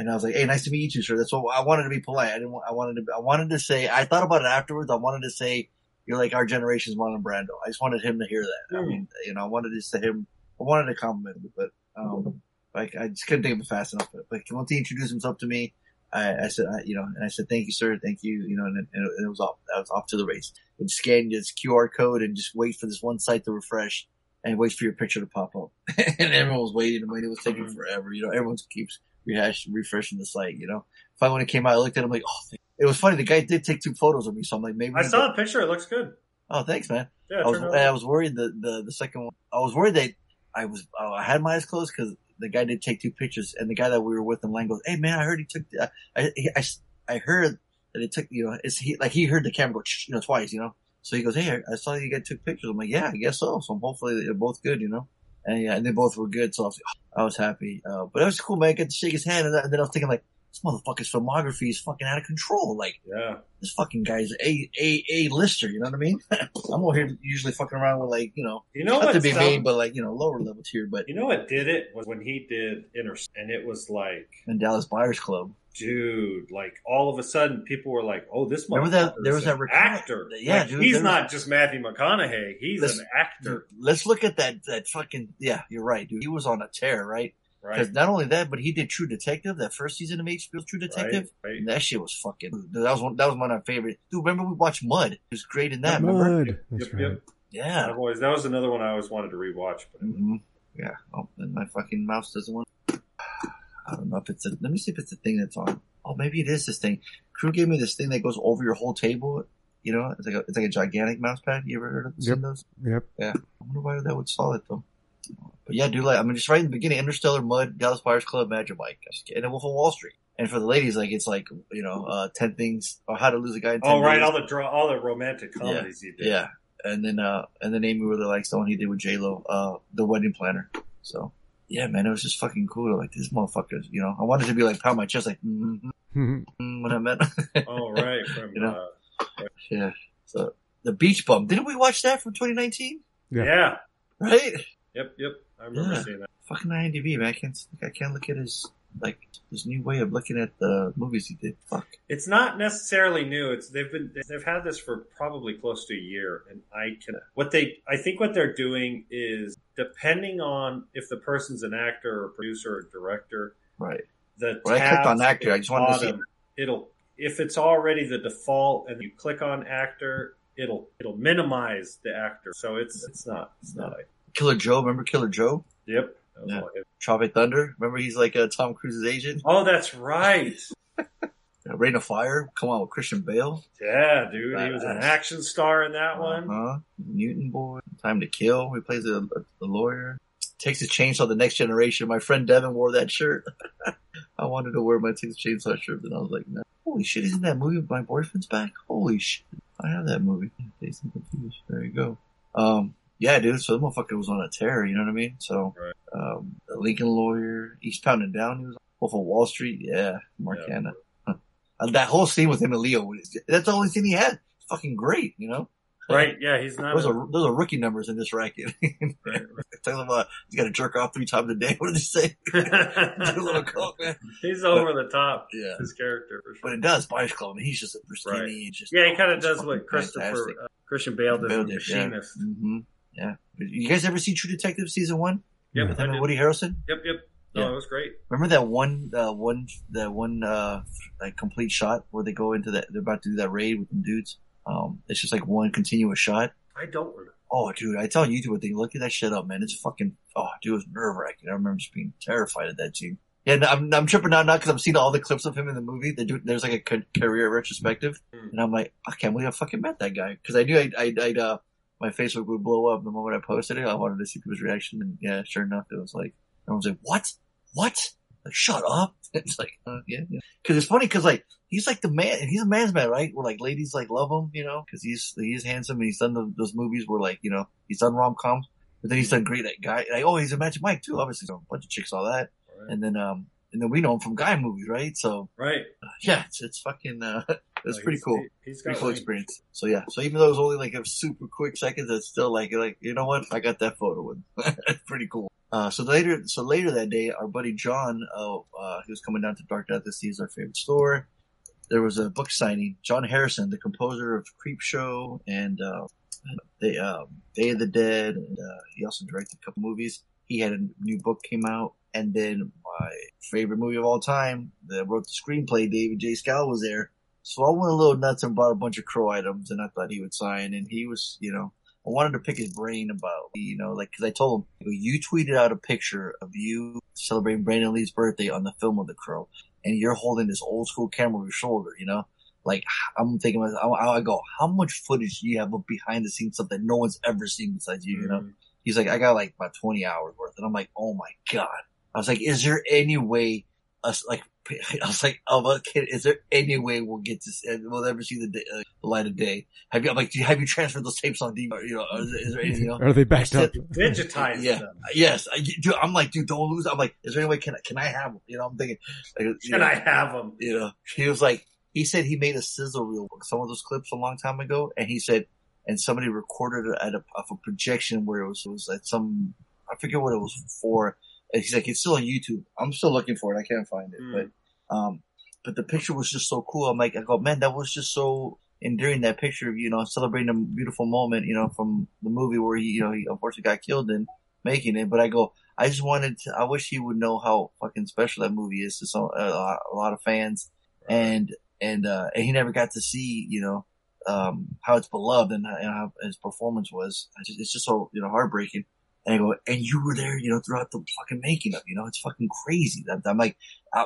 And I was like, "Hey, nice to meet you too, sir." That's what I wanted to be polite. I didn't. Want, I wanted to. I wanted to say. I thought about it afterwards. I wanted to say, "You're like our generation's Marlon Brando." I just wanted him to hear that. I mean, you know, I wanted to say him. I wanted to compliment him, but um, like I just couldn't think of it fast enough. But, but once he introduced himself to me, I, I said, I, you know, and I said, "Thank you, sir. Thank you." You know, and, and it was off. I was off to the race. And scan this QR code and just wait for this one site to refresh. And wait for your picture to pop up, and everyone was waiting and waiting. It was taking forever. You know, everyone keeps rehash refreshing the site. You know, finally when it came out, I looked at him like, oh, it was funny. The guy did take two photos of me, so I'm like, maybe I saw the picture. It looks good. Oh, thanks, man. Yeah, I was, I was worried that the the second one. I was worried that I was uh, I had my eyes closed because the guy did take two pictures, and the guy that we were with in line goes, "Hey, man, I heard he took. Uh, I, I I heard that it took. You know, it's he like he heard the camera go, "Shh," you know, twice. You know, so he goes, "Hey, I, I saw you guys took pictures." I'm like, "Yeah, I guess so." So hopefully they're both good. You know. And yeah, and they both were good, so I was, I was happy. Uh, but it was cool, man. I get to shake his hand, and then I was thinking, like, this motherfucker's filmography is fucking out of control. Like, Yeah. this fucking guy's a a a lister. You know what I mean? I'm over here usually fucking around with like you know, You know not to be sound- mean, but like you know, lower level tier. But You know what did it was when he did Inter, and it was like, in Dallas Buyers Club, dude, like all of a sudden people were like, "Oh, this Remember that- there was an that record- actor." Yeah, Like, dude, he's there was- not just Matthew McConaughey; he's Let's- an actor, let's look at that that fucking yeah. You're right, dude. He was on a tear, right? Right. Because not only that, but he did True Detective, that first season of HBO's True Detective. Right, right. And that shit was fucking. Dude, that was one. That was one of my favorite. Dude, remember we watched Mud? It was great in that. Remember? Mud. That's Yep, right. yep. Yeah. I've always, that was another one I always wanted to rewatch. But hmm Yeah. Oh, and my fucking mouse doesn't want. I don't know if it's a. Let me see if it's a thing that's on. Oh, maybe it is this thing. Crew gave me this thing that goes over your whole table. You know, it's like a, it's like a gigantic mouse pad. You ever heard of seen Yep. those? Yep. Yeah. I wonder why that would solve it though. But yeah, dude, like I mean, just right in the beginning, Interstellar, Mud, Dallas Buyers Club, Magic Mike, and then Wolf of Wall Street. And for the ladies, like it's like you know, uh, ten things or how to lose a guy in ten oh, right, days. all the draw, all the romantic comedies he did. Yeah. And then, uh, and then Amy really likes the one he did with J-Lo, uh, The Wedding Planner. So, yeah, man, it was just fucking cool. Like, this motherfucker, you know, I wanted to be like, pound my chest, like, mm-hmm, when I met Oh, right, from You know? uh, Yeah. So, The Beach Bum. Didn't we watch that from 2019? Yeah. yeah, Right? yep, yep. I remember Yeah. seeing that. Fucking IMDb, man. I can't, I can't look at his, like this new way of looking at the movies he did. Fuck. It's not necessarily new. It's they've been they've had this for probably close to a year, and I can what they I think what they're doing is depending on if the person's an actor or producer or director, Right. the Well, I clicked on actor. I just wanted to see- It'll if it's already the default and you click on actor, it'll it'll minimize the actor. So it's it's not it's not. Killer Joe, remember Killer Joe? Yep. Yeah. Tropic Thunder. Remember he's like uh, Tom Cruise's agent. Oh, that's right. Reign of Fire. Come on with Christian Bale. Yeah, dude, he was an action star in that one. Huh? Newton Boy. Time to Kill. He plays a, a, lawyer. Takes a chainsaw. The next generation. My friend Devin wore that shirt. I wanted to wear my Texas Chainsaw shirt, and I was like, no. Holy shit! Isn't that movie? with My boyfriend's back. Holy shit! I have that movie. And Confused. There you go. Um. Yeah, dude. So the motherfucker was on a tear. You know what I mean? So, um, the Lincoln Lawyer, Eastbound and Down. He was on Wolf of Wall Street. Yeah, Mark Hanna. Huh. That whole scene with him and Leo. That's the only scene he had. Fucking great. You know. Right? Yeah, he's not. Those a- are those are rookie numbers in this racket. Talking about you got to jerk off three times a day. What did he say? Do a little coke, man. He's over the top. Yeah. his character for sure. But it does Buyers Club, and he's just a skinny. Right. Just, Yeah, he kind of does what Christopher uh, Christian Bale did in Bale did, yeah. Machinist. Yeah. You guys ever see True Detective season one? Yep, With him and. Woody Harrelson. Yep, yep. No, Yeah. it was great. Remember that one, uh, one, that one, uh, like complete shot where they go into that, they're about to do that raid with them dudes. Um, it's just like one continuous shot. I don't remember. Oh, dude, I tell YouTube what they look at that shit up, man. It's fucking, oh, dude, it was nerve wracking. I remember just being terrified of that scene. Yeah, I'm, I'm tripping out now because I've seen all the clips of him in the movie. They do, there's like a career retrospective, and I'm like, I can't believe I fucking met that guy because I knew I'd, I'd, I'd, uh, my Facebook would blow up the moment I posted it. I wanted to see people's reaction, and yeah, sure enough, it was like, everyone's like, what? What? Like, shut up. It's like, uh, yeah, yeah. Cause it's funny cause like, he's like the man, he's a man's man, right? Where like ladies like love him, you know, cause he's, he's handsome and he's done the, those movies where like, you know, he's done rom-coms, but then he's done great at guy, like, oh, he's a Magic Mike too, obviously. So a bunch of chicks all that. And then, um, and then we know him from guy movies, right? So, Right. yeah, it's, it's fucking, uh, it's No, pretty cool. he- he's got pretty cool range. experience. So yeah, so even though it was only like a super quick second, it's still like, like, you know what? I got that photo with. it's pretty cool. Uh, so later, so later that day, our buddy John, uh, uh, he was coming down to Dark Death to see our favorite store. There was a book signing. John Harrison, the composer of Creepshow and, uh, they, um, Day of the Dead, and, uh, he also directed a couple movies. He had a new book came out, and then my favorite movie of all time, that wrote the screenplay, David J. Schow was there. So I went a little nuts and bought a bunch of crow items, and I thought he would sign. And he was, you know, I wanted to pick his brain about, you know, like, cause I told him, you tweeted out a picture of you celebrating Brandon Lee's birthday on the film of the crow, and you're holding this old school camera over your shoulder, you know? Like, I'm thinking, I, I go, how much footage do you have of behind the scenes stuff that no one's ever seen besides you, you know? Mm-hmm. He's like, I got like about 20 hours worth. And I'm like, oh my God. I was like, is there any way us, like, I was like, oh, well, kid, is there any way we'll get to, see, we'll ever see the, day, uh, the light of day? Have you, I'm like, do you, have you transferred those tapes on DVD? You know, is, there- is there anything else? Are they backed I up? said- Digitize Yeah. them. Yes. I, dude, I'm like, dude, don't lose. I'm like, is there any way can I, can I have them? You know, I'm thinking, like, Can know, I have them? you know, he was like, he said he made a sizzle reel, some of those clips a long time ago, and he said, and somebody recorded it at a, of a projection where it was, it was at some, I forget what it was for. He's like, it's still on YouTube. I'm still looking for it. I can't find it, but, um, but the picture was just so cool. I'm like, I go, man, that was just so enduring. That picture of, you know, celebrating a beautiful moment, you know, from the movie where he, you know, he unfortunately got killed in making it. But I go, I just wanted to, I wish he would know how fucking special that movie is to some, a, lot- a lot of fans. And, and, uh, and he never got to see, you know, um, how it's beloved and, and how his performance was. It's just, it's just so, you know, heartbreaking. And I go, and you were there, you know, throughout the fucking making of, you know, it's fucking crazy. I'm, I'm like,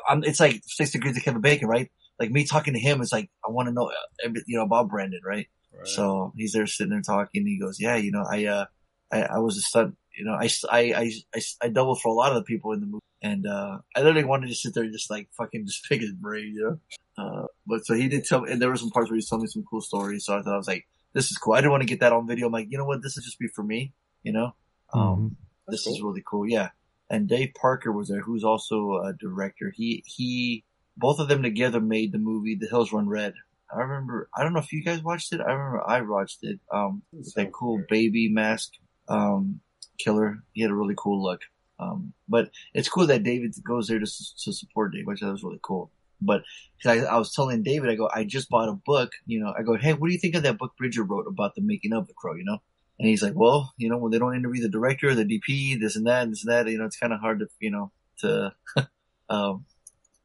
I'm, it's like six degrees of Kevin Bacon, right? Like me talking to him is like, I want to know, uh, you know, about Brandon, right? So he's there sitting there talking. He goes, yeah, you know, I, uh, I, I was a stunt, you know, I, I, I, I, I doubled for a lot of the people in the movie. And, uh, I literally wanted to sit there and just like fucking just pick his brain, you know? Uh, but so he did tell me, and there were some parts where he told me some cool stories. So I thought I was like, this is cool. I didn't want to get that on video. I'm like, you know what? This is just be for me, you know? Um, this is really cool. Yeah. And Dave Parker was there, who's also a director. He, he, both of them together made the movie The Hills Run Red. I remember, I don't know if you guys watched it. I remember I watched it. Um, with that cool baby mask, um, killer. He had a really cool look. Um, but it's cool that David goes there to, to support Dave, which I thought was really cool. But 'cause I, I was telling David, I go, I just bought a book, you know, I go, hey, what do you think of that book Bridget wrote about the making of the crow, you know? And he's like, well, you know, when they don't interview the director, the DP, this and that, and this and that, you know, it's kind of hard to, you know, to, um,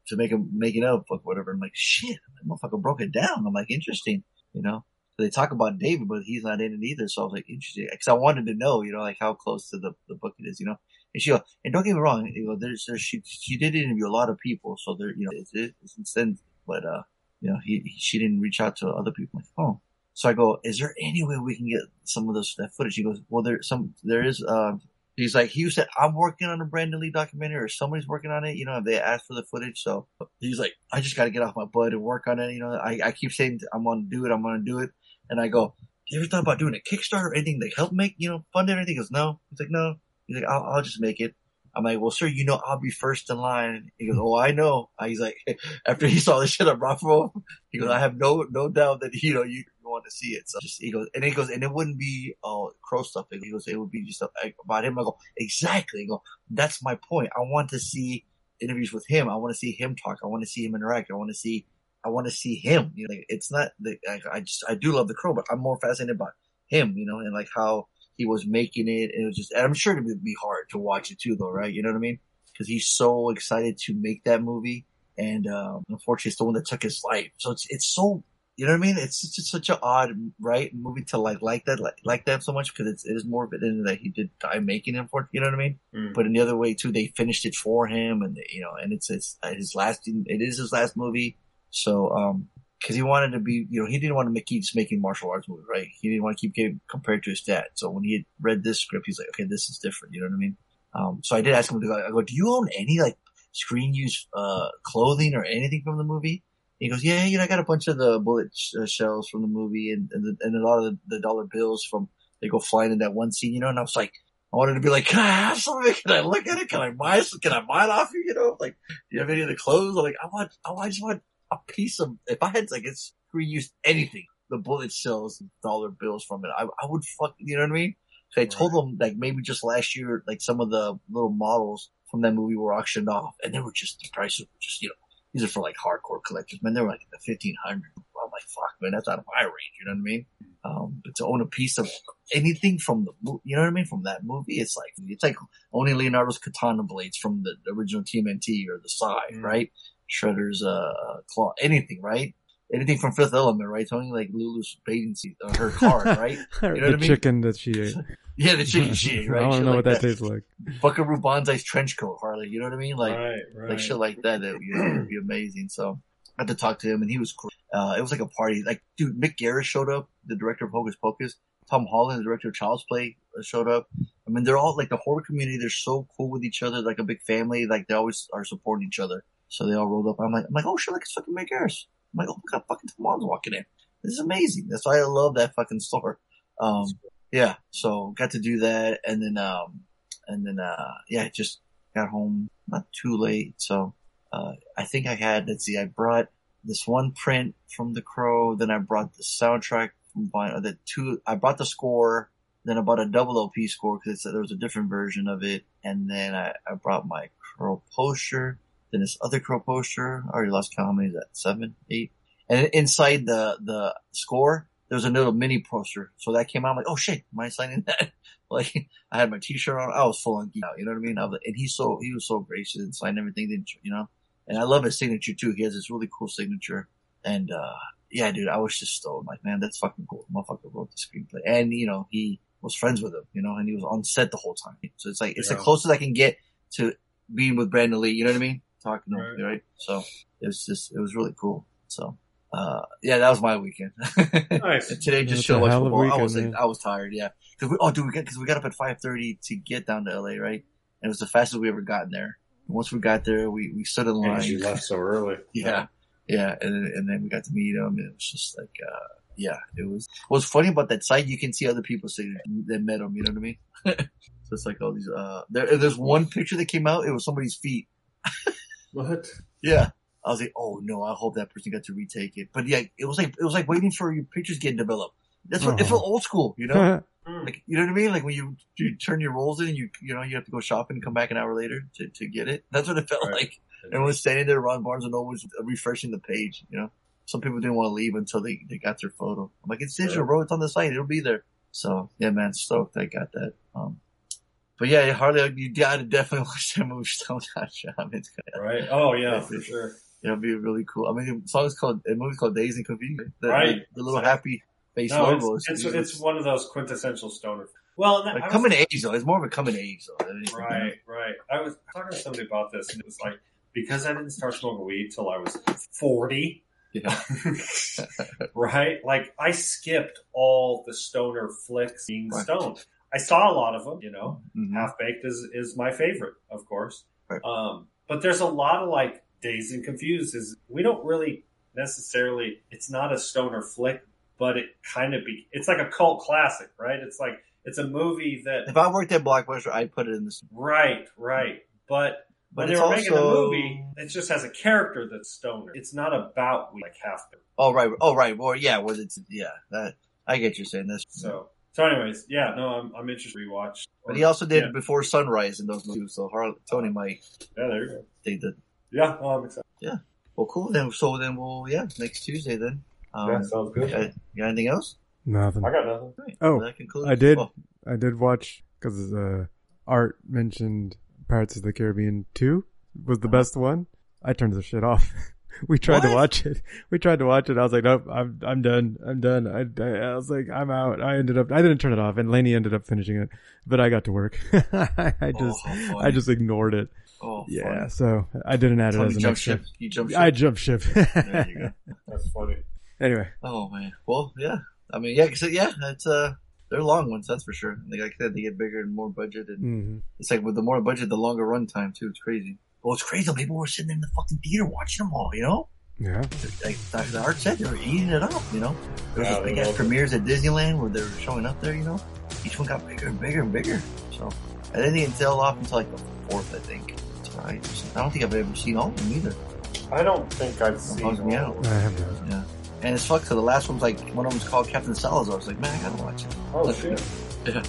to make a making of book, whatever. I'm like, shit, that motherfucker broke it down. I'm like, interesting, you know? So they talk about David, but he's not in it either. So I was like, interesting. Cause I wanted to know, you know, like how close to the, the book it is, you know? And she go, and don't get me wrong, you know, there's, there's, she, she did interview a lot of people. So there, you know, it's, it's incentive, but, uh, you know, he, he, she didn't reach out to other people. Like, oh. So I go, is there any way we can get some of those, that footage? He goes, well, there, some, there is, um, he's like, he said, I'm working on a Brandon Lee documentary or somebody's working on it. You know, they asked for the footage. So he's like, I just got to get off my butt and work on it. You know, I, I keep saying I'm going to do it. I'm going to do it. And I go, you ever thought about doing a Kickstarter or anything to help make, you know, fund it anything? He goes, no. He's like, no. He's like, I'll, I'll just make it. I'm like, well, sir, you know, I'll be first in line. He goes, oh, I know. Uh, He's like, after he saw the shit I brought for him, he goes, I have no, no doubt that, you know, you want to see it. So just, he goes, and he goes, and it wouldn't be, uh, crow stuff. He goes, it would be just about him. I go, exactly. I go, that's my point. I want to see interviews with him. I want to see him talk. I want to see him interact. I want to see, I want to see him. You know, like, it's not the, I, I just, I do love the crow, but I'm more fascinated about him, you know, and like how he was making it. And it was just, I'm sure it would be hard to watch it too, though, right? You know what I mean? Cause he's so excited to make that movie. And, um, unfortunately it's the one that took his life. So it's, it's so, you know what I mean? It's just such an odd, right? Movie to like, like that, like, like that so much because it's, it is more of it in that he did die making it for, you know what I mean? Mm. But in the other way too, they finished it for him and, you know, and it's, it's his last, it is his last movie. So, um, cause he wanted to be, you know, he didn't want to make, keep making martial arts movies, right? He didn't want to keep getting compared to his dad. So when he had read this script, he's like, okay, this is different. You know what I mean? Um, so I did ask him to go, I go, do you own any like screen use, uh, clothing or anything from the movie? He goes, yeah, you know, I got a bunch of the bullet sh- uh, shells from the movie and, and, the, and a lot of the, the dollar bills from, they go flying in that one scene, you know, and I was like, I wanted to be like, can I have something? Can I look at it? Can I buy some? Can I buy it off you? You know, like, do you have any of the clothes? I'm like, I want, I just want a piece of, if I had like, it's reused anything, the bullet shells, and dollar bills from it, I, I would fuck, you know what I mean? So I told them like maybe just last year, like some of the little models from that movie were auctioned off and they were just, the prices were just, you know, these are for like hardcore collectors, man. They were like the 1500. I'm like, fuck, man, that's out of my range. You know what I mean? Um, but to own a piece of anything from the, you know what I mean? From that movie, it's like, it's like owning Leonardo's katana blades from the, original TMNT or the Sai, right? Shredder's, uh, claw, anything, right? Anything from Fifth Element, right? Tony, like Leeloo's bathing suit, uh, her card, right? You know the what I mean? chicken that she ate. Yeah, the chicken shit, right? I don't Shit know like what that, tastes like. Buckaroo Banzai's trench coat, Harley. You know what I mean? Like, Right, right. like shit like that. That would be, would be amazing. So I had to talk to him, and he was. cool. Uh, it was like a party. Like, dude, Mick Garris showed up, the director of Hocus Pocus. Tom Holland, the director of Child's Play, uh, showed up. I mean, they're all like the horror community. They're so cool with each other, like a big family. Like they always are supporting each other. So they all rolled up. I'm like, I'm like, oh shit, like it's fucking Mick Garris. I'm like, oh my god, fucking Holland's walking in. This is amazing. That's why I love that fucking store. Um, yeah, so got to do that, and then um, and then uh, yeah, just got home not too late. So uh, I think I had let's see, I brought this one print from The Crow, then I brought the soundtrack from vinyl. The two, I brought the score, then I bought a double LP score because there was a different version of it, and then I, I brought my Crow poster, then this other Crow poster. I already lost count. How many is that? Seven, eight. And inside the the score, there was a little mini poster. So that came out. I'm like, oh shit, am I signing that? like, I had my T-shirt on. I was full on geek out. You know what I mean? I was, and he's so he was so gracious and signed everything. Didn't you? You know? And I love his signature too. He has this really cool signature. And uh yeah, dude, I was just stoked. Like, man, that's fucking cool. The motherfucker wrote the screenplay, and you know, he was friends with him. You know, and he was on set the whole time. So it's like it's Yeah. the closest I can get to being with Brandon Lee. You know what I mean? Talking to him, Right. right? So it was just it was really cool. So. Uh, yeah, that was my weekend. Nice. And today just That's chill a watch hell of. I weekend, was like, man. I was tired. Yeah, because we oh dude, we got because we got up at five thirty to get down to LA, right? And it was the fastest we ever gotten there. And once we got there, we we stood in line. And you left so early. Yeah, yeah, and then, and then we got to meet him. And it was just like, uh, yeah, it was. What's funny about that site, you can see other people saying that met him. You know what I mean? so it's like all these. Uh, there, there's one picture that came out. It was somebody's feet. What? Yeah. I was like, oh no, I hope that person got to retake it. But yeah, it was like it was like waiting for your pictures getting developed. That's what, Oh. it felt old school, you know? like, you know what I mean? Like when you, you turn your rolls in, and you, you know, you have to go shopping and come back an hour later to, to get it. That's what it felt Right. like. Everyone's standing there, Ron Barnes and Noble was refreshing the page, you know? Some people didn't want to leave until they, they got their photo. I'm like, it's digital, bro. It's on the site. It'll be there. So yeah, man, stoked I got that. Um, but yeah, Harley, you gotta definitely watch that movie Stone Hot Shop. It's gonna, Right. Oh yeah, for sure. it'll be really cool. I mean, the song's called, the movie's called Days and Confusion. The, Right. The, the little happy face No, logo. it's, it's, it's one of those quintessential stoner. Well, that, like was- coming age though. It's more of a coming age though. Right, right. I was talking to somebody about this, and it was like because I didn't start smoking weed till I was forty. Yeah. right? Like I skipped all the stoner flicks being Right. stoned. I saw a lot of them, you know. Mhm. Half baked is is my favorite, of course. Right. Um, but there's a lot of like dazed and confused. Is we don't really necessarily. It's not a stoner flick, but it kind of be. It's like a cult classic, right? It's like it's a movie that If I worked at Blockbuster, I'd put it in this. Right, right. But, But when they were making the movie, it just has a character that's stoner. It's not about like half the Oh right, oh right. Well, yeah. Well, it's yeah. That I get you saying this. so. So, anyways, yeah, no, I'm I'm interested to rewatch. But he also did Yeah, Before Sunrise in those movies, so Harley, Tony might yeah there you go. think that. Yeah, no, I'm excited. Yeah. Well, cool. Then so then we'll yeah next Tuesday then. Um, yeah, sounds good. got, got anything else? Nothing. I got nothing. Great. Oh, Well, that concludes- I did. oh, I did watch because uh, Art mentioned Pirates of the Caribbean two was the best one. I turned the shit off. we tried to watch it. We tried to watch it. I was like, nope, I'm I'm done. I'm done. I, I, I was like, I'm out. I ended up. I didn't turn it off, and Lainey ended up finishing it, but I got to work. I just how funny. I just ignored it. oh, Yeah, funny. so I didn't add it as an extra. ship. You jumped ship. I jumped ship. There you go. That's funny. anyway, Oh man. Well, yeah. I mean, yeah, 'cause, yeah. It's uh, they're long ones, that's for sure. Like I said, they get bigger and more budget, and hmm it's like with the more budget, the longer run time too. It's crazy. Well, it's crazy. People were sitting in the fucking theater watching them all. You know, yeah. like Dr. Art said, they were eating it up. You know, there was Yeah, those big ass premieres at Disneyland where they were showing up there. You know, each one got bigger and bigger and bigger. So, and then they didn't tail off until like the fourth, I think. So I, I don't think I've ever seen all of them either. I don't think I've seen. bugs me out. I have that. Yeah. And it's fucked. So the last one's like one of them's called Captain Salazar. I was like, man, I gotta watch it. Oh shit! Yeah.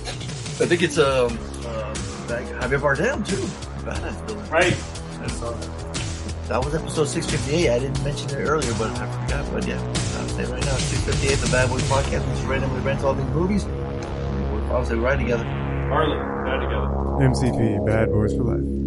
I think it's um, um like Javier Bardem too. Badass villain. Right. That was episode 658. I didn't mention it earlier, but I forgot. But yeah, I'll say right now, 658, the Bad Boys Podcast. We just randomly rent all these movies. We'll say right together. Harley, bad together. MCP, Bad Boys for Life.